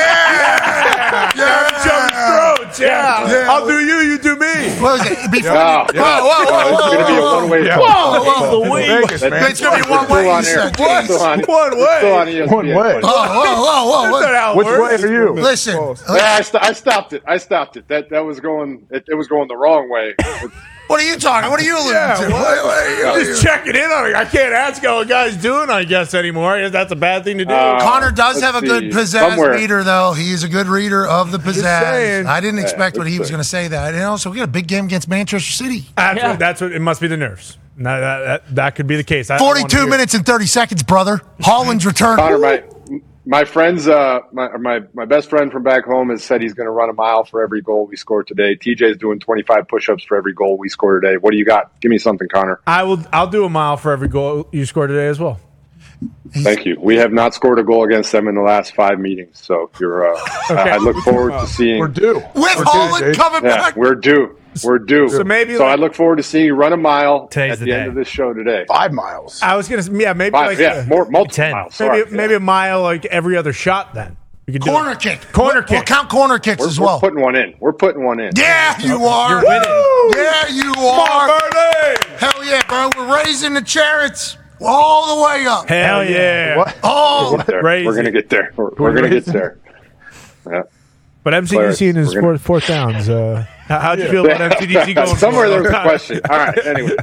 Yeah. Yeah, yeah. Joe's throats. much. Yeah. I'll do you. You do me. What was it? Before, Yeah. Whoa, whoa, whoa, It's whoa, gonna be a whoa, one-way whoa, trip. whoa, whoa. The way. Vegas, man. It's gonna be one Still way. on You air. said. It's still on- One way. Still on ESPN. One way. Whoa, whoa, whoa, whoa, That's not whoa. how it Which works. way are you? Listen, Yeah, I, st- I stopped it. I stopped it. That that was going. It, it was going the wrong way. What are you talking? What are you alluding Yeah, to? what- What- what are you- Just checking in on it. I can't ask how a guy's doing, I guess, anymore. That's a bad thing to do. Uh, Connor does have a see. good pizzazz Somewhere. reader, though. He is a good reader of the pizzazz. I didn't expect Yeah, what he was going to say that. And also, we got a big game against Manchester City. Absolutely. That's what it must be the nerves. No, that, that, that could be the case. I 42 hear- minutes and 30 seconds, brother. Haaland's return. Connor, my my friends, uh, my my my best friend from back home has said he's going to run a mile for every goal we score today. TJ's doing 25 push-ups for every goal we score today. What do you got? Give me something, Connor. I will. I'll do a mile for every goal you score today as well. Thank you. We have not scored a goal against them in the last five meetings, so you're. Uh, Okay. I look forward to seeing. We're due. With Haaland coming Yeah, back. we're due. We're due. So maybe So like- I look forward to seeing you run a mile at the the, end of this show today. Five miles. I was gonna. Yeah, maybe Five, like yeah, uh, more multiple 10. miles. maybe Sorry. maybe a mile like every other shot. Then we could do Corner it. kick. Corner We'll kick. count corner kicks We're, as we're well. putting one in. We're putting one in. Yeah, you are. You're winning. Yeah, you Come on, are. Burnley! Hell yeah, bro. We're raising the chariots all the way up. Hell yeah! What? Oh, There. Raise We're gonna get there. We're, we're gonna get there. Yeah. But MCDC Clarence, and his we're gonna- fourth, fourth downs. Uh, how, how'd you feel about MCDC going? Somewhere for there was a question. All right. Anyway,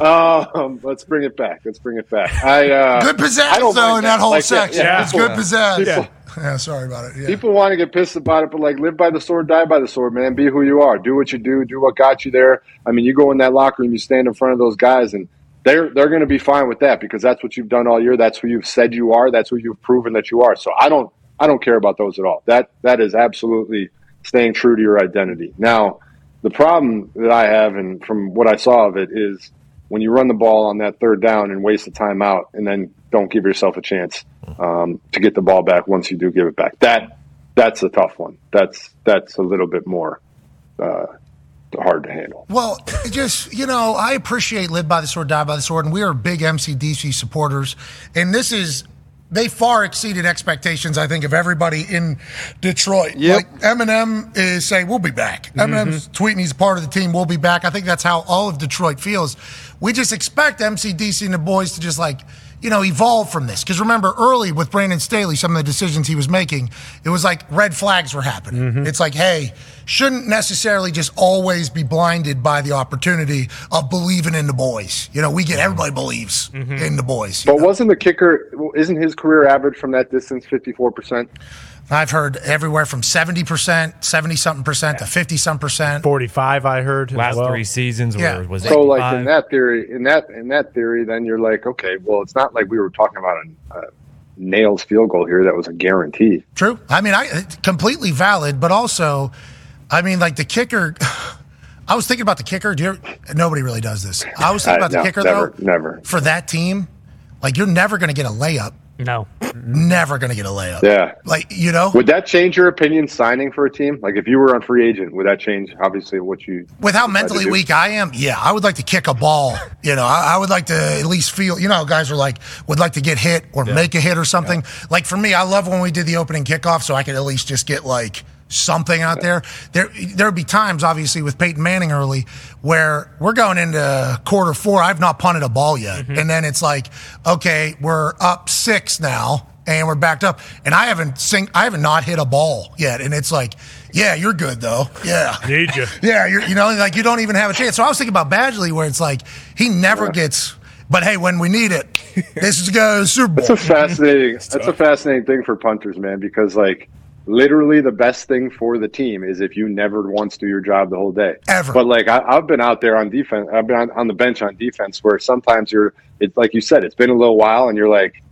um, let's bring it back. Let's bring it back. I uh, good I pizzazz though mind in that whole Like, section. yeah, it's good pizzazz. people- Yeah, sorry about it. Yeah. People want to get pissed about it, but like live by the sword, die by the sword, man. Be who you are. Do what you do. Do what got you there. I mean, you go in that locker room, you stand in front of those guys, and they're they're going to be fine with that because that's what you've done all year. That's who you've said you are. That's who you've proven that you are. So I don't I don't care about those at all. That that is absolutely staying true to your identity. Now, the problem that I have, and from what I saw of it, is when you run the ball on that third down and waste the timeout, and then don't give yourself a chance um, to get the ball back once you do give it back. That that's a tough one. That's that's a little bit more uh, hard to handle. Well, just you know, I appreciate live by the sword, die by the sword, and we are big MCDC supporters. And this is they far exceeded expectations, I think, of everybody in Detroit. Yep. Like Eminem is saying, "We'll be back." Mm-hmm. Eminem's tweeting he's part of the team. We'll be back. I think that's how all of Detroit feels. We just expect MCDC and the boys to just like. You know, evolve from this. Because remember, early with Brandon Staley, some of the decisions he was making, it was like red flags were happening. Mm-hmm. It's like, hey, shouldn't necessarily just always be blinded by the opportunity of believing in the boys. You know, we get everybody believes mm-hmm. in the boys. But wasn't the kicker? Isn't his career average from that distance fifty four percent? I've heard everywhere from 70%, 70 something percent to 50 some percent. 45, I heard. as Last well. three seasons Yeah. were was So, like in that theory, in that in that theory, then you're like, okay, well, it's not like we were talking about a, a nails field goal here that was a guarantee. True. I mean, I completely valid, but also, I mean, like the kicker. I was thinking about the kicker. Do you, nobody really does this. I was thinking Uh, about the kicker never, though. never. For that team, like you're never going to get a layup. No. Never going to get a layup. Yeah. Like you know, Would that change your opinion signing for a team? Like if you were on free agent, would that change obviously what you with how mentally weak I am, yeah, I would like to kick a ball. You know, I, I would like to at least feel. You know, guys are like would like to get hit or make a hit or something. Like for me, I love when we did the opening kickoff, so I could at least just get like something out there. There, there would be times, obviously, with Peyton Manning early, where we're going into quarter four. I've not punted a ball yet, mm-hmm. and then it's like, okay, we're up six now. And we're backed up, and I haven't sing, I haven't not hit a ball yet, and it's like, yeah, you're good though, yeah, Need you. yeah, you're, you know, like you don't even have a chance. So I was thinking about Badgley, where it's like he never gets. But hey, when we need it, this is go Super Bowl. That's a fascinating. that's a fascinating thing for punters, man. Because like, literally, the best thing for the team is if you never once do your job the whole day. Ever. But like, I, I've been out there on defense. I've been on, on the bench on defense, where sometimes you're. It's like you said, it's been a little while, and you're like,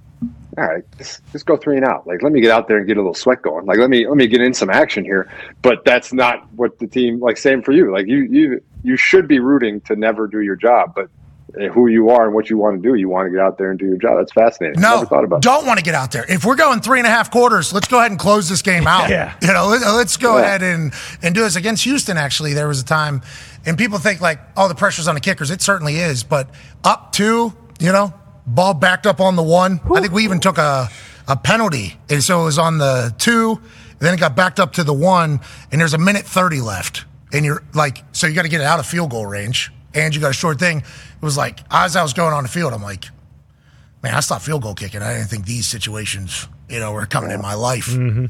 all right, just, just go three and out. Like, let me get out there and get a little sweat going. Like, let me let me get in some action here. But that's not what the team. Like, same for you. Like, you you you should be rooting to never do your job, but. Who you are and what you want to do, you want to get out there and do your job. That's fascinating. No, Never thought about that. don't want to get out there. If we're going three and a half quarters, let's go ahead and close this game out. Yeah. You know, let, us go Yeah. ahead and, and do this against Houston. Actually, there was a time, and people think like, oh, the pressure's on the kickers. It certainly is, but up two, you know, ball backed up on the one. I think we even took a a penalty, and so it was on the two. Then it got backed up to the one, and there's a minute 30 left. And you're like, so you got to get it out of field goal range, and you got a short thing. It was like, as I was going on the field, I'm like, man, I stopped field goal kicking. I didn't think these situations, you know, were coming in my life. Mm-hmm.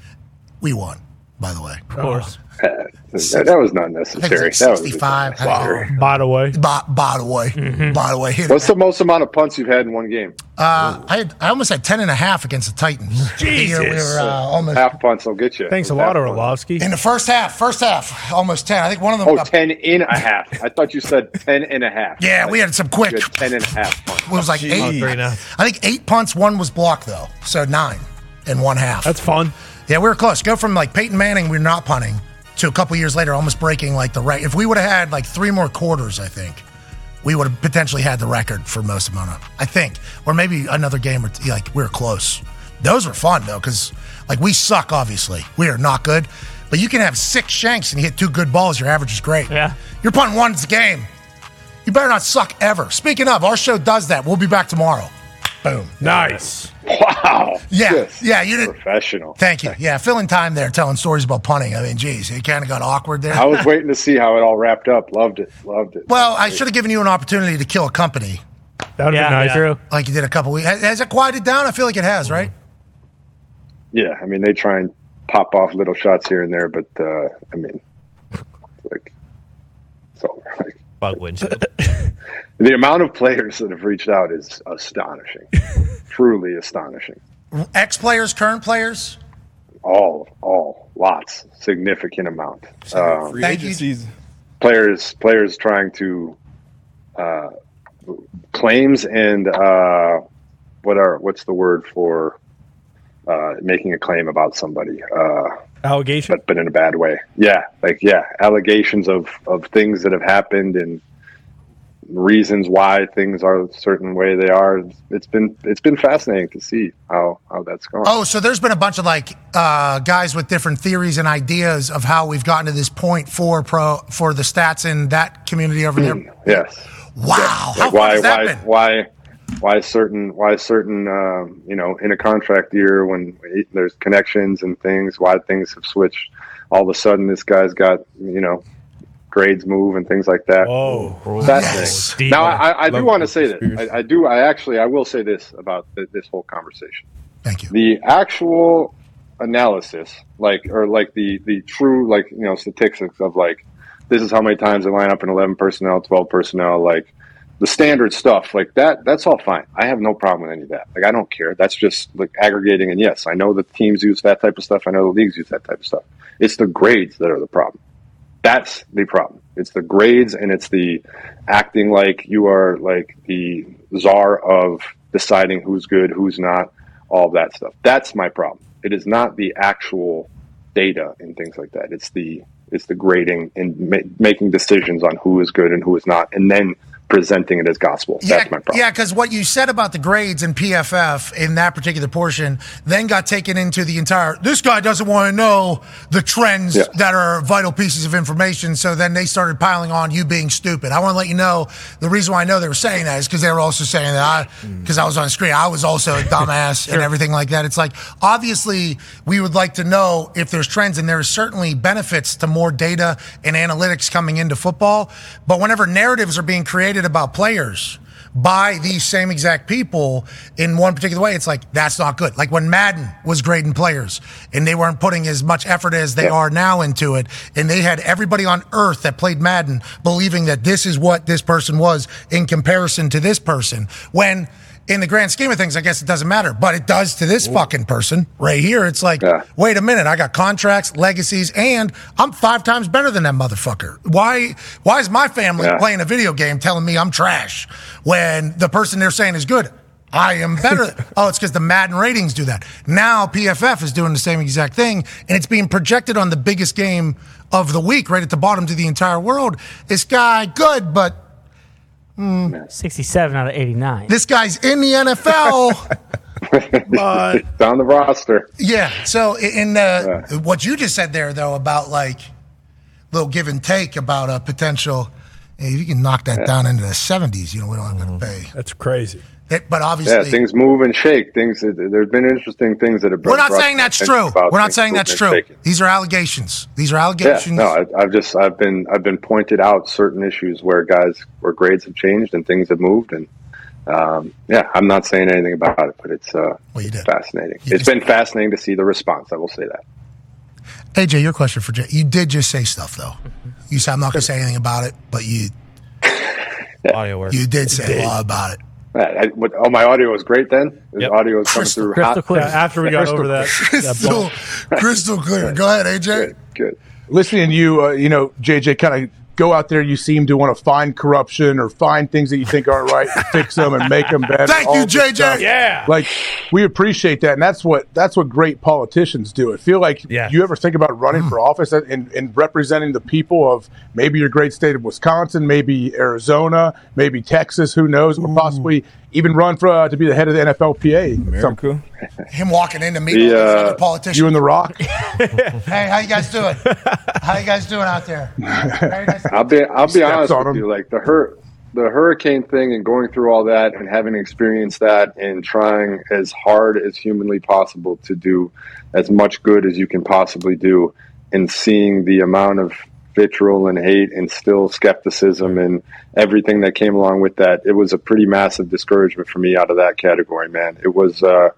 We won, by the way. Of course. That, that was not necessary. it's like That was 65. unnecessary. By the way. By, by the way. By the way. hit it. What's the most amount of punts you've had in one game? Uh, I had, I almost had 10 and a half against the Titans. The year We were uh, almost half punts will get you. Thanks a lot, punts. Orlovsky. in the first half. First half, almost 10. I think one of them Oh, got 10 in a half. I thought you said 10 and a half. Yeah, we had some quick. You had 10 and a half punts. It was like Oh, eight. three now. I think eight punts, one was blocked though, so nine in one half. That's fun. Yeah, we were close. Go from like Peyton Manning, we are not punting, to a couple years later, almost breaking like the right. If we would have had like three more quarters, I think we would have potentially had the record for most amount of. I think, or maybe another game or t- like we were close. Those were fun though, because like we suck. Obviously, we are not good. But you can have six shanks and you hit two good balls. Your average is great. Yeah. You're punting once a game. You better not suck ever. Speaking of, our show does that. We'll be back tomorrow. Boom. Nice. Wow. Yeah, Yes. yeah, you did. Professional. Thank you. Yeah, filling time there, telling stories about punting. I mean, geez, it kind of got awkward there. I was waiting to see how it all wrapped up. Loved it. Loved it. well, I should have given you an opportunity to kill a company That would Yeah, be nice. true. like you did a couple weeks. Has, has it quieted down? I feel like it has, right? Yeah, I mean, they try and pop off little shots here and there, but uh, I mean, like, so like, Bug windshield. the amount of players that have reached out is astonishing, truly astonishing. Ex players, current players. All, all, lots, significant amount. Um, Free thank you. players, players trying to uh, claims and uh, what are what's the word for uh, making a claim about somebody? Uh, Allegation. but but in a bad way. Yeah, like yeah, allegations of of things that have happened and reasons why things are a certain way they are. It's been it's been fascinating to see how how that's going. Oh, so there's been a bunch of like uh, guys with different theories and ideas of how we've gotten to this point for pro for the stats in that community over there. Yes. Wow, Like why why been? why why certain why certain um, you know in a contract year when there's connections and things why things have switched all of a sudden this guy's got you know grades move and things like that. Whoa. Fascinating. Yes. now I, I do want to say this. I, I do I actually I will say this about th- this whole conversation. Thank you. the actual analysis like or like the the true like you know statistics of like this is how many times they line up in 11 personnel 12 personnel like the standard stuff like that that's all fine. I have no problem with any of that. Like i don't care. That's just like aggregating and yes i know the teams use that type of stuff. I know the leagues use that type of stuff. It's the grades that are the problem that's the problem. It's the grades and it's the acting like you are like the czar of deciding who's good who's not all that stuff. That's my problem. It is not the actual data and things like that. It's the it's the grading and ma- making decisions on who is good and who is not and then presenting it as gospel that's my problem Yeah, because what you said about the grades in PFF in that particular portion then got taken into the entire. This guy doesn't want to know the trends Yeah. that are vital pieces of information. So then they started piling on you being stupid. I want to let you know the reason why I know they were saying that is because they were also saying that I, mm. because I was on screen, I was also a dumbass and everything like that. It's like obviously we would like to know if there's trends, and there is certainly benefits to more data and analytics coming into football. But whenever narratives are being created about players by these same exact people in one particular way, it's like that's not good. Like when Madden was grading players and they weren't putting as much effort as they are now into it, and they had everybody on earth that played Madden believing that this is what this person was in comparison to this person. When in the grand scheme of things, I guess it doesn't matter, but it does to this fucking person right here. It's like, wait a minute, I got contracts, legacies, and I'm five times better than that motherfucker. Why? Why is my family Yeah. playing a video game telling me I'm trash when the person they're saying is good? I am better. oh, it's because the Madden ratings do that. Now PFF is doing the same exact thing, and it's being projected on the biggest game of the week, right at the bottom to the entire world. This guy good, but 67 out of 89. this guy's in the NFL. but it's on the roster yeah, so in uh, what you just said there, though, about like little give and take about a potential, if you can knock that down into the seventies, you know, we don't have to pay. That's crazy. It- but Yeah, obviously, things move and shake. Things there's been interesting things that have been. we're not saying that's true. We're not saying that's true. shaking. These are allegations. These are Yeah, allegations. no, I, I've just I've been I've been pointed out certain issues where guys where grades have changed and things have moved and um, yeah, I'm not saying anything about it, but it's uh, fascinating. It's been fascinating to see the response. I will say that. AJ, your question for Jay. You did just say stuff though. You said I'm not going to say anything about it, but you Audio work. you did say a lot about it. I, I, what, oh, my audio was great then. The audio was coming Crystal- through crystal hot. clear. Yeah, after we got Crystal over that- clear. that Crystal- crystal clear. Go ahead, AJ. Good. Listening to you, uh, you know, JJ, kind of go out there. You seem to want to find corruption or find things that you think aren't right, fix them and make them better. Thank you, JJ. stuff. Yeah. like we appreciate that, and that's what that's what great politicians do. I feel like you ever think about running for office and, and representing the people of maybe your great state of Wisconsin, maybe Arizona, maybe Texas, who knows, or mm. possibly even run for uh, to be the head of the NFLPA. America. Him walking in to meet all The, uh, other politicians. You and the Rock. hey, how you guys doing? how you guys doing out there? I'll be I'll be honest on with you. Like the hur- the hurricane thing and going through all that and having experienced that and trying as hard as humanly possible to do as much good as you can possibly do and seeing the amount of vitriol and hate and still skepticism and everything that came along with that it was a pretty massive discouragement for me out of that category man it was uh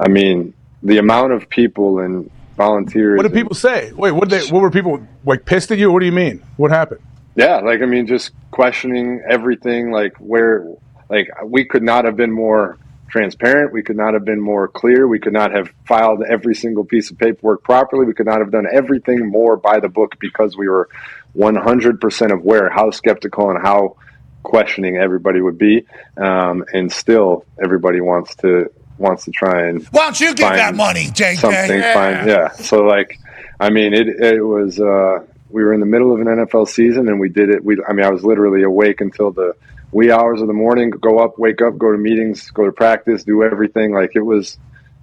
i mean the amount of people and volunteers What did and- people say? Wait, what did they? What were people like pissed at you? What do you mean? What happened? Yeah, like I mean, just questioning everything. Like where, like we could not have been more transparent. We could not have been more clear. We could not have filed every single piece of paperwork properly. We could not have done everything more by the book because we were 100% aware how skeptical and how questioning everybody would be. Um, and still, everybody wants to wants to try and Why don't you give find that money, JJ? something fine. Yeah. So like, I mean, it it was. uh We were in the middle of an NFL season, and we did it. We, I mean, I was literally awake until the wee hours of the morning. Go up, wake up, go to meetings, go to practice, do everything. Like it was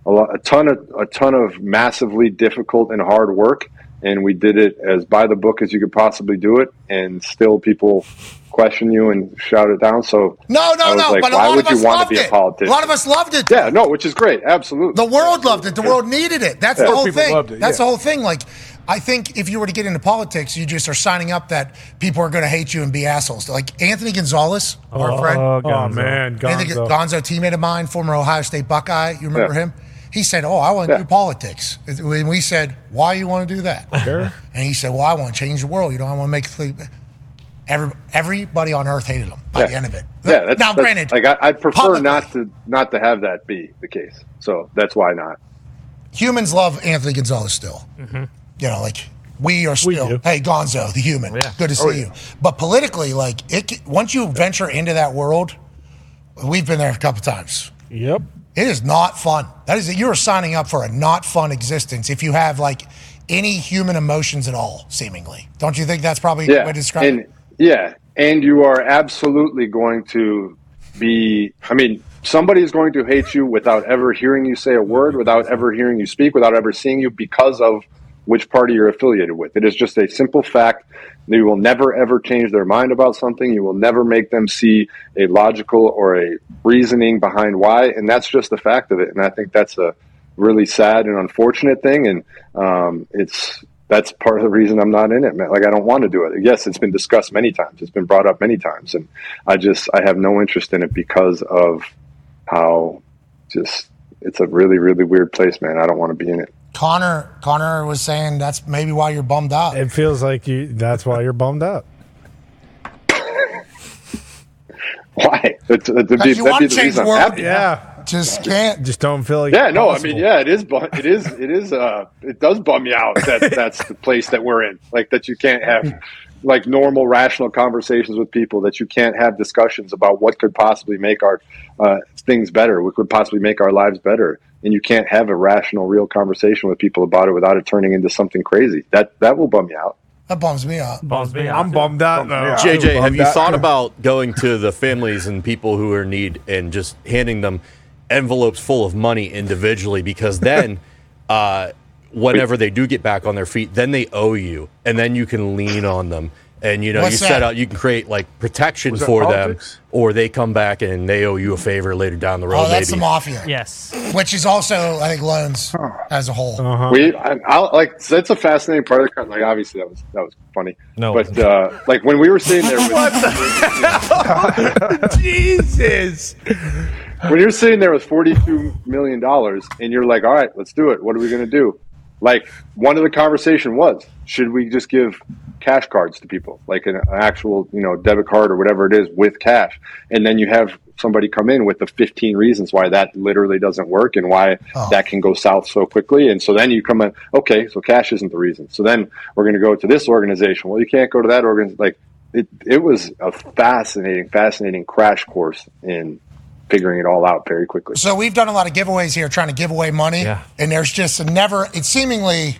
a lot, a ton of a ton of massively difficult and hard work, and we did it as by the book as you could possibly do it. And still, people question you and shout it down. So No, no, no. like, but a why lot would of you us want to loved be a it. politician? A lot of us loved it. Yeah, no, which is great. Absolutely. The world loved it. The world needed it. That's Yeah. the whole thing. loved it, That's yeah. the whole thing. Like, I think if you were to get into politics, you just are signing up that people are going to hate you and be assholes. Like Anthony Gonzalez, our Oh, friend. Oh, oh, Gonzo. man, Anthony Gonzo. Gonzo, teammate of mine, former Ohio State Buckeye. You remember Yeah. him? He said, "Oh, I want to do politics." And we said, "Why you want to do that?" Sure. And he said, "Well, I want to change the world. You know, I want to make th- every everybody on earth hated him by Yeah. the end of it." Yeah, that's, now, that's- granted, like I, I'd prefer publicly- not to not to have that be the case. So that's why not. humans love Anthony Gonzalez still. Mm-hmm. You know, like we are still. hey, Gonzo, the human. Good to oh, see Oh, you. But politically, like it, once you venture into that world, we've been there a couple times. Yep. It is not fun. That is, you are signing up for a not fun existence if you have like any human emotions at all. Seemingly, don't you think that's probably a good Yeah, way to describe and it? yeah, and you are absolutely going to be. I mean, somebody is going to hate you without ever hearing you say a word, without ever hearing you speak, without ever seeing you because of which party you're affiliated with. It is just a simple fact. that You will never ever change their mind about something. You will never make them see a logical or a reasoning behind why, and that's just the fact of it. And I think that's a really sad and unfortunate thing. And um, it's that's part of the reason I'm not in it, man. Like I don't want to do it. Yes, it's been discussed many times. It's been brought up many times, and I just I have no interest in it because of how just it's a really really weird place, man. I don't want to be in it. Connor, Connor was saying that's maybe why you're bummed out. It feels like you. That's why you're bummed out. Why? That's, that'd be, you that'd want be to the change the reason I'm world. happy. Yeah. Just can't. Just don't feel like. Yeah, no, I mean, yeah, it is. bu- It is. It is. Uh, it does bum me out that that's the place that we're in. Like that, you can't have like normal, rational conversations with people. That you can't have discussions about what could possibly make our uh, things better. What could possibly make our lives better. And you can't have a rational, real conversation with people about it without it turning into something crazy. That that will bum me out. That bums me out. Bums me out. I'm bummed out though. JJ, have you out. thought about going to the families and people who are in need and just handing them envelopes full of money individually? Because then, uh, whenever they do get back on their feet, then they owe you, and then you can lean on them. And you know What's you set that? out you can create like protection for politics? them, or they come back and they owe you a favor later down the road. Oh, that's maybe. the mafia. Yes. Which is also, I think, loans as a whole. Uh-huh. We, I, I, like, so that's a fascinating part of the. con- Like, obviously, that was that was funny. No, but uh, like when we were sitting there, with, Jesus. when you're sitting there with forty-two million dollars, and you're like, "All right, let's do it. What are we going to do?" Like, one of the conversation was, should we just give cash cards to people, like an actual, you know, debit card or whatever it is with cash, and then you have somebody come in with the 15 reasons why that literally doesn't work and why Oh. that can go south so quickly. And so then you come in, okay, so cash isn't the reason. So then we're going to go to this organization. Well, you can't go to that organization. Like it, it was a fascinating, fascinating crash course in figuring it all out very quickly. So we've done a lot of giveaways here, trying to give away money, Yeah. and there's just a never. It's seemingly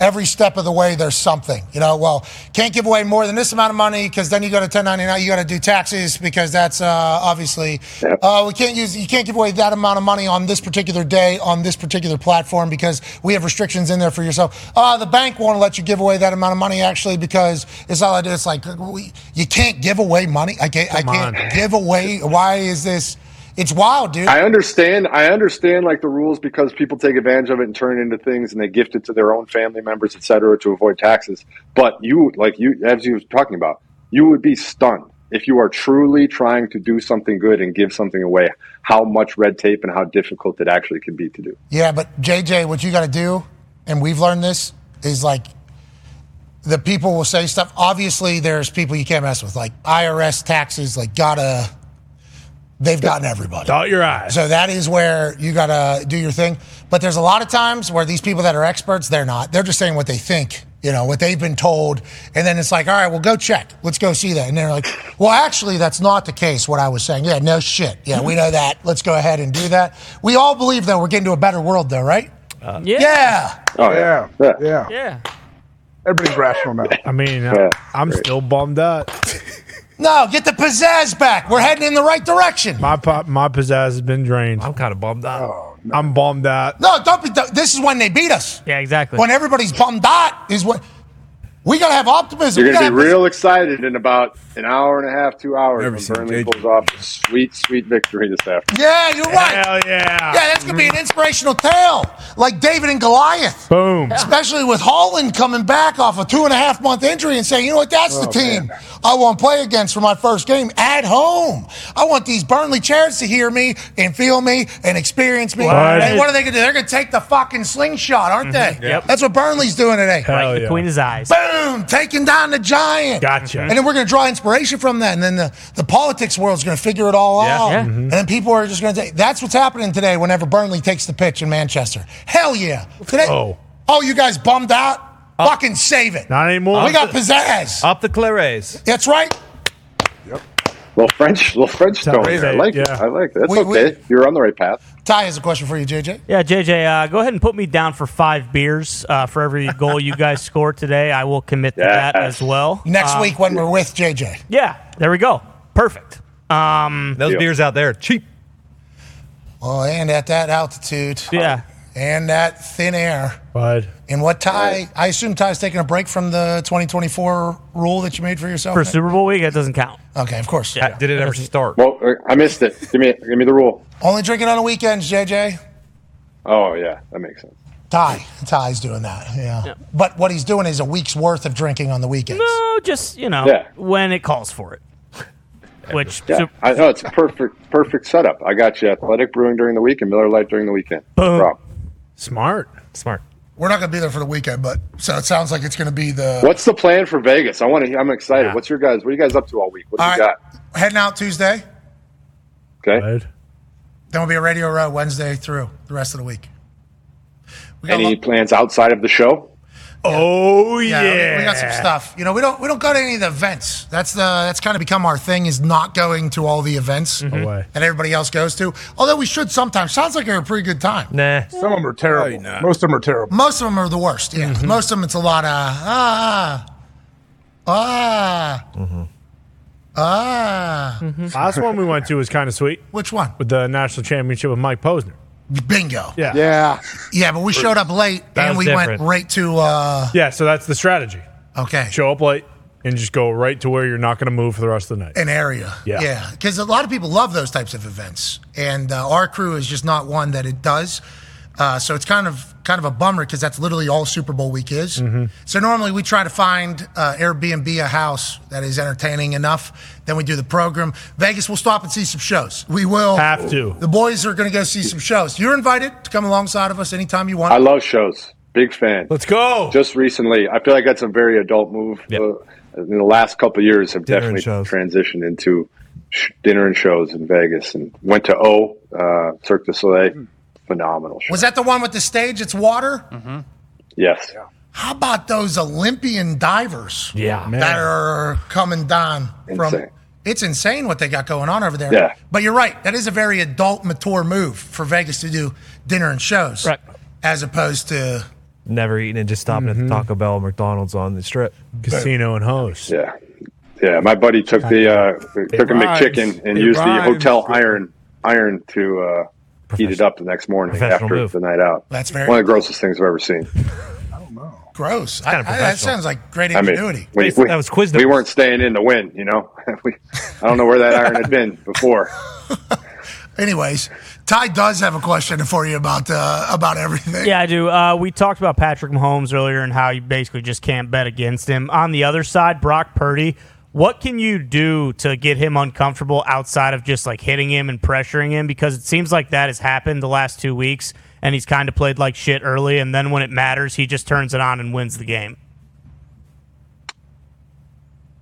every step of the way there's something. You know, well, can't give away more than this amount of money because then you go to 1099. You got to do taxes because that's uh, obviously. Uh, we can't use. You can't give away that amount of money on this particular day on this particular platform because we have restrictions in there for yourself. Uh, the bank won't let you give away that amount of money actually because it's all it is. It's like we, you can't give away money. I can't. I can't on. give away. Why is this? It's wild, dude. I understand. I understand like the rules because people take advantage of it and turn it into things, and they gift it to their own family members, et cetera, to avoid taxes. But you, like you, as you were talking about, you would be stunned if you are truly trying to do something good and give something away. How much red tape and how difficult it actually can be to do. Yeah, but JJ, what you got to do, and we've learned this, is like the people will say stuff. Obviously, there's people you can't mess with, like IRS taxes, like gotta. They've gotten everybody. Dot your eyes. So that is where you gotta do your thing. But there's a lot of times where these people that are experts, they're not. They're just saying what they think, you know, what they've been told. And then it's like, all right, well, go check. Let's go see that. And they're like, well, actually, that's not the case, what I was saying. Yeah, no shit. Yeah, we know that. Let's go ahead and do that. We all believe, though, we're getting to a better world, though, right? Uh, yeah. Yeah. Oh Yeah. yeah. Yeah. Yeah. Everybody's rational now. I mean, Yeah, I'm great. still bummed out. No, get the pizzazz back. We're heading in the right direction. My pop, my pizzazz has been drained. I'm kind of bummed out. Oh, I'm bummed out. No, don't be. This is when they beat us. Yeah, exactly. When everybody's bummed out is when we gotta have optimism. You're going to be have- real excited in about an hour and a half, two hours Never when Burnley JJ. pulls off a sweet, sweet victory this afternoon. Yeah, you're right. Hell yeah. Yeah, that's gonna be an inspirational tale, like David and Goliath. Boom. Especially with Haaland coming back off a two and a half month injury and saying, you know what, that's the oh, team I want to play against for my first game at home. I want these Burnley chairs to hear me and feel me and experience me. What? And what are they going to do? They're going to take the fucking slingshot, aren't mm-hmm. they? Yep. That's what Burnley's doing today. Hell yeah. Between his eyes. Boom, taking down the giant. Gotcha. And then we're going to draw inspiration from that. And then the, the politics world's going to figure it all Yeah. out. Yeah. And mm-hmm. then people are just going to take. That's what's happening today whenever Burnley takes the pitch in Manchester. Hell yeah. Today. Oh. Oh, you guys bummed out? Fucking save it. Not anymore. we got pizzazz. Up the Clares. That's right. Little French, little French tone. Raise I it, like it. I like it. That's We- we- okay. You're on the right path. Ty has a question for you, JJ. Yeah, JJ, uh, go ahead and put me down for five beers uh, for every goal you guys score today. I will commit to that as well. Next Uh, week when we're with JJ. Yeah, there we go. Perfect. Um, Those Deal. beers out there, cheap. Well, and at that altitude. yeah. And that thin air. Bud. And what Ty, I assume Ty's taking a break from the 2024 rule that you made for yourself? For Super Bowl week, that doesn't count. okay, of course. Yeah. Did it ever start? Well, uh, I missed it. Give me, give me the rule. Only drinking on the weekends, JJ. Oh yeah, that makes sense. Ty. Ty's doing that. Yeah. But what he's doing is a week's worth of drinking on the weekends. No, just, you know, Yeah. when it calls for it. Which, Yeah, so- I know it's perfect, perfect setup. I got you Athletic Brewing during the week and Miller Lite during the weekend. Boom. problem. Smart. Smart. We're not going to be there for the weekend, but so it sounds like it's going to be the. What's the plan for Vegas? I want to. I'm excited. Yeah. What's your guys? What are you guys up to all week? What All you right. got? Heading out Tuesday. Okay. Bud. Then we'll be a Radio Row Wednesday through the rest of the week. We got Any lot- plans outside of the show? Oh yeah. Yeah, we- we got some stuff. You know, we don't we don't go to any of the events. That's the that's kind of become our thing is not going to all the events No way. that everybody else goes to. Although we should sometimes. Sounds like a pretty good time. Nah. Some of them are terrible. Not. Most of them are terrible. Most of them are the worst. Yeah, most of them it's a lot of ah ah ah. Last one we went to was kind of sweet Which one? with the national championship with Mike Posner. Bingo. Yeah. Yeah. Yeah, but we showed up late That and was we different. went right to uh Yeah. So that's the strategy. okay. Show up late and just go right to where you're not going to move for the rest of the night. an area. Yeah. yeah, because a lot of people love those types of events, and uh, our crew is just not one that it does. Uh, so it's kind of kind of a bummer because that's literally all Super Bowl week is. Mm-hmm. So normally we try to find uh, Airbnb a house that is entertaining enough. Then we do the program. Vegas, we'll stop and see some shows. We will have to. The boys are going to go see some shows. You're invited to come alongside of us anytime you want. I love shows. Big fan. Let's go. Just recently, I feel like that's a very adult move. Uh, in the last couple of years, have Dinner definitely transitioned into sh- dinner and shows in Vegas, and went to O uh, Cirque du Soleil. Phenomenal show. Was that the one with the stage? It's water. Mm-hmm. Yes. How about those Olympian divers? Yeah, that are coming down from. Insane. It's insane what they got going on over there. Yeah. But you're right. That is a very adult, mature move for Vegas to do dinner and shows, Right. as opposed to Never eating and just stopping at the Taco Bell, McDonald's on the strip, casino and host. Yeah. Yeah, my buddy took the uh, took a rhymes. McChicken and It used the hotel iron iron to uh, heat it up the next morning after move. the night out. That's very one of the grossest things I've ever seen. I don't know. Gross. I, kinda I- that sounds like great I mean, ingenuity. we, That we- was quiz we weren't staying in to win, you know. we, I don't know where that iron had been before. Anyways, Ty does have a question for you about uh, about everything. Yeah, I do. Uh, we talked about Patrick Mahomes earlier and how you basically just can't bet against him. On the other side, Brock Purdy, what can you do to get him uncomfortable outside of just like hitting him and pressuring him? Because it seems like that has happened the last two weeks, and he's kind of played like shit early, and then when it matters, he just turns it on and wins the game.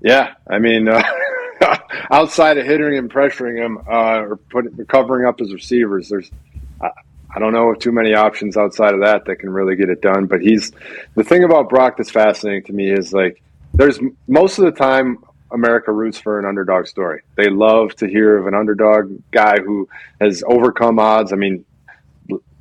Yeah, I mean, uh, outside of hitting and pressuring him uh, or putting covering up his receivers, there's I, I don't know too many options outside of that that can really get it done. But he's the thing about Brock that's fascinating to me is like there's most of the time America roots for an underdog story. They love to hear of an underdog guy who has overcome odds. I mean,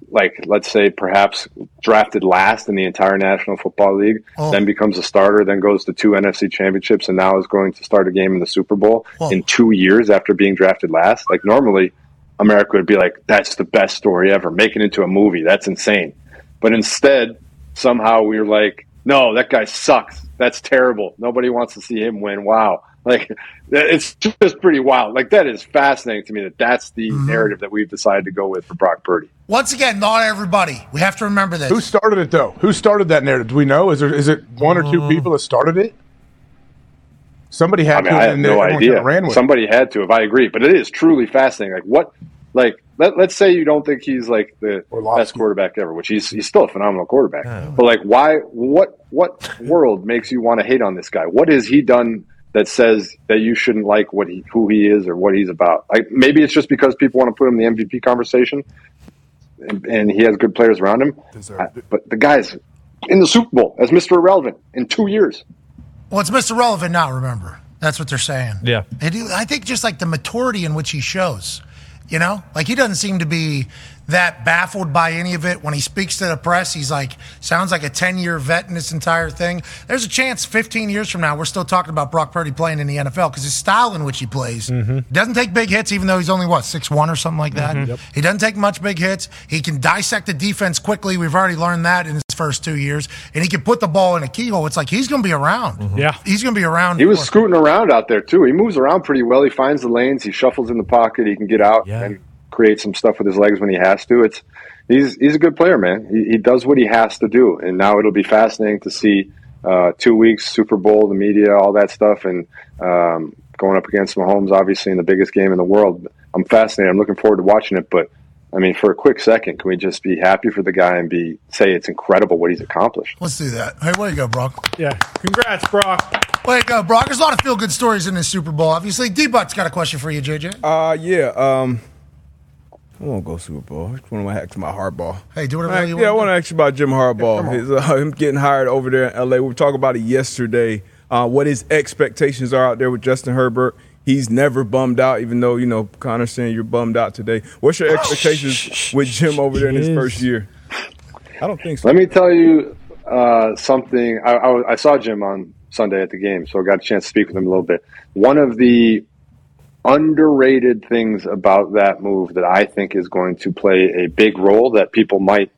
like let's say perhaps drafted last in the entire National Football League, Oh. then becomes a starter, then goes to two NFC championships, and now is going to start a game in the Super Bowl Oh. in two years after being drafted last. Like normally, America would be like, "That's the best story ever. Make it into a movie. That's insane." But instead, somehow we're like, "No, that guy sucks. That's terrible. Nobody wants to see him win." Wow. Like it's just pretty wild. Like that is fascinating to me that that's the Mm-hmm. narrative that we've decided to go with for Brock Purdy. Once again, not everybody. We have to remember this. Who started it though? Who started that narrative? Do we know? Is there is it one or two people that started it? Somebody had I mean, to, I have no everyone kinda idea. Ran with it. Somebody had to, if I agree. But it is truly fascinating. Like what? Like let, let's say you don't think he's like the best quarterback ever, which he's he's still a phenomenal quarterback. Oh. But like, why? What? What world makes you want to hate on this guy? What has he done that says that you shouldn't like what he who he is or what he's about? Like maybe it's just because people want to put him in the MVP conversation, and, and he has good players around him. I- but the guy's in the Super Bowl as Mr. Irrelevant in two years. Well, it's Mr. Relevant now, remember. That's what they're saying. Yeah. It, I think just like the maturity in which he shows, you know, like he doesn't seem to be that baffled by any of it. When he speaks to the press, he's like, sounds like a 10 year vet in this entire thing. There's a chance 15 years from now, we're still talking about Brock Purdy playing in the NFL because his style in which he plays Mm-hmm. doesn't take big hits, even though he's only, what, 6'1 or something like that. Mhm. Yep. He doesn't take much big hits. He can dissect the defense quickly. We've already learned that in his first two years. And he can put the ball in a keyhole. It's like he's going to be around. Yeah. He's going to be around. He was for- scooting around out there too. He moves around pretty well. He finds the lanes. He shuffles in the pocket. He can get out and create some stuff with his legs when he has to. It's he's he's a good player, man. He, he does what he has to do, and now it'll be fascinating to see uh, two weeks, Super Bowl, the media, all that stuff, and um, going up against Mahomes, obviously in the biggest game in the world. I'm fascinated. I'm looking forward to watching it, but. I mean, for a quick second, can we just be happy for the guy and be say it's incredible what he's accomplished? Let's do that. Hey, way to go, Brock. Yeah. Congrats, Brock. Way to go, Brock. There's a lot of feel good stories in this Super Bowl. Obviously, D Buck's got a question for you, JJ. Uh, yeah. Um, I won't go Super Bowl. I just want to ask my hardball. Hey, do whatever you want. yeah, I want. want to ask you about Jim Harbaugh. His, uh, him getting hired over there in LA. We were talking about it yesterday. Uh, what his expectations are out there with Justin Herbert. He's never bummed out, even though you know Connor saying you're bummed out today. What's your expectations with Jim over there in his first year? I don't think so. Let me tell you uh, something. I, I, I saw Jim on Sunday at the game, so I got a chance to speak with him a little bit. One of the underrated things about that move that I think is going to play a big role that people might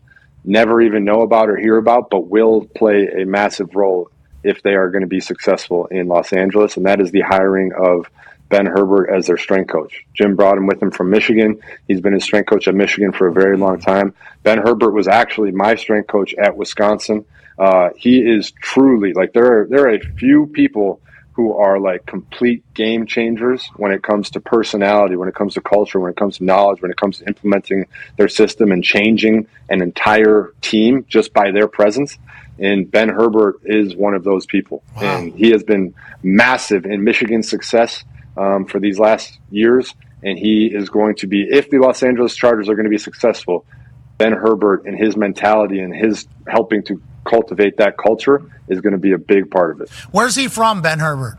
never even know about or hear about, but will play a massive role if they are going to be successful in Los Angeles, and that is the hiring of Ben Herbert as their strength coach. Jim brought him with him from Michigan. He's been his strength coach at Michigan for a very long time. Ben Herbert was actually my strength coach at Wisconsin. Uh, he is truly like there are there are a few people who are like complete game changers when it comes to personality, when it comes to culture, when it comes to knowledge, when it comes to implementing their system and changing an entire team just by their presence. And Ben Herbert is one of those people. And he has been massive in Michigan's success um, for these last years. And he is going to be, if the Los Angeles Chargers are going to be successful, Ben Herbert and his mentality and his helping to cultivate that culture is going to be a big part of it. Where's he from, Ben Herbert?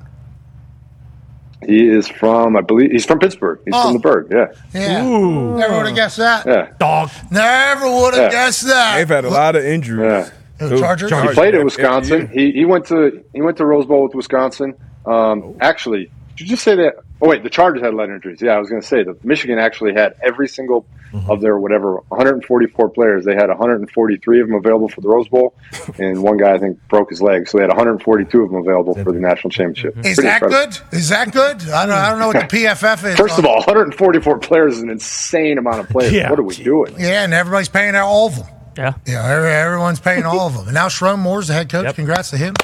He is from, I believe, he's from Pittsburgh. He's Oh. from the Burgh, yeah. Yeah. Never would have guessed that. Yeah. Dog. Never would have Yeah. guessed that. They've had a lot of injuries. The Who? Chargers? He played at Wisconsin. He he went to he went to Rose Bowl with Wisconsin. Um, actually, did you just say that? Oh wait, the Chargers had a lot of injuries. Yeah, I was going to say the Michigan actually had every single mm-hmm. of their whatever 144 players. They had 143 of them available for the Rose Bowl, and one guy I think broke his leg, so they had 142 of them available for the mm-hmm. national championship. Mm-hmm. Is Pretty that incredible. good? Is that good? I don't, I don't know what the PFF is. First of all, 144 players is an insane amount of players. Yeah. What are we doing? Yeah, and everybody's paying out all of them. Yeah. Yeah, every- everyone's paying all of them. And now Sherrone Moore's the head coach. Congrats to him.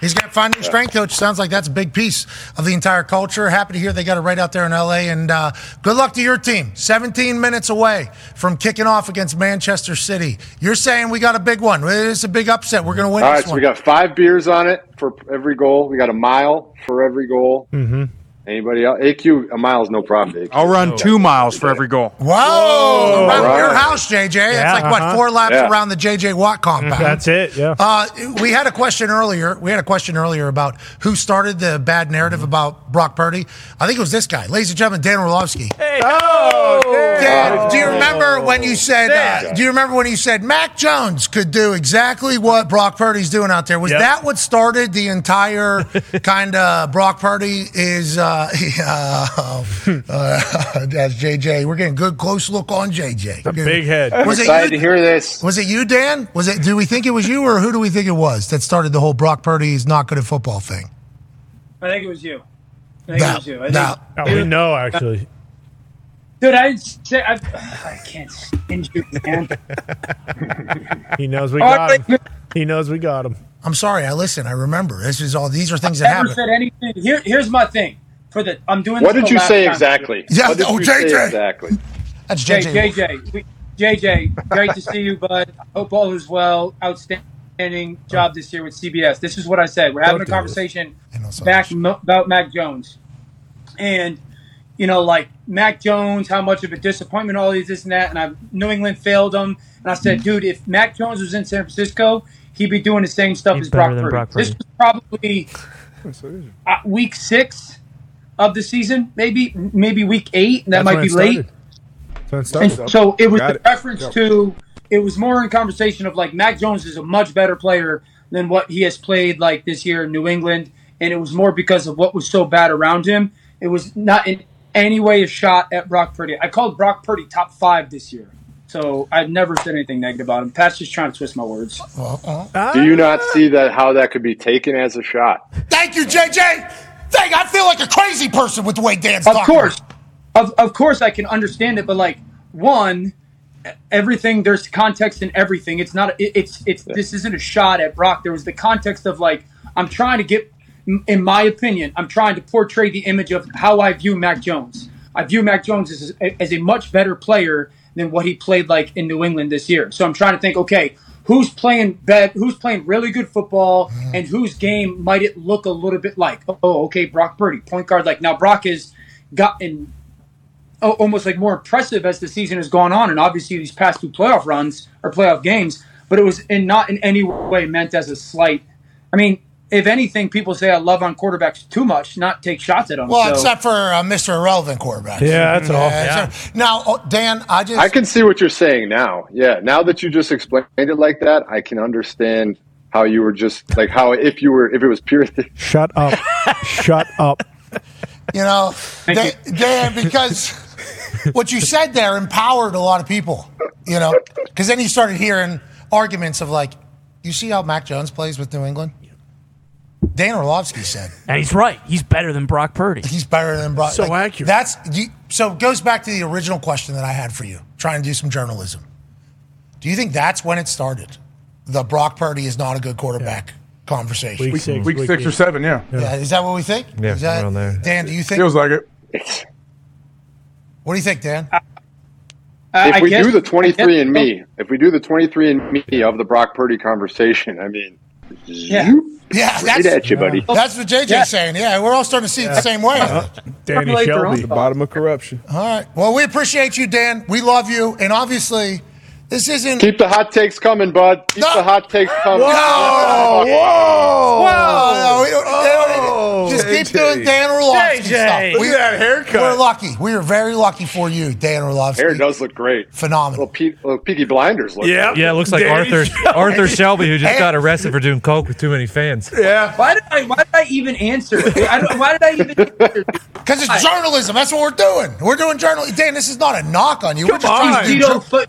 He's got to find a new strength coach. Sounds like that's a big piece of the entire culture. Happy to hear they got it right out there in LA. And uh, good luck to your team. 17 minutes away from kicking off against Manchester City. You're saying we got a big one. It's a big upset. We're going to win All this right, so one. we got five beers on it for every goal. We got a mile for every goal. Mm-hmm. Anybody else? AQ, a mile is no problem. AQ. I'll run two miles for every goal. Whoa! Around All your house, JJ. Yeah, it's like what uh-huh. four laps Yeah. around the JJ Watt compound. That's it. Yeah. Uh, we had a question earlier. We had a question earlier about who started the bad narrative about Brock Purdy. I think it was this guy, ladies and gentlemen, Dan Orlovsky. Oh, Dan, do you remember when you said? Uh, do you remember when you said Mac Jones could do exactly what Brock Purdy's doing out there? Was Yep. that what started the entire kind of Brock Purdy is? Uh, uh, uh, that's JJ. We're getting a good close look on JJ. The big head. Was it Excited you? to hear this. Was it you, Dan? Was it? Do we think it was you, or who do we think it was that started the whole Brock Purdy is not good at football thing? I think it was you. I think No, it was you. I no. think, Oh, we know actually. Dude, I say I, I can't stand you, man. He knows we got him. He knows we got him. I'm sorry. I listen. I remember. This is all. These are things that Never happen. said anything. Here, here's my thing. For the, I'm doing. What this did you say time. exactly? Yeah, What did oh, you say JJ. exactly? That's Jay, JJ. JJ, we, JJ, great to see you, bud. Hope all is well. Outstanding job this year with CBS. This is what I said. We're having a Don't do conversation I know, so- back mo- about Mac Jones, and you know, like Mac Jones, how much of a disappointment all these this and that, and I New England failed him, and I said, dude, if Mac Jones was in San Francisco, he'd be doing the same stuff He's as Brock better than Purdy. This was probably uh, week six of the season, maybe maybe week eight, that That's might when be it late. started. That's when it And so it was Got the it. reference Yep. to it was more in conversation of like Mac Jones is a much better player than what he has played like this year in New England, and it was more because of what was so bad around him. It was not in any way a shot at Brock Purdy. I called Brock Purdy top five this year, so I've never said anything negative about him. Pat's just trying to twist my words. Do you not see that how that could be taken as a shot? Thank you, JJ. Thank. I feel like a crazy person with the way Dan's Of talking. course, of, of course, I can understand it, but like one, everything there's context in everything. It's not. It, it's it's this isn't a shot at Brock. There was the context of like I'm trying to get, in my opinion, I'm trying to portray the image of how I view Mac Jones. I view Mac Jones as as a much better player than what he played like in New England this year. So I'm trying to think, okay, who's playing bet, who's playing really good football, and whose game might it look a little bit like? Oh, oh okay, Brock Purdy, point guard. Like now, Brock has gotten o- almost like more impressive as the season has gone on, and obviously these past two playoff runs or playoff games. But it was in not in any way meant as a slight. I mean, if anything, people say I love on quarterbacks too much, not take shots at them. Well, so. except for uh, Mr. Irrelevant quarterback. Yeah, that's all. except- Now, oh, Dan, I just I can see what you're saying now. Yeah, now that you just explained it like that, I can understand how you were just like how if you were if it was pure. Shut up. Shut up. You know, Dan, Dan, because what you said there empowered a lot of people, you know, because then you started hearing arguments of like, you see how Mac Jones plays with New England? Dan Orlovsky said. And he's right. He's better than Brock Purdy. He's better than Brock. So accurate. That's you, so it goes back to the original question that I had for you. Trying to do some journalism. Do you think that's when it started? The Brock Purdy is not a good quarterback conversation. Week six, Week week six or eight. seven, yeah. Yeah, is that what we think? Yeah, is that, around there. Dan, do you think? Feels like it. What do you think, Dan? Uh, if I we guess- do the 23 and me, if we do the 23 and me of the Brock Purdy conversation, I mean, Yeah. Yeah, right that's, at you, buddy. That's what JJ's saying. Yeah, we're all starting to see it the same way. Uh-huh. Danny Formulate their Shelby, own bottom of corruption. All right. Well, we appreciate you, Dan. We love you, and obviously, this isn't. Keep the hot takes coming, bud. Keep the hot takes coming. Whoa! Whoa! No, we don't- they don't- just keep doing Dan Orlovsky JJ. stuff. Look at that haircut. We're lucky. We are very lucky for you, Dan Orlovsky. Hair does look great. Phenomenal. Little, Pe- little Peaky Blinders look. Yeah, Yeah, it looks like Arthur Arthur Shelby who just got arrested for doing coke with too many fans. Yeah. Why did I? Why did I even answer? I don't, why did I even? Because it's journalism. That's what we're doing. We're doing journalism. Dan, this is not a knock on you. we're just trying to do Tito jour- foot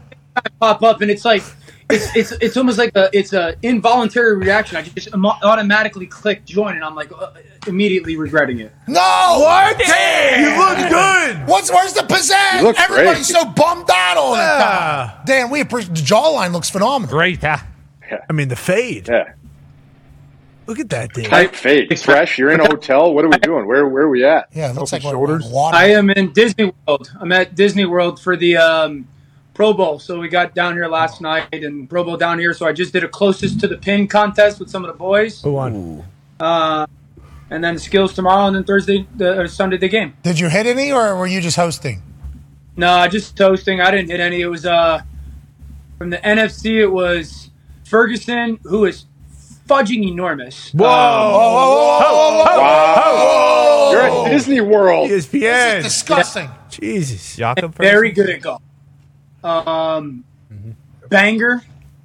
pop up, and it's like it's it's it's almost like a it's a involuntary reaction. I just automatically click join, and I'm like uh, immediately regretting it. No! What? Dan! You look good. What's where's the pizzazz? Everybody's great. so bummed out all the time. Dan, we appreciate the jawline looks phenomenal. Great. I mean, the fade. Yeah. Look at that thing. Tight fade, fresh. You're in a hotel. What are we doing? Where where are we at? Yeah, it looks like shoulders. I am in Disney World. I'm at Disney World for the um, Pro Bowl. So we got down here last night and Pro Bowl down here. So I just did a closest to the pin contest with some of the boys. Who won? Uh, and then skills tomorrow, and then Thursday, the, or Sunday, the game. Did you hit any, or were you just hosting? No, I just toasting. I didn't hit any. It was uh from the NFC. It was Ferguson, who is fudging enormous. Whoa! Um, whoa, whoa, whoa, whoa, Wow. You're at Disney World. ESPN. This is disgusting. Jesus. and very good at golf. Um, Banger,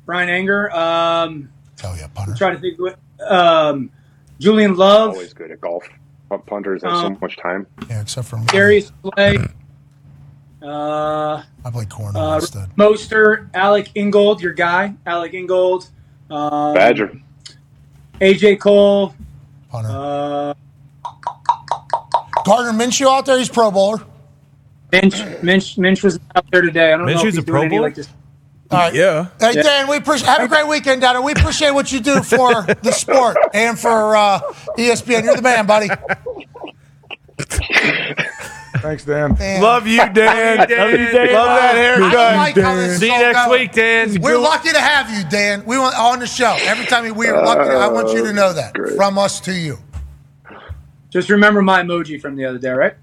Bryan Anger. Um, oh yeah, punter. I'm trying to think. What, um, Julian Love, Always good at golf. Punt- Punters have so Um, much time. Yeah, except for me. Darius Slay. Uh, I play corner uh, instead. Mostert, Alec Ingold, your guy, Alec Ingold. Um, Badger. AJ Cole. Punter. Uh, Gardner Minshew out there. He's Pro Bowler. Minch, Minch, Minch was out there today. I don't know if Minshew's he's a doing Pro any like this. All right. Yeah. Hey Yeah. Dan, we appreciate have a great weekend down there. We appreciate what you do for the sport and for uh, ESPN. You're the man, buddy. Thanks, Dan. Love you, Dan. Love you, Dan. Love that haircut. I like how this See you next goes. week, Dan. We're lucky to have you, Dan. We want on the show every time we are lucky. I want you to know that from us to you. Just remember my emoji from the other day, right?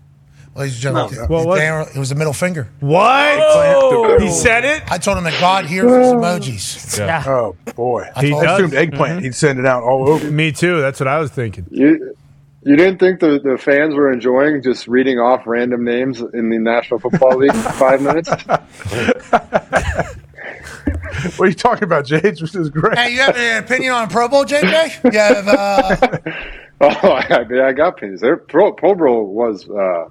Ladies and gentlemen, No. it- What was it was a middle finger. What? He said it? I told him that God hears his emojis. Oh boy, I I told him. assumed eggplant. He'd send it out all over. Me too. That's what I was thinking. You you didn't think the, the fans were enjoying just reading off random names in the National Football League for five minutes? What are you talking about, Jade? Which is great. Hey, you have an opinion on Pro Bowl, JJ? You have, uh, Oh, I, I got pins. Their Pro, Pro Bowl was uh,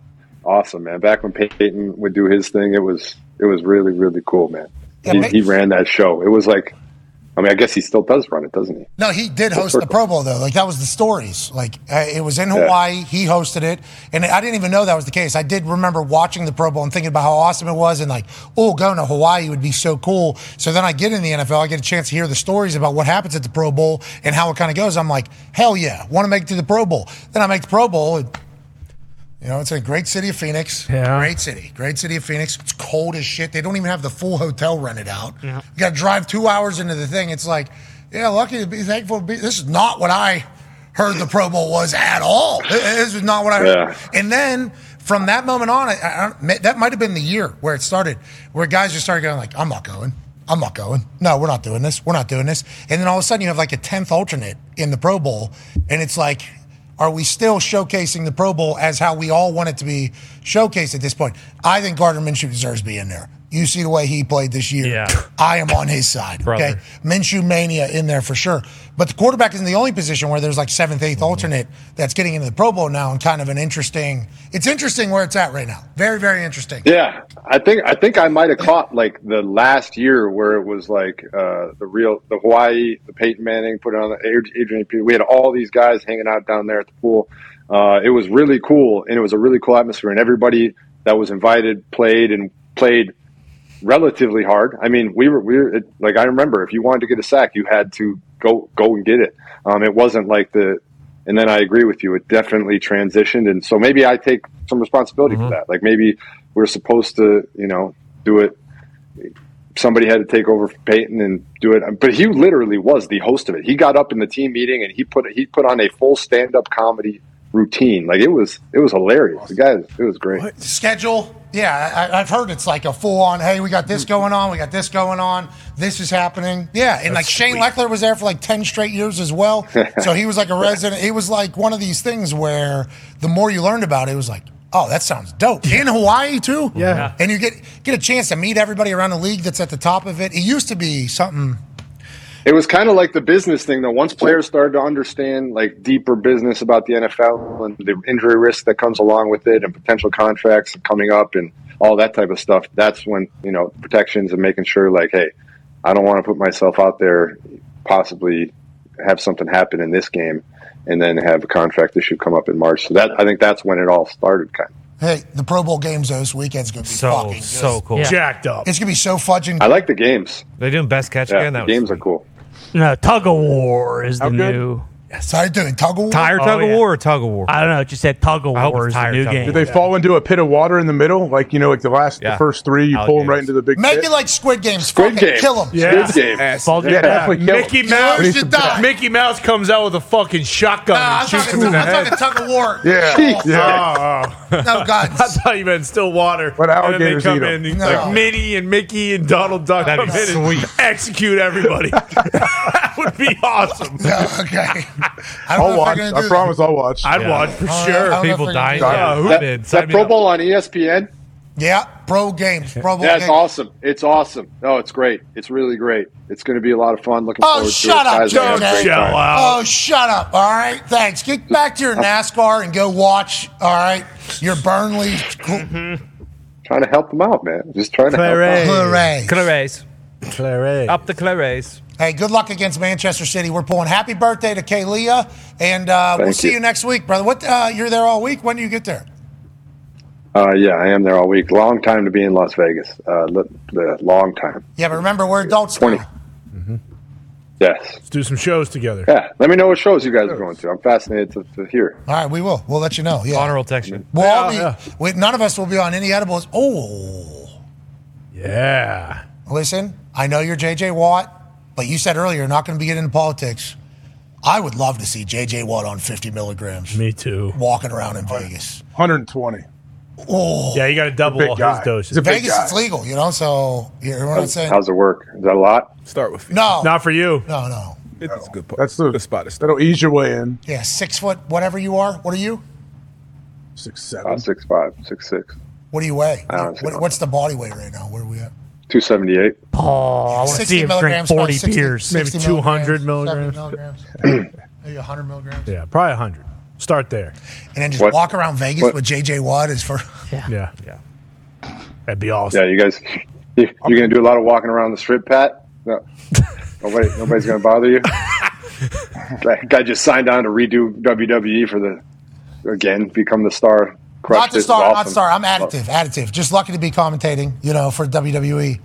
awesome, man. Back when Peyton would do his thing, it was it was really really cool, man. Yeah, he, he ran that show. It was like, I mean, I guess he still does run it, doesn't he? no, he did host the Pro Bowl though. Like that was the stories. Like uh, it was in Yeah. Hawaii. He hosted it, and I didn't even know that was the case. I did remember watching the Pro Bowl and thinking about how awesome it was, and like, oh, going to Hawaii would be so cool. So then I get in the NFL, I get a chance to hear the stories about what happens at the Pro Bowl and how it kind of goes. I'm like, hell yeah, want to make it to the Pro Bowl. Then I make the Pro Bowl. And, you know, it's a great city of Phoenix. Yeah. Great city. Great city of Phoenix. It's cold as shit. They don't even have the full hotel rented out. Yeah. You got to drive two hours into the thing. It's like, yeah, lucky to be thankful to be. This is not what I heard the Pro Bowl was at all. This is not what I heard. Yeah. And then from that moment on, I, I, don't- that might have been the year where it started, where guys just started going like, I'm not going. I'm not going. No, we're not doing this. We're not doing this. And then all of a sudden, you have like a tenth alternate in the Pro Bowl, and it's like, are we still showcasing the Pro Bowl as how we all want it to be showcased at this point? I think Gardner Minshew deserves to be in there. You see the way he played this year. Yeah. I am on his side. Okay. Brother. Minshew mania in there for sure. But the quarterback isn't the only position where there's like seventh, eighth alternate that's getting into the Pro Bowl now and kind of an interesting. It's interesting where it's at right now. Very, very interesting. Yeah, I think I think I might have caught like the last year where it was like uh, the real the Hawaii, the Peyton Manning put it on the Adrian. Peterson. We had all these guys hanging out down there at the pool. Uh, it was really cool, and it was a really cool atmosphere, and everybody that was invited played and played relatively hard. I mean, we were we were it, like I remember if you wanted to get a sack, you had to go go and get it. Um, it wasn't like the. And then I agree with you. It definitely transitioned, and so maybe I take some responsibility for that. Like maybe we're supposed to, you know, do it. Somebody had to take over for Peyton and do it, but he literally was the host of it. He got up in the team meeting and he put he put on a full stand up comedy routine. Like it was it was hilarious. The guy, it was great. Schedule. Yeah, I, I've heard it's like a full on. Hey, we got this mm-hmm. going on. We got this going on. This is happening. Yeah, and like Shane Lechler was there for like ten straight years as well. so he was like a resident. It was like one of these things where the more you learned about it, it was like, oh, that sounds dope. In Hawaii too. Yeah. and you get get a chance to meet everybody around the league that's at the top of it. It used to be something. It was kind of like the business thing though. Once players started to understand like deeper business about the NFL and the injury risk that comes along with it and potential contracts coming up and all that type of stuff, that's when, you know, protections and making sure like, hey, I don't want to put myself out there possibly have something happen in this game and then have a contract issue come up in March. So that I think that's when it all started kind of. Hey, the Pro Bowl games though, this weekend's gonna be So fucking so just cool. Jacked up. It's gonna be so fudging. I like the games. They're doing best catch Yeah, again. the That was games are cool. No, tug of war is the good? new. So I doing tug of war. tire Oh, tug of yeah. war or tug of war. I don't know. It just said tug of I war is the new game. Did they fall into a pit of water in the middle? Like, you know, like the last, the first three, you pull them right into the big Make pit? it like Squid Games. Squid Fucking Game. Kill them. Yeah. Squid Game. Ass. Ball- yeah, definitely kill 'em. Mickey You Mouse. should die. Mickey Mouse comes out with a fucking shotgun Nah, I'm shoots talking, him in the I'm head. talking tug of war. Yeah, yeah. Oh, oh. No guns. I thought you meant still water. But and then they alligators come eat 'em. in, like Minnie and Mickey and Donald Duck That'd come in and execute everybody. that would be awesome. Okay. I don't I'll know watch. I do promise I'll watch. I'd Yeah. watch for I don't I sure. don't know People they're dying. that. Yeah, who That, did? that Sign me Pro up. Bowl on ESPN. Yeah, pro games. Pro Bowl Yeah, it's games. awesome. It's awesome. No, it's great. It's really great. It's going to be a lot of fun. Looking Oh, forward shut to it. up, Guys are having a JJ. great Chill time. out. Oh, shut up. All right. Thanks. Get back to your uh, NASCAR and go watch, all right, your Burnley. Mm-hmm. Trying to help them out, man. Just trying to help Claret. out. Hooray. Clares. Claret. Up the Clares. Hey, good luck against Manchester City. We're pulling happy birthday to Kealia, and uh, we'll Thank see you. you next week, brother. What? Uh, you're there all week. When do you get there? Uh, yeah, I am there all week. Long time to be in Las Vegas. Uh, li- the long time. Yeah, but remember, we're adults Twenty. now. Yes. Let's do some shows together. Yeah. Let me know what shows you guys are going to. I'm fascinated to, to hear. All right, we will. We'll let you know. Yeah. Connor will text you. We'll all Yeah, be, we, none of us will be on any edibles. Oh, Yeah. listen, I know you're JJ Watt, but you said earlier you're not going to be getting into politics. I would love to see JJ Watt on 50 milligrams Me too. walking around in Vegas. 120. Oh, Yeah, you got to double Big all guy. his doses. He's a big Vegas, guy. it's legal, you know. So you know what I'm saying? How's it work? Is that a lot? Start with No, Not for you. no, no. It's a good, part. That's the good spot. That'll ease your way in. Yeah, six foot, whatever you are. What are you? Six seven. Uh, six five, six six, What do you weigh? I don't What, what's the body weight right now? Where are we at? Two seventy eight. Oh, I want to see him drink milligrams, 40 60 beers. Maybe 60 200 70 milligrams. milligrams. Maybe 100 milligrams. Yeah, probably 100. Start there. And then just What- walk around Vegas what- with JJ Watt is for. Yeah. Yeah. That'd be awesome. Yeah, you guys, you, you're going to do a lot of walking around the strip, Pat. No, nobody, nobody's going to bother you. Guy- Guy just signed on to redo WWE for the again, become the star. Crushed Not the it. star, Awesome. not star. I'm additive, additive. Just lucky to be commentating, you know, for WWE.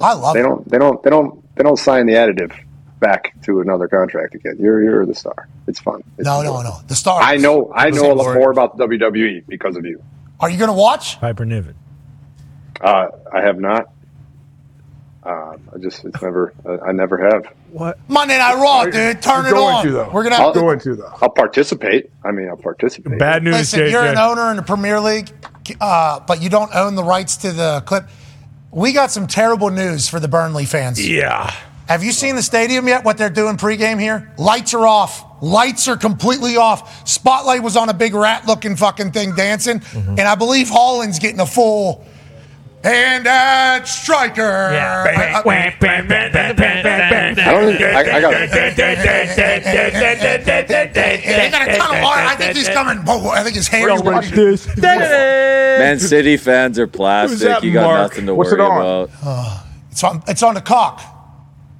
I love They it. don't. They don't. They don't. They don't sign the additive back to another contract again. You're you're the star. It's fun. It's No, no, no. The star. I know. I know a lot more about WWE because of you. Are you going to watch? Piper Niven. Uh, I have not. Uh, I just it's never. I, I never have. What? Monday Night Raw, dude. Turn You're it going on. to, though. We're gonna I'll- have Going to though. I'll participate. I mean, I'll participate. Bad news, Listen, JJ. you're an owner in the Premier League, uh, but you don't own the rights to the clip. We got some terrible news for the Burnley fans. Yeah. Have you seen the stadium yet? What they're doing pregame here? Lights are off. Lights are completely off. Spotlight was on a big rat-looking fucking thing dancing, and I believe Haaland's getting a full And at striker. Yeah. I don't think- I- I got They got a ton of water. I think he's coming. Whoa, I think his hair is Watch this. Man City fans are plastic. that You got mark? nothing to What's worry it on? about. Uh, it's on. It's on the cock.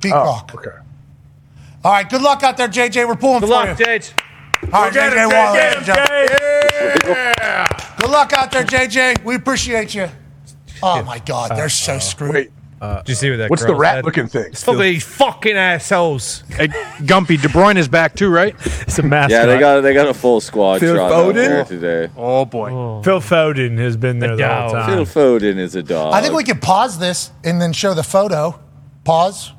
Peacock. okay. All right. Good luck out there, JJ. We're pulling Good for luck, you. Jage. All right, JJ Waller. get him, ladies and gentlemen. Good luck out there, JJ. We appreciate you. Oh my God, they're so uh, screwed. Wait. Uh, Did you see what that What's the girl rat said? looking thing? It's full these fucking assholes. Hey, Gumpy, De Bruyne is back too, right? It's a mascot. Yeah, they got they got a full squad Phil shot out Foden? there today. Oh boy. Oh. Phil Foden has been there the whole time. Phil Foden is a dog. I think we could pause this and then show the photo. Pause.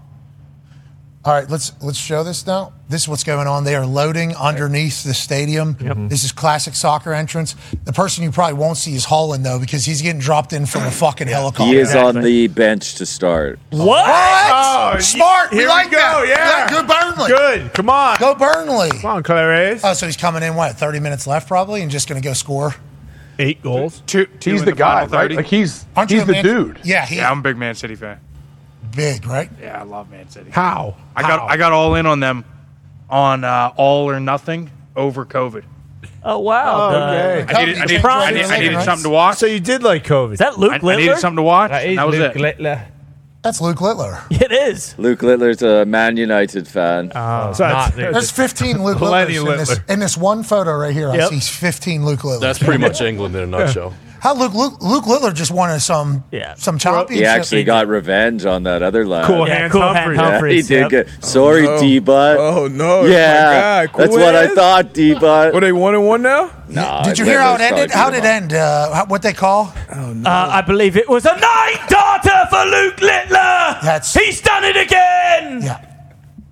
All right, let's let's show this now. This is what's going on. They are loading underneath the stadium. Mm-hmm. This is classic soccer entrance. The person you probably won't see is Haaland though, because he's getting dropped in from a fucking helicopter. he is on the bench to start. What? Oh, Smart. here we we like go, that. yeah. Good Burnley. Good. Come on. Go Burnley. Come on, Clarice. Oh, so he's coming in what? Thirty minutes left, probably, and just going to go score. Eight goals. Two, two He's in the guy, right? Like he's Aren't he's a the Man- dude. Yeah, he Yeah, I'm a big Man City fan. Big, right? Yeah, I love Man City. How? I got I got all in on them on uh, all or nothing over COVID. Oh wow! okay. I needed, I needed, I needed, I needed something to watch. So you did like COVID. Is that Luke I, I needed something to watch. That and that was Luke it. Littler. That's Luke Littler. It is. Luke Littler's a Man United fan. Oh, So not There's 15 Luke Plenty Littlers in this, in this one photo right here. I see 15 Luke Littlers. That's pretty much England in a nutshell. How Luke, Luke Luke Littler just wanted some Yeah. some championship. He actually got revenge on that other lad. Cool Yeah, hand cool hand Humphries. Yeah, he did yep. good. Sorry, no. D-Butt. Oh no! yeah. Cool that's what I thought, D-Butt. What they one and one now? Nah, Did you hear how it ended? How did it end? Uh, how- what they call? Uh, I believe it was a nine darter for Luke Littler. That's He's done it again. yeah.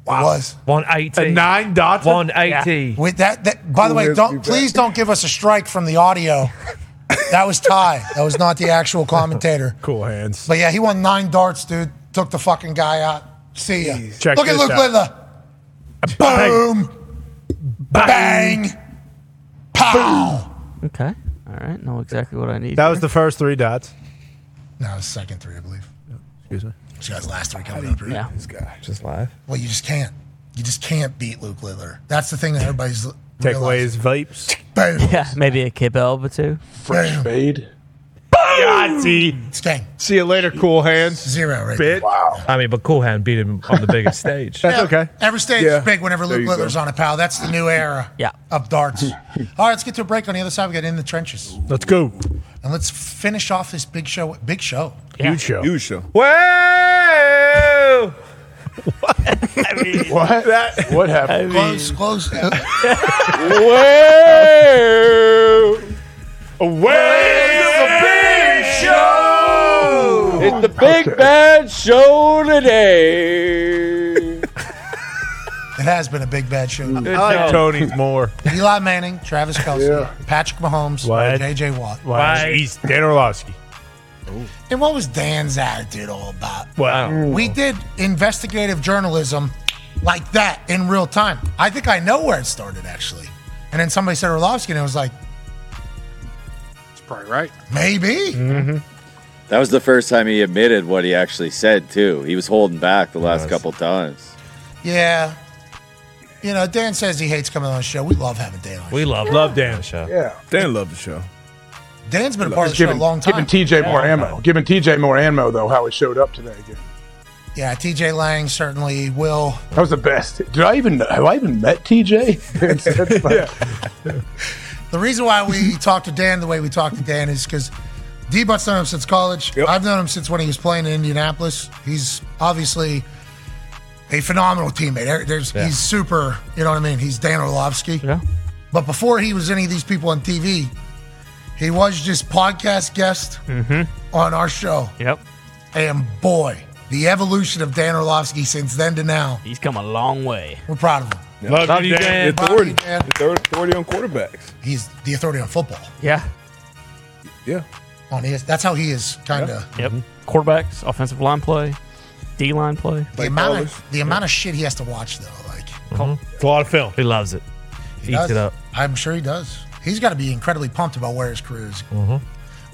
It was. One eighty. A nine dots. One eighty. With that, that by the way, don't please don't give us a strike from the audio. that was Ty. That was not the actual commentator. Cool hands. But yeah, he won nine darts, dude. Took the fucking guy out. See ya. Check Look at Luke out. Littler. Boom. Bang. Pow. Okay. All right. Know exactly what I need. That was the first three dots. No, it's second three, I believe. Excuse me. This guy's last three coming up here. Yeah. This guy. Just live. Well, you just can't. You just can't beat Luke Littler. That's the thing that everybody's l- Take away his vapes. Boom. Yeah, maybe a kip or two. Fresh Boom. fade. Yahtzee. It's. See you later, cool hands. Zero right there. Bitch. Wow. I mean, but Cool Hand beat him on the biggest stage. That's Yeah, okay. Every stage Yeah. is big whenever There Luke you Littler's go. on it, pal. That's the new era Yeah. of darts. All right, let's get to a break. On the other side, we got in the trenches, Let's go. and let's finish off this big show. Big show. Huge show. Huge show. Whoa! What? what What happened? Close, close. Uh, It's a big show. It's the Big Bad Show today. it has been a big bad show. I like Tony's more. Eli Manning, Travis Kelce, Yeah. Patrick Mahomes, What? J.J. Watt. Wow. He's Dan Orlovsky. And what was Dan's attitude all about? Wow. We did investigative journalism like that in real time. I think I know where it started actually. And then somebody said Orlovsky, and it was like, That's probably right. maybe. Mm-hmm. That was the first time he admitted what he actually said too. He was holding back the last couple times. Yeah. You know, Dan says he hates coming on the show. We love having Dan on. We love Love Dan. the show. Yeah. Dan loved the show. Dan's been a part of the show Giving, a long time. giving TJ more ammo. Giving TJ more ammo though. How he showed up today again. yeah, TJ Lang certainly will. That was the best. Did I even have I even met TJ? It's The reason why we talk to Dan the way we talk to Dan is because D Butt's known him since college. I've known him since when he was playing in Indianapolis. He's obviously a phenomenal teammate. There's, Yeah. He's super, you know what I mean? He's Dan Orlovsky. Yeah. But before he was any of these people on TV, he was just podcast guest mm-hmm. on our show. Yep. And boy, the evolution of Dan Orlovsky since then to now, He's come a long way. we're proud of him. Love, Love you, you, Dan. Dan. Proud of Authority. you, Dan. Authority on quarterbacks. He's the authority on football. Yeah. Yeah. On his, that's how he is kind of. Yep. Quarterbacks, offensive line play, D line play. The amount of the amount of shit he has to watch though, like mm-hmm. It's a lot of film. He loves it. he Eats does. it up. I'm sure he does. He's got to be incredibly pumped about where his career is.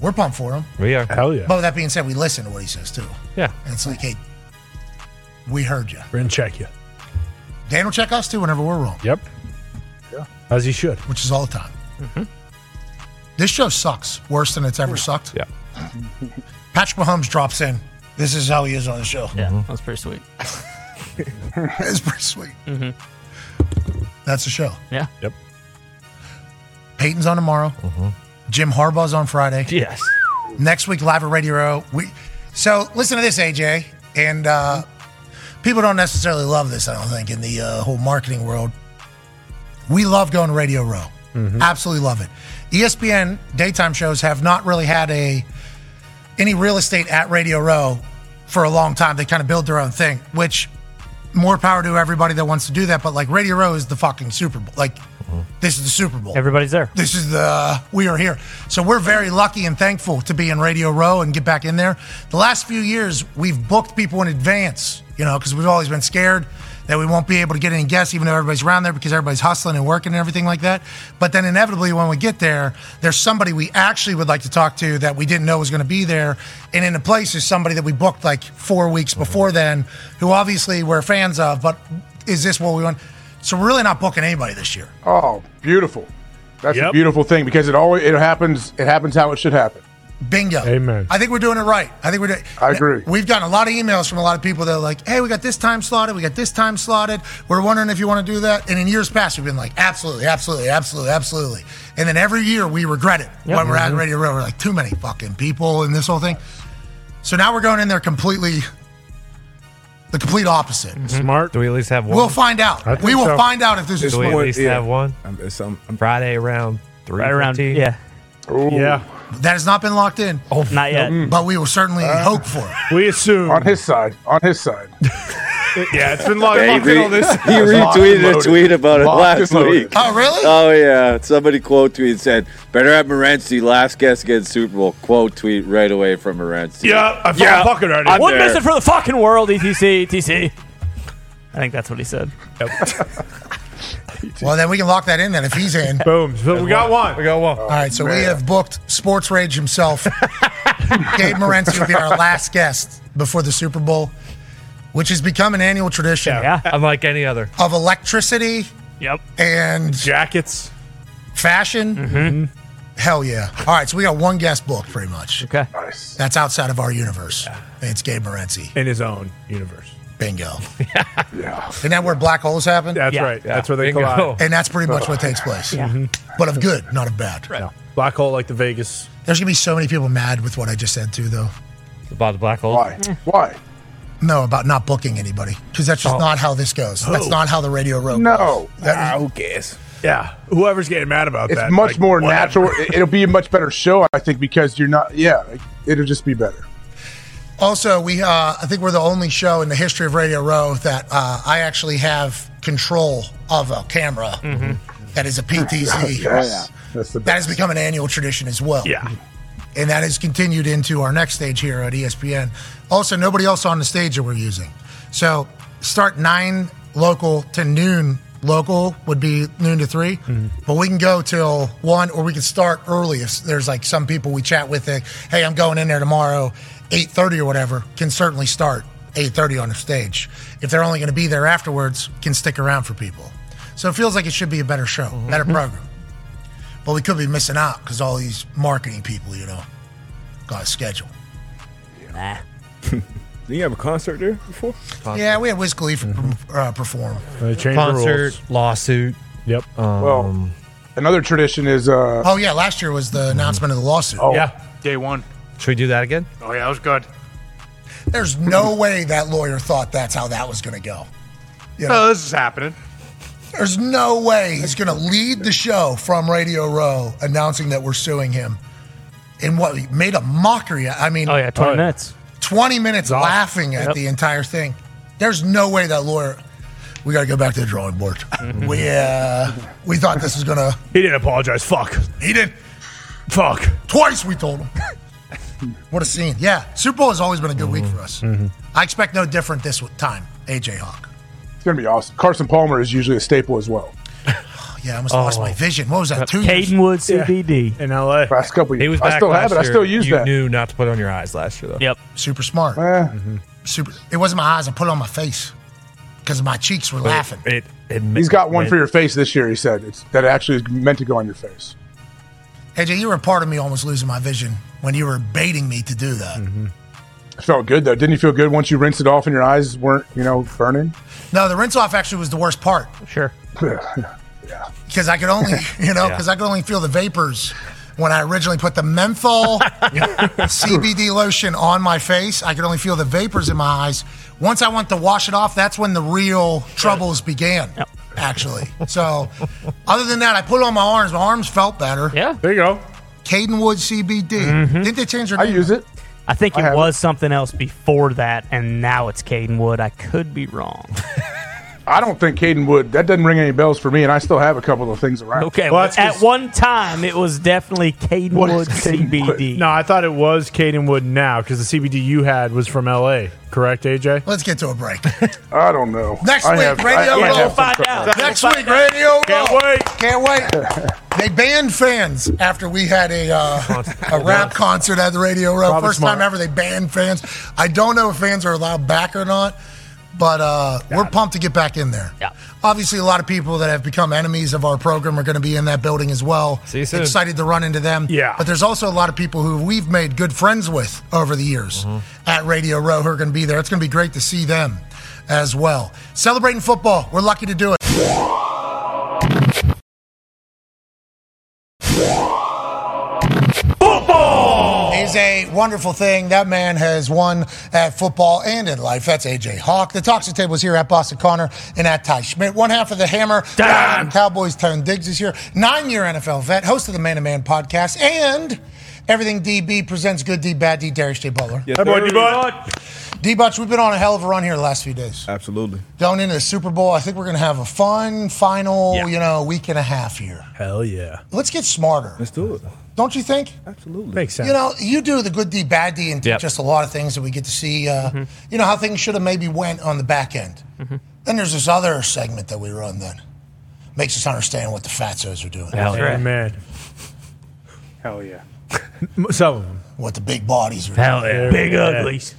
we're pumped for him. We are. Hell yeah. But with that being said, we listen to what he says too. Yeah. And it's like, hey, we heard you. We're gonna check you. Dan will check us too whenever we're wrong, Yep. Yeah. As he should. which is all the time. Mm-hmm. This show sucks worse than it's ever sucked. Yeah. Patrick Mahomes drops in. This is how he is on the show. Yeah, that's pretty sweet. it's pretty sweet. Mm-hmm. That's the show. Yeah. Yep. Peyton's on tomorrow. Jim Harbaugh's on Friday. Yes. Next week, live at Radio Row. We so listen to this, AJ, and uh, people don't necessarily love this. I don't think in the uh, whole marketing world. We love going to Radio Row. Absolutely love it. ESPN daytime shows have not really had a any real estate at Radio Row for a long time. They kind of build their own thing, which more power to everybody that wants to do that. But like Radio Row is the fucking Super Bowl. Like this is the Super Bowl. Everybody's there. This is the we are here. So we're very lucky and thankful to be in Radio Row and get back in there. The last few years we've booked people in advance, you know, because we've always been scared that we won't be able to get any guests, even though everybody's around there because everybody's hustling and working and everything like that. But then inevitably when we get there, there's somebody we actually would like to talk to that we didn't know was going to be there. And in the place is somebody that we booked like four weeks before then, who obviously we're fans of, but is this what we want? So we're really not booking anybody this year. Oh, beautiful. That's a beautiful thing because it always it happens. It happens how it should happen. Bingo. Amen. I think we're doing it right. I think we're doing. I agree. We've gotten a lot of emails from a lot of people that are like, "Hey, we got this time slotted. We got this time slotted. We're wondering if you want to do that." And in years past, we've been like, "Absolutely, absolutely, absolutely, absolutely." And then every year we regret it Yep. when we're at Mhm. Radio Row. We're like, "Too many fucking people and this whole thing." So now we're going in there completely, the complete opposite. Mm-hmm. Smart. Do we at least have one? We'll find out. I think We will so. find out if this is Do we at smart. least have one? Um, Friday around three. Right around- yeah. Yeah. That has not been locked in. Oh, Not yet. Mm-hmm. But we will certainly uh, hope for it. We assume on his side. On his side. yeah, it's been locked, Yeah, he, locked in re- on this. he retweeted a tweet about it Locked last and week. Oh, really? Oh yeah. Somebody quote tweet said, "Better have Morency last guest against Super Bowl." Quote tweet right away from Morency. Yeah, I Yeah, fucking already. I'm Wouldn't there. miss it for the fucking world, ETC, ETC. I think that's what he said. Well, then we can lock that in. Then if he's in, boom. So we got one. We got one. All right, so we have booked Sports Rage himself. Gabe Morency will be our last guest before the Super Bowl, which has become an annual tradition Yeah. Unlike any other. of electricity Yep. and Jackets. fashion. Mm-hmm. mm-hmm. Hell yeah! All right, so we got one guest booked, pretty much. Okay. Nice. That's outside of our universe. And it's Gabe Morency. In his own universe. Bingo. Yeah. Isn't that where black holes happen? That's Yeah. right. That's where they Bingo. collide. And that's pretty much what takes place. Yeah. Mm-hmm. But of good, not of bad. Yeah. Black hole like the Vegas. There's gonna be so many people mad with what I just said too, though. About the black hole. Why? Eh. Why? No, about not booking anybody because that's just Oh. not how this goes. That's not how the radio road. No. That is- who cares? Yeah. Whoever's getting mad about It's that. much like, more whatever. natural. It- It'll be a much better show, I think, because you're not. Yeah, it'll just be better. Also, we uh, I think we're the only show in the history of Radio Row that uh, I actually have control of a camera that is a PTZ. Yes. That's the That has become an annual tradition as well. Yeah. And that has continued into our next stage here at ESPN. Also, nobody else on the stage that we're using. So start nine local to noon local would be noon to 3 mm-hmm. but we can go till one or we can start early if there's like some people we chat with that hey i'm going in there tomorrow 8.30 or whatever can certainly start 8.30 on the stage. If they're only going to be there afterwards can stick around for people. So it feels like it should be a better show mm-hmm. better program but we could be missing out because all these marketing people you know got a schedule Nah. Did you have a concert there before? yeah we had Wiz Khalifa uh, perform They changed the Concert, rules. lawsuit. Yep. Um, Well, another tradition is uh, oh yeah last year was the announcement of the lawsuit Oh. Yeah. Day one. should we do that again? Oh yeah, that was good. There's no way that lawyer thought that's how that was going to go. You know, Oh, this is happening. There's no way he's going to lead the show from Radio Row announcing that we're suing him. And what he made a mockery. I mean, Oh yeah, twenty Oh, yeah. minutes. 20 minutes Awesome. laughing at Yep. the entire thing. There's no way that lawyer. We got to go back to the drawing board. we uh, we thought this was going to. He didn't apologize. Fuck. He didn't. Fuck. twice. We told him. what a scene! Yeah, Super Bowl has always been a good week for us. I expect no different this time. AJ Hawk. It's going to be awesome. Carson Palmer is usually a staple as well. Yeah, I almost lost my oh. vision. What was that? Uh, two years? Kadenwood CBD. in LA. Last couple He was I still have last it. I still use you that. You knew not to put it on your eyes last year, though. Yep. Super smart. Eh, mm-hmm. Super. It wasn't my eyes. I put it on my face because my cheeks were laughing. It, it, He's got one for your face this year. He said it's, that actually is meant to go on your face. AJ, you were a part of me almost losing my vision when you were baiting me to do that. It felt good though. Didn't you feel good once you rinsed it off and your eyes weren't, you know, burning? No, the rinse off actually was the worst part Sure. Yeah. Because I could only, you know, because I could only feel the vapors when I originally put the menthol CBD lotion on my face. I could only feel the vapors in my eyes. Once I went to wash it off, that's when the real troubles began. Actually, so other than that, I put it on my arms. My arms felt better. Yeah. There you go. Kadenwood CBD. Mm-hmm. Didn't they change their name? I use it. I think I it have was something else before that, and now it's Kadenwood. I could be wrong. I don't think Caden would. That doesn't ring any bells for me, and I still have a couple of things around. Okay, Well, well, that's one time it was definitely Caden Kadenwood CBD. No, I thought it was Kadenwood now because the CBD you had was from LA. Correct, AJ? Let's get to a break. I don't know. Next I week, have- Radio I- I Row. have some Find out. Next week, Radio Can't Row. wait. Can't wait. they banned fans after we had a uh, a rap concert at the Radio Row. Probably First smart. time ever they banned fans. I don't know if fans are allowed back or not, but uh, we're pumped to get back in there. Yeah. Obviously, a lot of people that have become enemies of our program are going to be in that building as well. See you soon. Excited to run into them. Yeah. But there's also a lot of people who we've made good friends with over the years at Radio Row who are going to be there. It's going to be great to see them as well. Celebrating football. We're lucky to do it. Wonderful thing. That man has won at football and in life. That's AJ Hawk. The Toxic Table is here at Boston Connor and at Ty Schmidt. One half of the Hammer. Cowboys Tone Diggs is here. Nine year NFL vet, host of the Man to Man podcast, and Everything DB presents Good D, Bad D, Darius J. Butler. Yes, Hey, boy. D-Bud. D Butch, we've been on a hell of a run here the last few days. Absolutely. Going into the Super Bowl, I think we're going to have a fun final, Yeah. you know, week and a half here. Hell yeah. Let's get smarter. Let's do it. Don't you think? Absolutely. Makes sense. You know, you do the good D, bad D, and Yep. just a lot of things that we get to see. Uh, You know how things should have maybe went on the back end. Then there's this other segment that we run that makes us understand what the fatzos are doing. Hell yeah. Amen. Hell yeah. Some of them. What the big bodies are. Hell yeah. Big Yeah. uglies.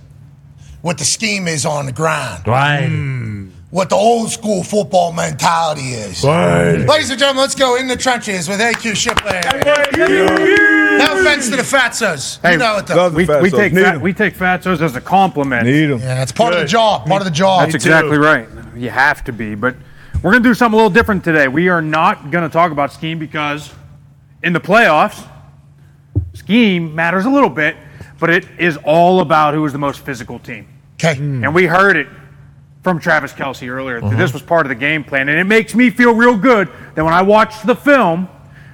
What the scheme is on the ground. Right. Hmm. What the old school football mentality is. Right. Ladies and gentlemen, let's go in the trenches with AQ Shipley. No offense to the fatzos. you know it though. Love the We, Fatsos. we take Need fat, 'em. we take fatzos as a compliment. Need them. Yeah, it's part of the job. Part of the job. That's exactly right. You have to be. But we're going to do something a little different today. We are not going to talk about scheme because in the playoffs, scheme matters a little bit, but it is all about who is the most physical team. Okay. Hmm. And we heard it from Travis Kelce earlier. that uh-huh. This was part of the game plan. And it makes me feel real good that when I watched the film,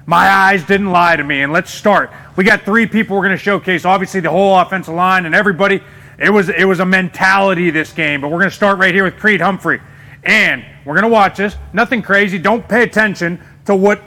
my eyes didn't lie to me. And let's start. We got three people we're going to showcase. Obviously, the whole offensive line and everybody. It was it was a mentality this game. But we're going to start right here with Creed Humphrey. And we're going to watch this. Nothing crazy. Don't pay attention to what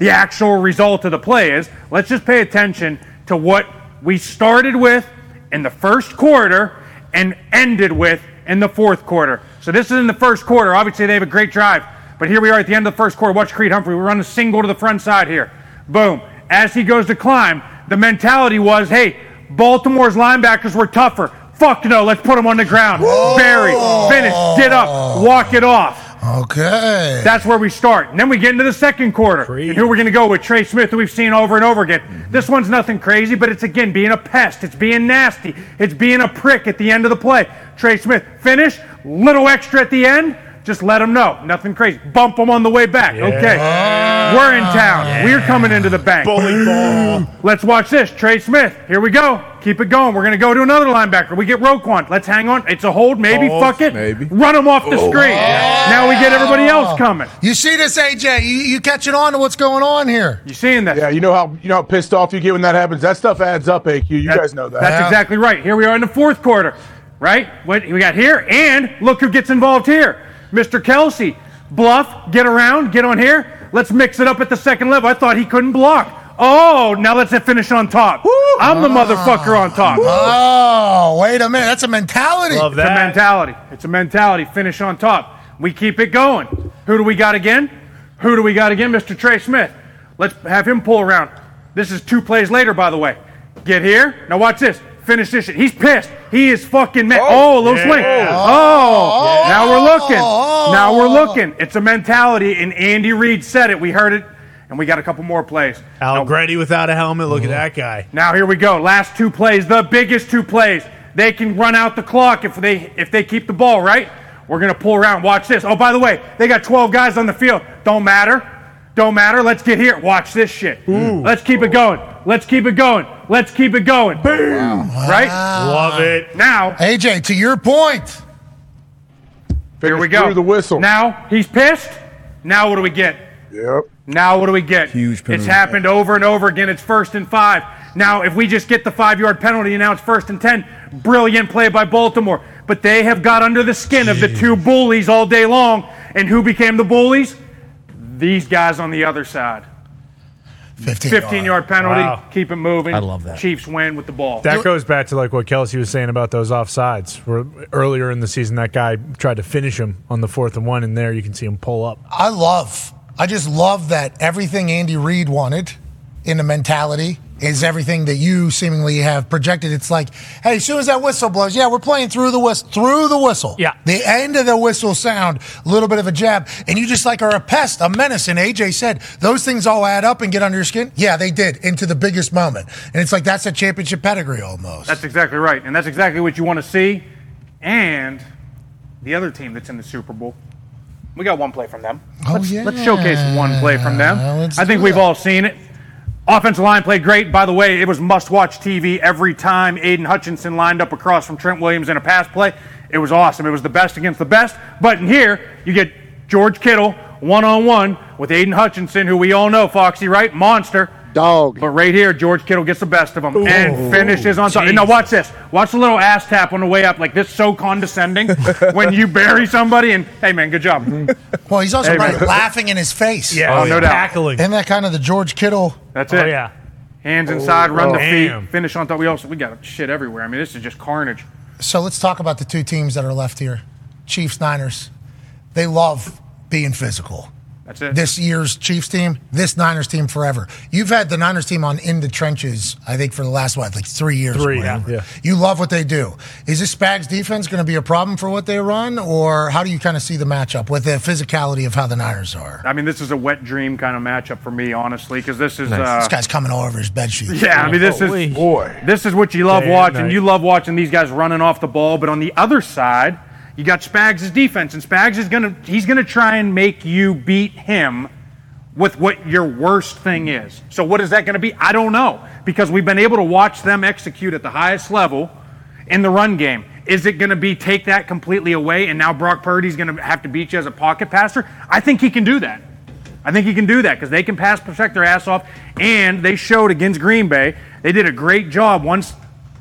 the actual result of the play is. Let's just pay attention to what we started with in the first quarter and ended with in the fourth quarter. So this is in the first quarter. Obviously, they have a great drive. But here we are at the end of the first quarter. Watch Creed Humphrey. We run a single to the front side here. Boom. As he goes to climb, the mentality was, hey, Baltimore's linebackers were tougher. Fuck no, let's put them on the ground. Bury, finish, get up, walk it off. Okay. That's where we start. And then we get into the second quarter. And who we're going to go with? Trey Smith, who we've seen over and over again. Mm-hmm. This one's nothing crazy, but it's again being a pest. It's being nasty. It's being a prick at the end of the play. Trey Smith, finish, little extra at the end. Just let them know. Nothing crazy. Bump them on the way back. Okay. Ah. We're in town. We're coming into the bank. Bowling ball. Let's watch this. Trey Smith. Here we go. Keep it going. We're going to go to another linebacker. We get Roquan. Let's hang on. It's a hold. Maybe. Hold, Fuck it. maybe. Run him off the oh. screen. Now we get everybody else coming. You see this, AJ? You, you catching on to what's going on here? You seeing this? Yeah, you know how you know how pissed off you get when that happens. That stuff adds up, AQ. You guys know that. That's exactly right. Here we are in the fourth quarter, right? What we got here, and look who gets involved here, Mr. Kelce. Bluff, get around, get on here. Let's mix it up at the second level. I thought he couldn't block. Oh, now let's finish on top. I'm the ah. motherfucker on top. Oh, wait a minute. That's a mentality. Love It's a that. mentality. It's a mentality. Finish on top. We keep it going. Who do we got again? Who do we got again? Mr. Trey Smith. Let's have him pull around. This is two plays later, by the way. Get here. Now watch this. Finish this shit. He's pissed. He is fucking mad. Oh, a little yeah. swing. Oh. oh, now we're looking. Oh. Now we're looking. It's a mentality, and Andy Reid said it. We heard it, and we got a couple more plays. Al Allegretti without a helmet. Look at that guy. Now here we go. Last two plays, the biggest two plays. They can run out the clock if they if they keep the ball, right? We're gonna pull around. Watch this. Oh, by the way, they got 12 guys on the field. Don't matter. Don't matter. Let's get here. Watch this shit. Let's keep it going. Let's keep it going. Let's keep it going. Boom. Right? Love it. Now, AJ, to your point. here we go. through the whistle. Now he's pissed. Now what do we get? Yep. Now what do we get? Huge penalty. It's happened over and over again. It's first and five. Now, if we just get the five yard penalty, now it's first and ten. Brilliant play by Baltimore. But they have got under the skin of the two bullies all day long. And who became the bullies? These guys on the other side. 15, 15 yard penalty. Wow. Keep it moving. I love that. Chiefs win with the ball. That goes back to like what Kelce was saying about those offsides. Where earlier in the season, that guy tried to finish him on the fourth and one, and there you can see him pull up. I love, I just love that everything Andy Reid wanted in the mentality is everything that you seemingly have projected. It's like, hey, as soon as that whistle blows, yeah, we're playing through the whistle, through the whistle. Yeah. The end of the whistle sound, a little bit of a jab, and you just like are a pest, a menace. And AJ said those things all add up and get under your skin. Yeah, they did into the biggest moment, and it's like that's a championship pedigree almost. That's exactly right. And that's exactly what you want to see. And the other team that's in the Super Bowl, we got one play from them. Oh, let's, yeah. let's showcase one play from them. Let's I think we've it. all seen it. Offensive line played great. By the way, it was must watch TV every time Aidan Hutchinson lined up across from Trent Williams in a pass play. It was awesome. It was the best against the best. But in here, you get George Kittle one on one with Aidan Hutchinson, who we all know, Foxy, right? Monster. Dog. But right here, George Kittle gets the best of him Ooh. and finishes on top. And now watch this. Watch the little ass tap on the way up, like this so condescending when you bury somebody and hey man, good job. Mm-hmm. Well, he's also Hey, right, man. laughing in his face. Yeah, Oh, no doubt. Tackling. Isn't that kind of the George Kittle? That's it. Oh yeah. Hands inside, Oh, run the damn. feet, finish on top. We also we got shit everywhere. I mean, this is just carnage. So let's talk about the two teams that are left here Chiefs, Niners. They love being physical. That's it. This year's Chiefs team, this Niners team forever. You've had the Niners team on in the trenches, I think, for the last, what, like three years? Three, whatever. yeah. You love what they do. Is this Spags defense going to be a problem for what they run, or how do you kind of see the matchup with the physicality of how the Niners are? I mean, this is a wet dream kind of matchup for me, honestly, because this is uh, this guy's coming all over his bed sheet. Yeah, I mean, this is boy, This is what you love Day watching. You love watching these guys running off the ball. But on the other side, you got Spags' defense, and Spags is gonna he's gonna try and make you beat him with what your worst thing is. So what is that to be? I don't know because we've been able to watch them execute at the highest level in the run game. Is it to be take that completely away and now Brock Purdy's to have to beat you as a pocket passer? I think he can do that. I think he can do that because they can pass protect their ass off, and they showed against Green Bay they did a great job once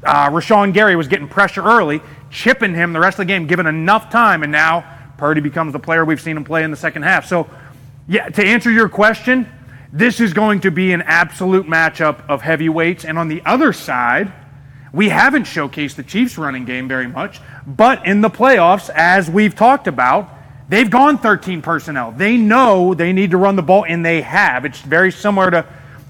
uh, Rashan Gary was getting pressure early, chipping him the rest of the game, given enough time, and now Purdy becomes the player we've seen him play in the second half. So, yeah, to answer your question, this is going to be an absolute matchup of heavyweights, and on the other side. We haven't showcased the Chiefs running game very much, but in the playoffs, as we've talked about, they've gone 13 personnel. They know they need to run the ball, and they have. It's very similar to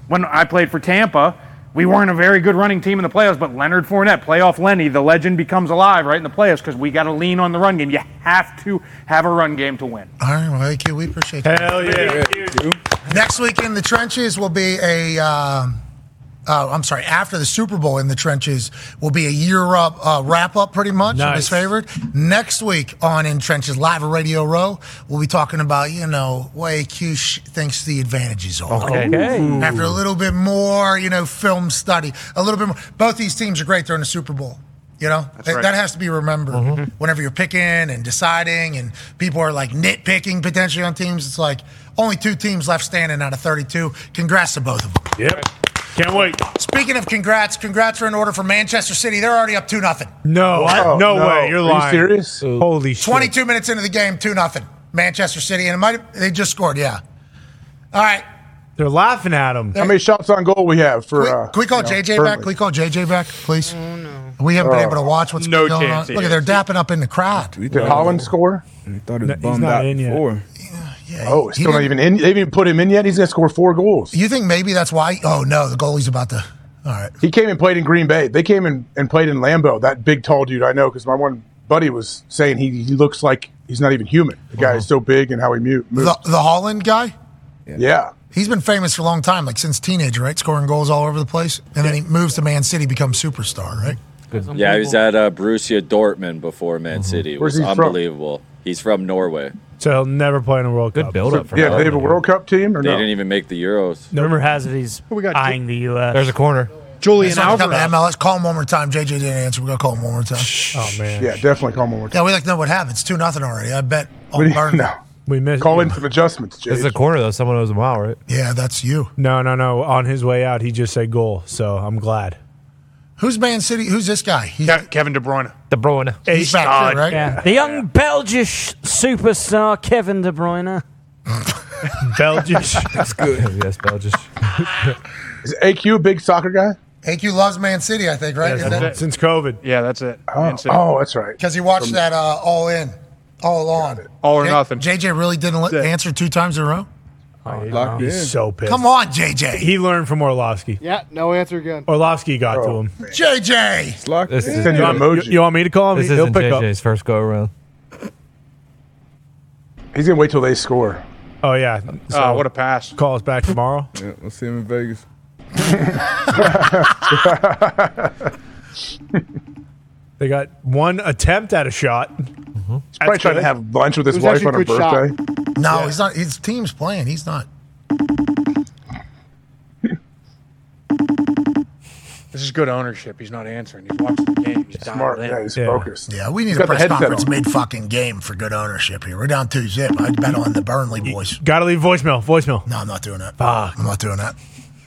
when I played for Tampa. We weren't a very good running team in the playoffs, but Leonard Fournette, playoff Lenny, the legend becomes alive right in the playoffs because we got to lean on the run game. You have to have a run game to win. All right, well, thank you. We appreciate that. Hell yeah. Next week in the trenches will be a. Um, uh, I'm sorry. After the Super Bowl in the trenches will be a year up uh, wrap up, pretty much. of his Nice. favorite. Next week on In Trenches live at Radio Row, we'll be talking about you know what AQ thinks the advantages are. Okay. Okay. After a little bit more, you know, film study, a little bit more. Both these teams are great. They're in the Super Bowl. You know, That- right. that has to be remembered whenever you're picking and deciding, and people are like nitpicking potentially on teams. It's like only two teams left standing out of 32. Congrats to both of them. Yep. Can't wait. Speaking of congrats, congrats are in order for Manchester City. They're already up 2 nothing. No, What? no, No. way. You're Are you lying. serious? Holy shit. 22 minutes into the game, 2 nothing. Manchester City, and it might they just scored, yeah. All right. They're laughing at him. How many shots on goal we have for? Can we, uh, can we call you know, JJ back? Burnley? Can we call JJ back, please? Oh, no. We haven't been Oh. able to watch what's No going on. Look, is. they're dapping up in the crowd. Did Haaland score? He thought it No, was he's bummed not out in yet. Before. oh, he still not even in. They haven't even put him in yet. He's gonna score four goals. You think maybe that's why? Oh no, the goalie's about to. All right. He came and played in Green Bay. They came in and played in Lambeau. That big, tall dude I know because my one buddy was saying he, he looks like he's not even human. The guy is so big and how he mu- moves. The, the Haaland guy. yeah. He's been famous for a long time, like since teenager, right? Scoring goals all over the place, and then he moves to Man City, becomes superstar, right? Yeah, he was at uh, Borussia Dortmund before Man City. It Where's was he from? Unbelievable. He's from Norway. So he'll never play in a World Cup. build up for Yeah, they have a World Cup team or They no? didn't even make the Euros. No. Rumor has it he's we got eyeing the U.S. There's a corner. Julian Alvarez. MLS. Call him one more time. JJ didn't answer. We're gonna call him one more time. Oh man. Yeah, definitely call him one more time. Yeah, we like to know what happened. It's two nothing already. I bet. What do you- Burnley. no. We missed. Call in some adjustments, This is a corner though. Someone owes him out, right? Yeah, that's you. No, no, no. On his way out, he just said goal. So I'm glad. Who's Man City? Who's this guy? He's, Kevin De Bruyne. De Bruyne. he's back there, right? Yeah. The young Belgish superstar Kevin De Bruyne. Belgish. That's good. yes, Belgish. Is AQ a big soccer guy? AQ loves Man City, I think, right? Yeah, since- since COVID. Yeah, that's it. Oh, oh, that's right. Because he watched that uh, All In, All On. All or J- nothing. JJ really didn't li- answer two times in a row? Oh, locked He's so pissed. Come on, JJ. He learned from Orlovsky. Yeah, no answer again. Orlovsky got to him. JJ. This is, Send you You want, you, you want me to call him? this He'll isn't pick up. JJ's first go around. He's gonna wait till they score. Oh yeah. Oh, so Oh, what a pass. call us back tomorrow. Yeah, we'll see him in Vegas. They got one attempt at a shot. Mm-hmm. He's probably trying to have lunch with his It wife on her good shot. birthday. No, he's not. His team's playing. He's not. This is good ownership. He's not answering. He's watching the game. He's dialed Smart. in. Yeah, he's Yeah. focused. Yeah, we need He's a press headset conference on. mid fucking game for good ownership here. We're down two zip. I bet on the Burnley boys. Got to leave voicemail. Voicemail. No, I'm not doing that. Fuck. I'm not doing that.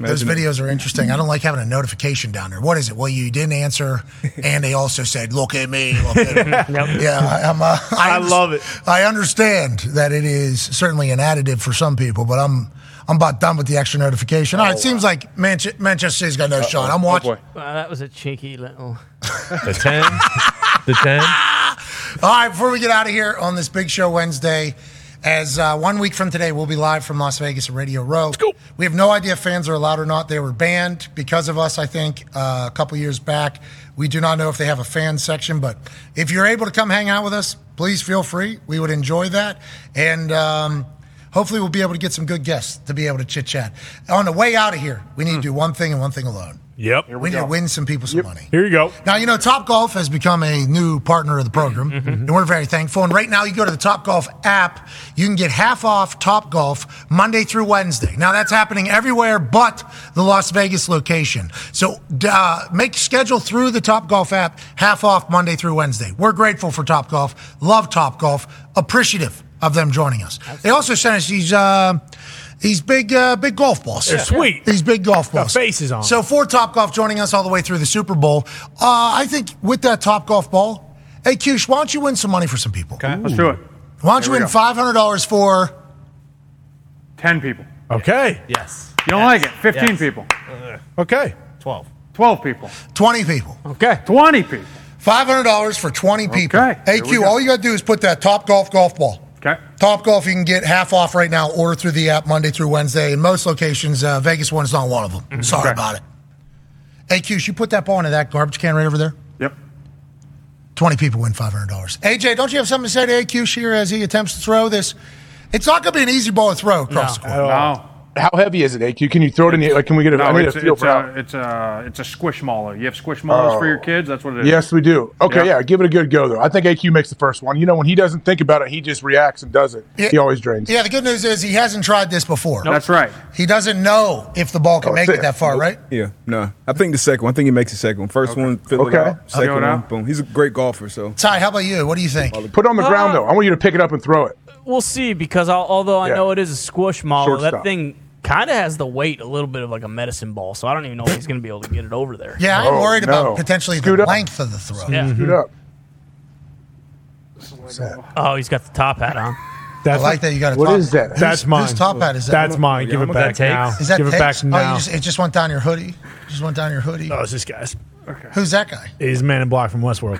Those videos are interesting. I don't like having a notification down there. What is it? Well, you didn't answer, and they also said, "Look at me." Look at me. Yeah, I, I'm. Uh, I underst- love it. I understand that it is certainly an additive for some people, but I'm I'm about done with the extra notification. All right, it seems like Manche- Manchester City's got no shot. I'm Oh, watching. boy. Wow, that was a cheeky little. The ten. the ten. All right, before we get out of here on this big show Wednesday, as uh, one week from today, we'll be live from Las Vegas at Radio Row. We have no idea if fans are allowed or not. They were banned because of us, I think, uh, a couple years back. We do not know if they have a fan section, but if you're able to come hang out with us, please feel free. We would enjoy that. And um, hopefully, we'll be able to get some good guests to be able to chit chat. On the way out of here, we need to do one thing and one thing alone. Yep. We, need to win some people some money. Here you go. Now, you know, Top Golf has become a new partner of the program, and we're very thankful. And right now, you go to the Top Golf app, you can get half off Top Golf Monday through Wednesday. Now, that's happening everywhere but the Las Vegas location. So uh, make schedule through the Top Golf app, half off Monday through Wednesday. We're grateful for Top Golf, love Top Golf, appreciative of them joining us. They also sent us these. Uh, these big, uh, big golf balls. They're sweet. These big golf Got balls. faces on 'em. So for Top Golf joining us all the way through the Super Bowl, uh, I think with that Top Golf ball, hey Cush, why don't you win some money for some people? Okay, let's do it. Why don't you Here we win five hundred dollars for? Ten people. Okay. Yes. You don't like it? Fifteen Yes. people. Okay. Twelve. Twelve people. 20 people. Okay. Twenty people. $500 for 20 people. Okay, here we AQ, all you got to do is put that Top Golf golf ball. Okay. Top Golf, you can get half off right now. Order through the app Monday through Wednesday. In most locations, uh, Vegas one's not one of them. Sorry Okay. about it. AQ, you put that ball into that garbage can right over there. Yep. 20 people win $500. AJ, don't you have something to say to AQ here as he attempts to throw this? It's not going to be an easy ball to throw across the court. No. How heavy is it, AQ? Can you throw it in the? Like, can we get a? I No, need it's, a feel it's, for how- a, it's a it's a squishmallow. You have squish squishmallows for your kids. That's what it is. Yes, we do. Okay, Yeah. yeah. give it a good go though. I think AQ makes the first one. You know, when he doesn't think about it, he just reacts and does it. Yeah. He always drains. Yeah, the good news is he hasn't tried this before. That's right. He doesn't know if the ball can Oh, make it it. that far, right? Yeah, no. I think the second one. I think he makes the second one. First one, fill Okay. it out. Second one, out. boom. He's a great golfer, so. Ty, how about you? What do you think? Put it on the ground Uh, though. I want you to pick it up and throw it. We'll see because al- although I Yeah. know it is a squish model, that thing kind of has the weight a little bit of like a medicine ball. So I don't even know if he's going to be able to get it over there. Yeah, I'm Oh, worried no. about potentially Scoot the up. length of the throw. Yeah. Scoot mm-hmm. up. Oh, he's got the top hat on. I That's like that you got a What top. is that? That's Whose- mine. Whose top hat is that? That's mine. Give it That back takes? now. Is that Give it back now. Oh, you just, it just went down your hoodie. Just went down your hoodie. oh, it's this guy's. Who's that guy? He's man in black from Westworld.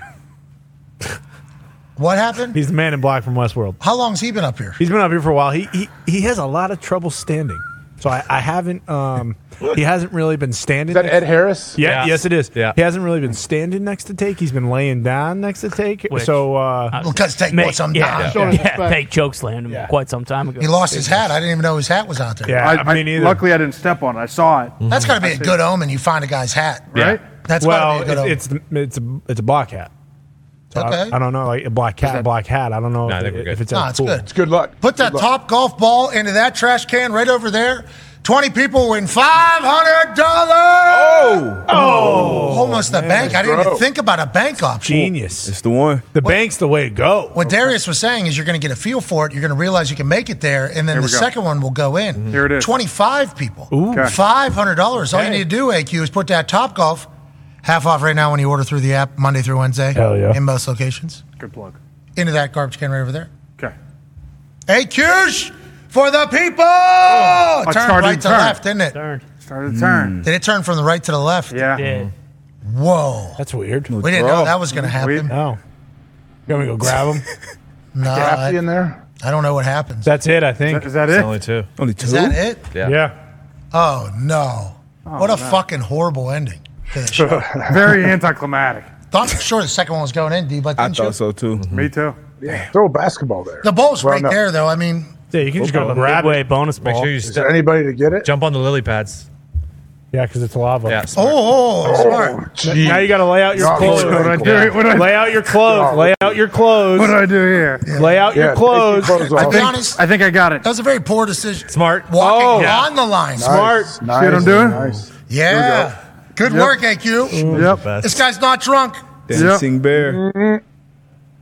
What happened? He's the man in black from Westworld. How long's he been up here? He's been up here for a while. He he, he has a lot of trouble standing. So I, I haven't. Um, he hasn't really been standing. Is that Ed Harris? Yeah, Yeah. yes, it is. Yeah. he hasn't really been standing next to take. He's been laying down next to take. Which- so uh, Because take Make- what some yeah, time. yeah, yeah, Take choke slammed him quite some time ago. He lost his hat. I didn't even know his hat was out there. yeah, I, I, I- mean, either. luckily, I didn't step on it. I saw it. That's got to be a good omen. You find a guy's hat, Right? That's well, got to be a good it's, omen. it's it's a it's a black hat. So I- Okay. I, don't know, like a black cat, black hat. I don't know No, if, think we're it- good. if it's No, as it's cool. good. It's good luck. Put that luck. top golf ball into that trash can right over there. 20 people win $500. Oh! Oh! Almost a bank. I didn't even think about a bank option. Genius. It's the one. The bank's the way to go. What Darius was saying is you're going to get a feel for it. You're going to realize you can make it there, and then Here the go. second one will go in. Here it is. 25 people. Ooh. Okay. $500. All you need to do, AQ, is put that top golf half off right now when you order through the app Monday through Wednesday. Hell yeah. In most locations. Good plug. Into that garbage can right over there. Okay. AQs for the people! I turn started right to turn. left, didn't it? Turn. Started to turn. Mm. Did it turn from the right to the left? Yeah. Did. Whoa. That's weird. We didn't know that was going to happen. Oh, you want me to go grab him? No, Gaffy I, in there. I don't know what happens. That's it. I think. Is that it? only two. Only two. Is that it? Yeah. yeah. Oh, no. Oh, what a fucking horrible ending to. Very anticlimactic. Thought for sure the second one was going in, D, but I didn't you? thought so too. Me too. Yeah. Throw a basketball there. The ball's Well, right no. there, though. I mean, Yeah, you can just go Go grab midway it. bonus Make sure you Is step, there anybody to get it? jump on the lily pads. Yeah, because it's lava. Yeah. Oh, smart. oh, oh, smart. Oh, gee. Now you got to lay out your Not clothes. really What I do? What I, Lay out your clothes. Lay out your clothes. what do I do here? Lay out Yeah, your clothes. take your clothes I'll be honest, I think I got it. that was a very poor decision. Smart. Walking Oh, yeah. on the line. Smart. Nice, See what I'm doing? Nice. Yeah. Good Yep. work, AQ. Yep. This guy's not drunk. Dancing bear.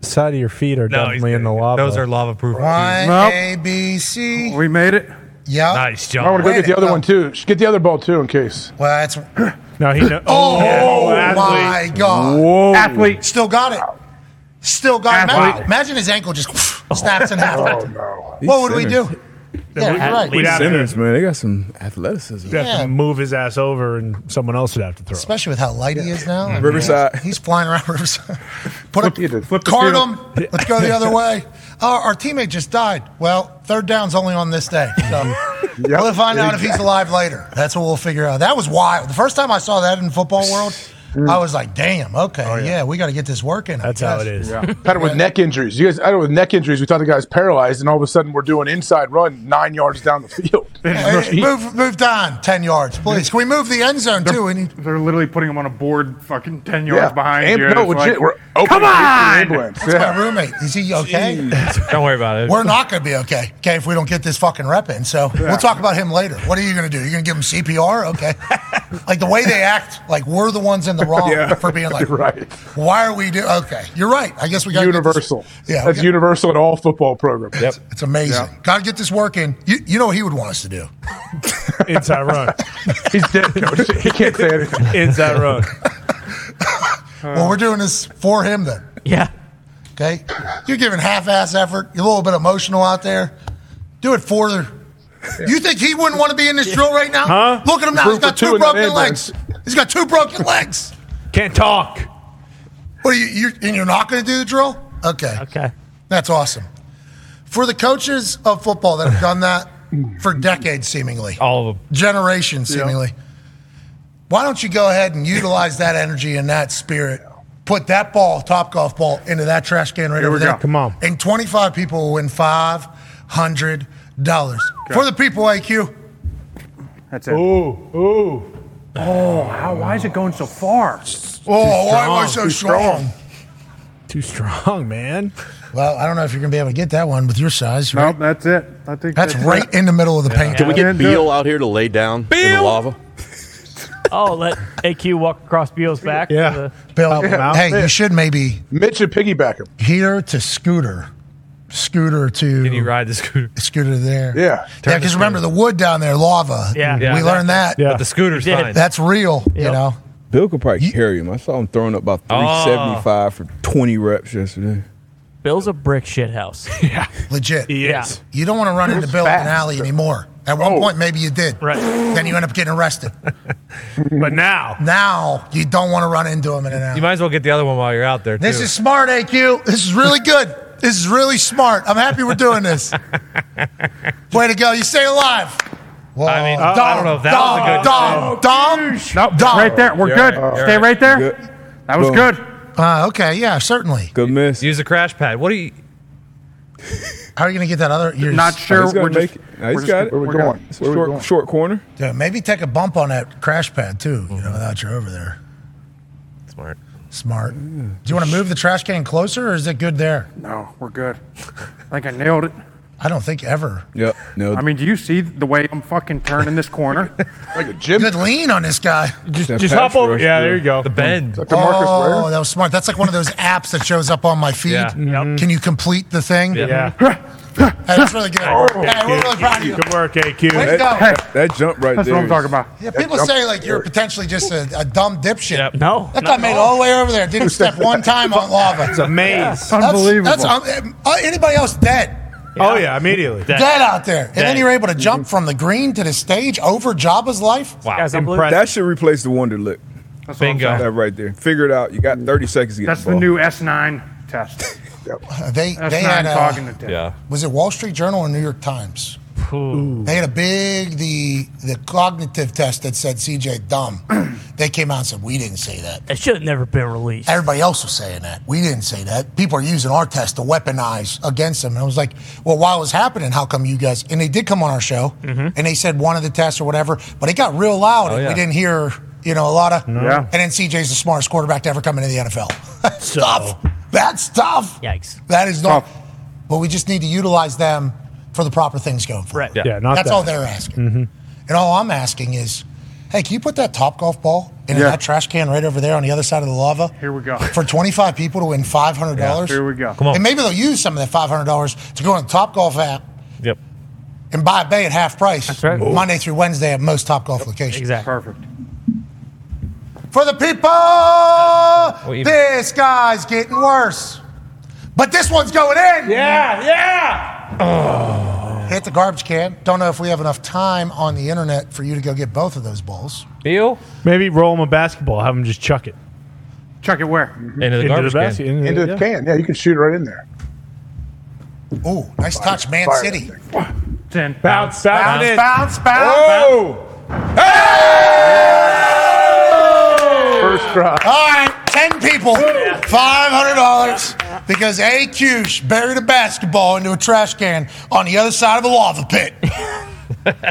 The side of your feet are No, definitely in the lava. Those are lava proof. Y, Nope. A, B, C. We made it. Yep. Nice job. I want to go get the other Well- one too. Get the other ball too, in case. Well, that's. no, he. Know, oh, oh, yeah. Oh oh, my God. Whoa! Athlete. Still got it. Still got it. Athlete. Imagine, imagine his ankle just snaps in half. Oh no! What would we do? Yeah, you're right. We'd have to- Sinners, man, they got some athleticism. You'd have Yeah. to move his ass over, and someone else would have to throw. Especially with how light he is now. I mean, Riverside. He's flying around Riverside. Put Flip a the- flip the card him. Let's go the other way. Oh, our teammate just died. Well, third down's only on this day. So we'll find out if he's alive later. That's what we'll figure out. That was wild. The first time I saw that in football world, Mm. I was like, damn, okay, oh, yeah. we got to get this working. I That's how guess. it is. Had it with neck injuries. You guys had it with neck injuries. We thought the guy's paralyzed, and all of a sudden we're doing inside run nine yards down the field. Hey, move, move down 10 yards, please. Can we move the end zone, too? We need, They're literally putting him on a board fucking 10 yards Yeah. behind Am- you. no, legit. like, we're opening Come on! ambulance. that's Yeah. my roommate. Is he okay? Don't worry about it. We're not going to be okay, okay, if we don't get this fucking rep in. So we'll talk about him later. What are you going to do? You're going to give him CPR? Okay. like the way they act, like we're the ones in the wrong Yeah. for being like, right. why are we doing? Okay, you're right. I guess we got Universal. Yeah, that's okay. universal in all football programs. Yep. It's amazing. Got to get this working. You, you know what he would want us to do? Inside run. He's dead, coach. He can't say anything. Inside run. well, we're doing this for him then. Yeah. Okay, you're giving half-ass effort. You're a little bit emotional out there. Do it for the. You think he wouldn't want to be in this drill right now? Huh? Look at him now. He's got two two broken legs. Ambulance. He's got two broken legs. Can't talk. What are you? You're, and you're not going to do the drill? Okay. Okay. That's awesome. For the coaches of football that have done that for decades, seemingly, All of them. generations, seemingly, why don't you go ahead and utilize that energy and that spirit? Put that ball, top golf ball, into that trash can right Here over we there. go. Come on. And 25 people will win $500. For the people, AQ. That's it. Ooh, ooh. Oh, how, why is it going so far? Oh, why am I so Too strong? Too strong, man. Well, I don't know if you're going to be able to get that one with your size. Right? Nope, that's it. I think That's it. right in the middle of the paint. Can we get Can't do Beal out here to lay down in the lava? Oh, let AQ walk across Beal's back. Yeah. to the- Bill, Help him out. hey, you should maybe Mitch should piggyback him. here to scooter, scooter to Can you ride the scooter? scooter there. Yeah. Yeah, because remember the wood down there, lava. Yeah. Yeah. we learned that. Yeah. But the scooter's fine. That's real. You know. Bill could probably carry him. I saw him throwing up about Oh. 375 for 20 reps yesterday. Bill's a brick shit house. Yeah. Legit. Yeah. You don't want to run into Bill in an alley anymore. At one oh. point, maybe you did. Right. Then you end up getting arrested. but now, now you don't want to run into him in an hour. You might as well get the other one while you're out there. This too. is smart, AQ. This is really good. This is really smart. I'm happy we're doing this. Way to go. You stay alive. Whoa. I mean, I don't know if that was a good Dom, Dom, Dom, Nope, Dom. right there. We're Yeah. good. All Stay right. right there. Good. That was Boom. good. Uh, okay, yeah, certainly. Good miss. Use a crash pad. What do you? How are you going to get that other? You're Not sure. He's gonna We're make just, it. Nah, he's we're just- got it. Where we we're going? good. It's Where we short, going? short corner. Yeah, maybe take a bump on that crash pad too. You know, without you're over there. Smart. Smart. Do you want to move the trash can closer, or is it good there? No, we're good. I think I nailed it. I don't think ever. Yep. No. I mean, do you see the way I'm fucking turning this corner? Like a gym. Good lean on this guy. just, That just pass hop over. rush, Yeah, dude. there you go. The mm. bend. Like a Marcus oh, that was smart. That's like one of those apps that shows up on my feed. Yeah. Mm-hmm. Can you complete the thing? Yeah. Hey, that's really good. Oh, hey, we're really proud of you. Good work, Way AQ. to That, go. that, that jump right That's there. That's what I'm talking about. Yeah, people say like you're potentially just a, a dumb dipshit. Yep. No, That guy made it all. all the way over there. Didn't step one time on lava. It's a maze. That's- Unbelievable. That's, um, uh, anybody else dead. Oh yeah, immediately. Dead. Dead out there. And then you're able to jump from the green to the stage over Jabba's life. Wow. Guys, Unbelievable. impressed. That should replace the Wonderlic. That's what I'm Bingo. That right there. Figure it out. You got 30 seconds to get That's the the new S9 test. Uh, They, S9 they had, uh, cognitive. Yeah. was it Wall Street Journal or New York Times? They had a big the the cognitive test that said CJ dumb. they came out and said we didn't say that. It should have never been released. Everybody else was saying that. We didn't say that. People are using our test to weaponize against them. And I was like, well, while it was happening, how come you guys? And they did come on our show, and they said one of the tests or whatever, but it got real loud, and yeah. we didn't hear, you know, a lot of. Yeah. And then CJ's the smartest quarterback to ever come into the NFL. That's tough. That's tough. Yikes. That is not. Tough. But we just need to utilize them for the proper things going forward. Right. Yeah, not That's that. all they're asking. Mm-hmm. And all I'm asking is, hey, can you put that top golf ball in Yeah. that trash can right over there on the other side of the lava? Here we go. For 25 people to win $500? Here we go. Come on. And maybe they'll use some of that $500 to go on the Top Golf app Yep. and buy a bay at half price. That's right. Monday through Wednesday at most Top Golf locations. Exactly. Perfect. For the people, you- this guy's getting worse. But this one's going in. Yeah, yeah. Oh. Hit the garbage can. Don't know if we have enough time on the internet for you to go get both of those balls. Deal. Maybe roll him a basketball. Have him just chuck it Chuck it where? Into the into the garbage can. basket. Into, Into the yeah. can. Yeah, you can shoot right in there. Ooh, nice touch, Man Fire City. that thing. It's in. Bounce, bounce, Bounce, in. bounce, bounce. Oh! First try. All right, 10 people, $500 because AQ buried a basketball into a trash can on the other side of a lava pit.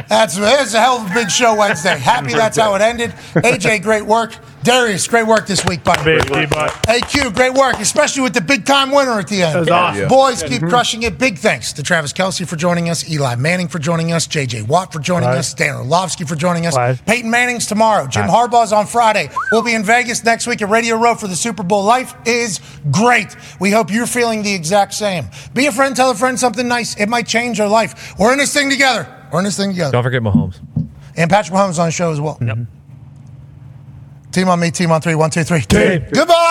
That's, that's a hell of a big show Wednesday. Happy that's how it ended. AJ, great work. Darius, great work this week, buddy. Big D-Butt. AQ, great work, especially with the big time winner at the end. That was awesome. Boys, keep mm-hmm. crushing it. Big thanks to Travis Kelce for joining us, Eli Manning for joining us, JJ Watt for joining Right. us, Dan Orlovsky for joining us, Right. Peyton Manning's tomorrow, Jim Harbaugh's on Friday. We'll be in Vegas next week at Radio Row for the Super Bowl. Life is great. We hope you're feeling the exact same. Be a friend, tell a friend something nice. It might change their life. We're in this thing together. We're in this thing together. Don't forget Mahomes. And Patrick Mahomes on the show as well. Yep. Team on me, team on three. One, two, three. Team. Goodbye.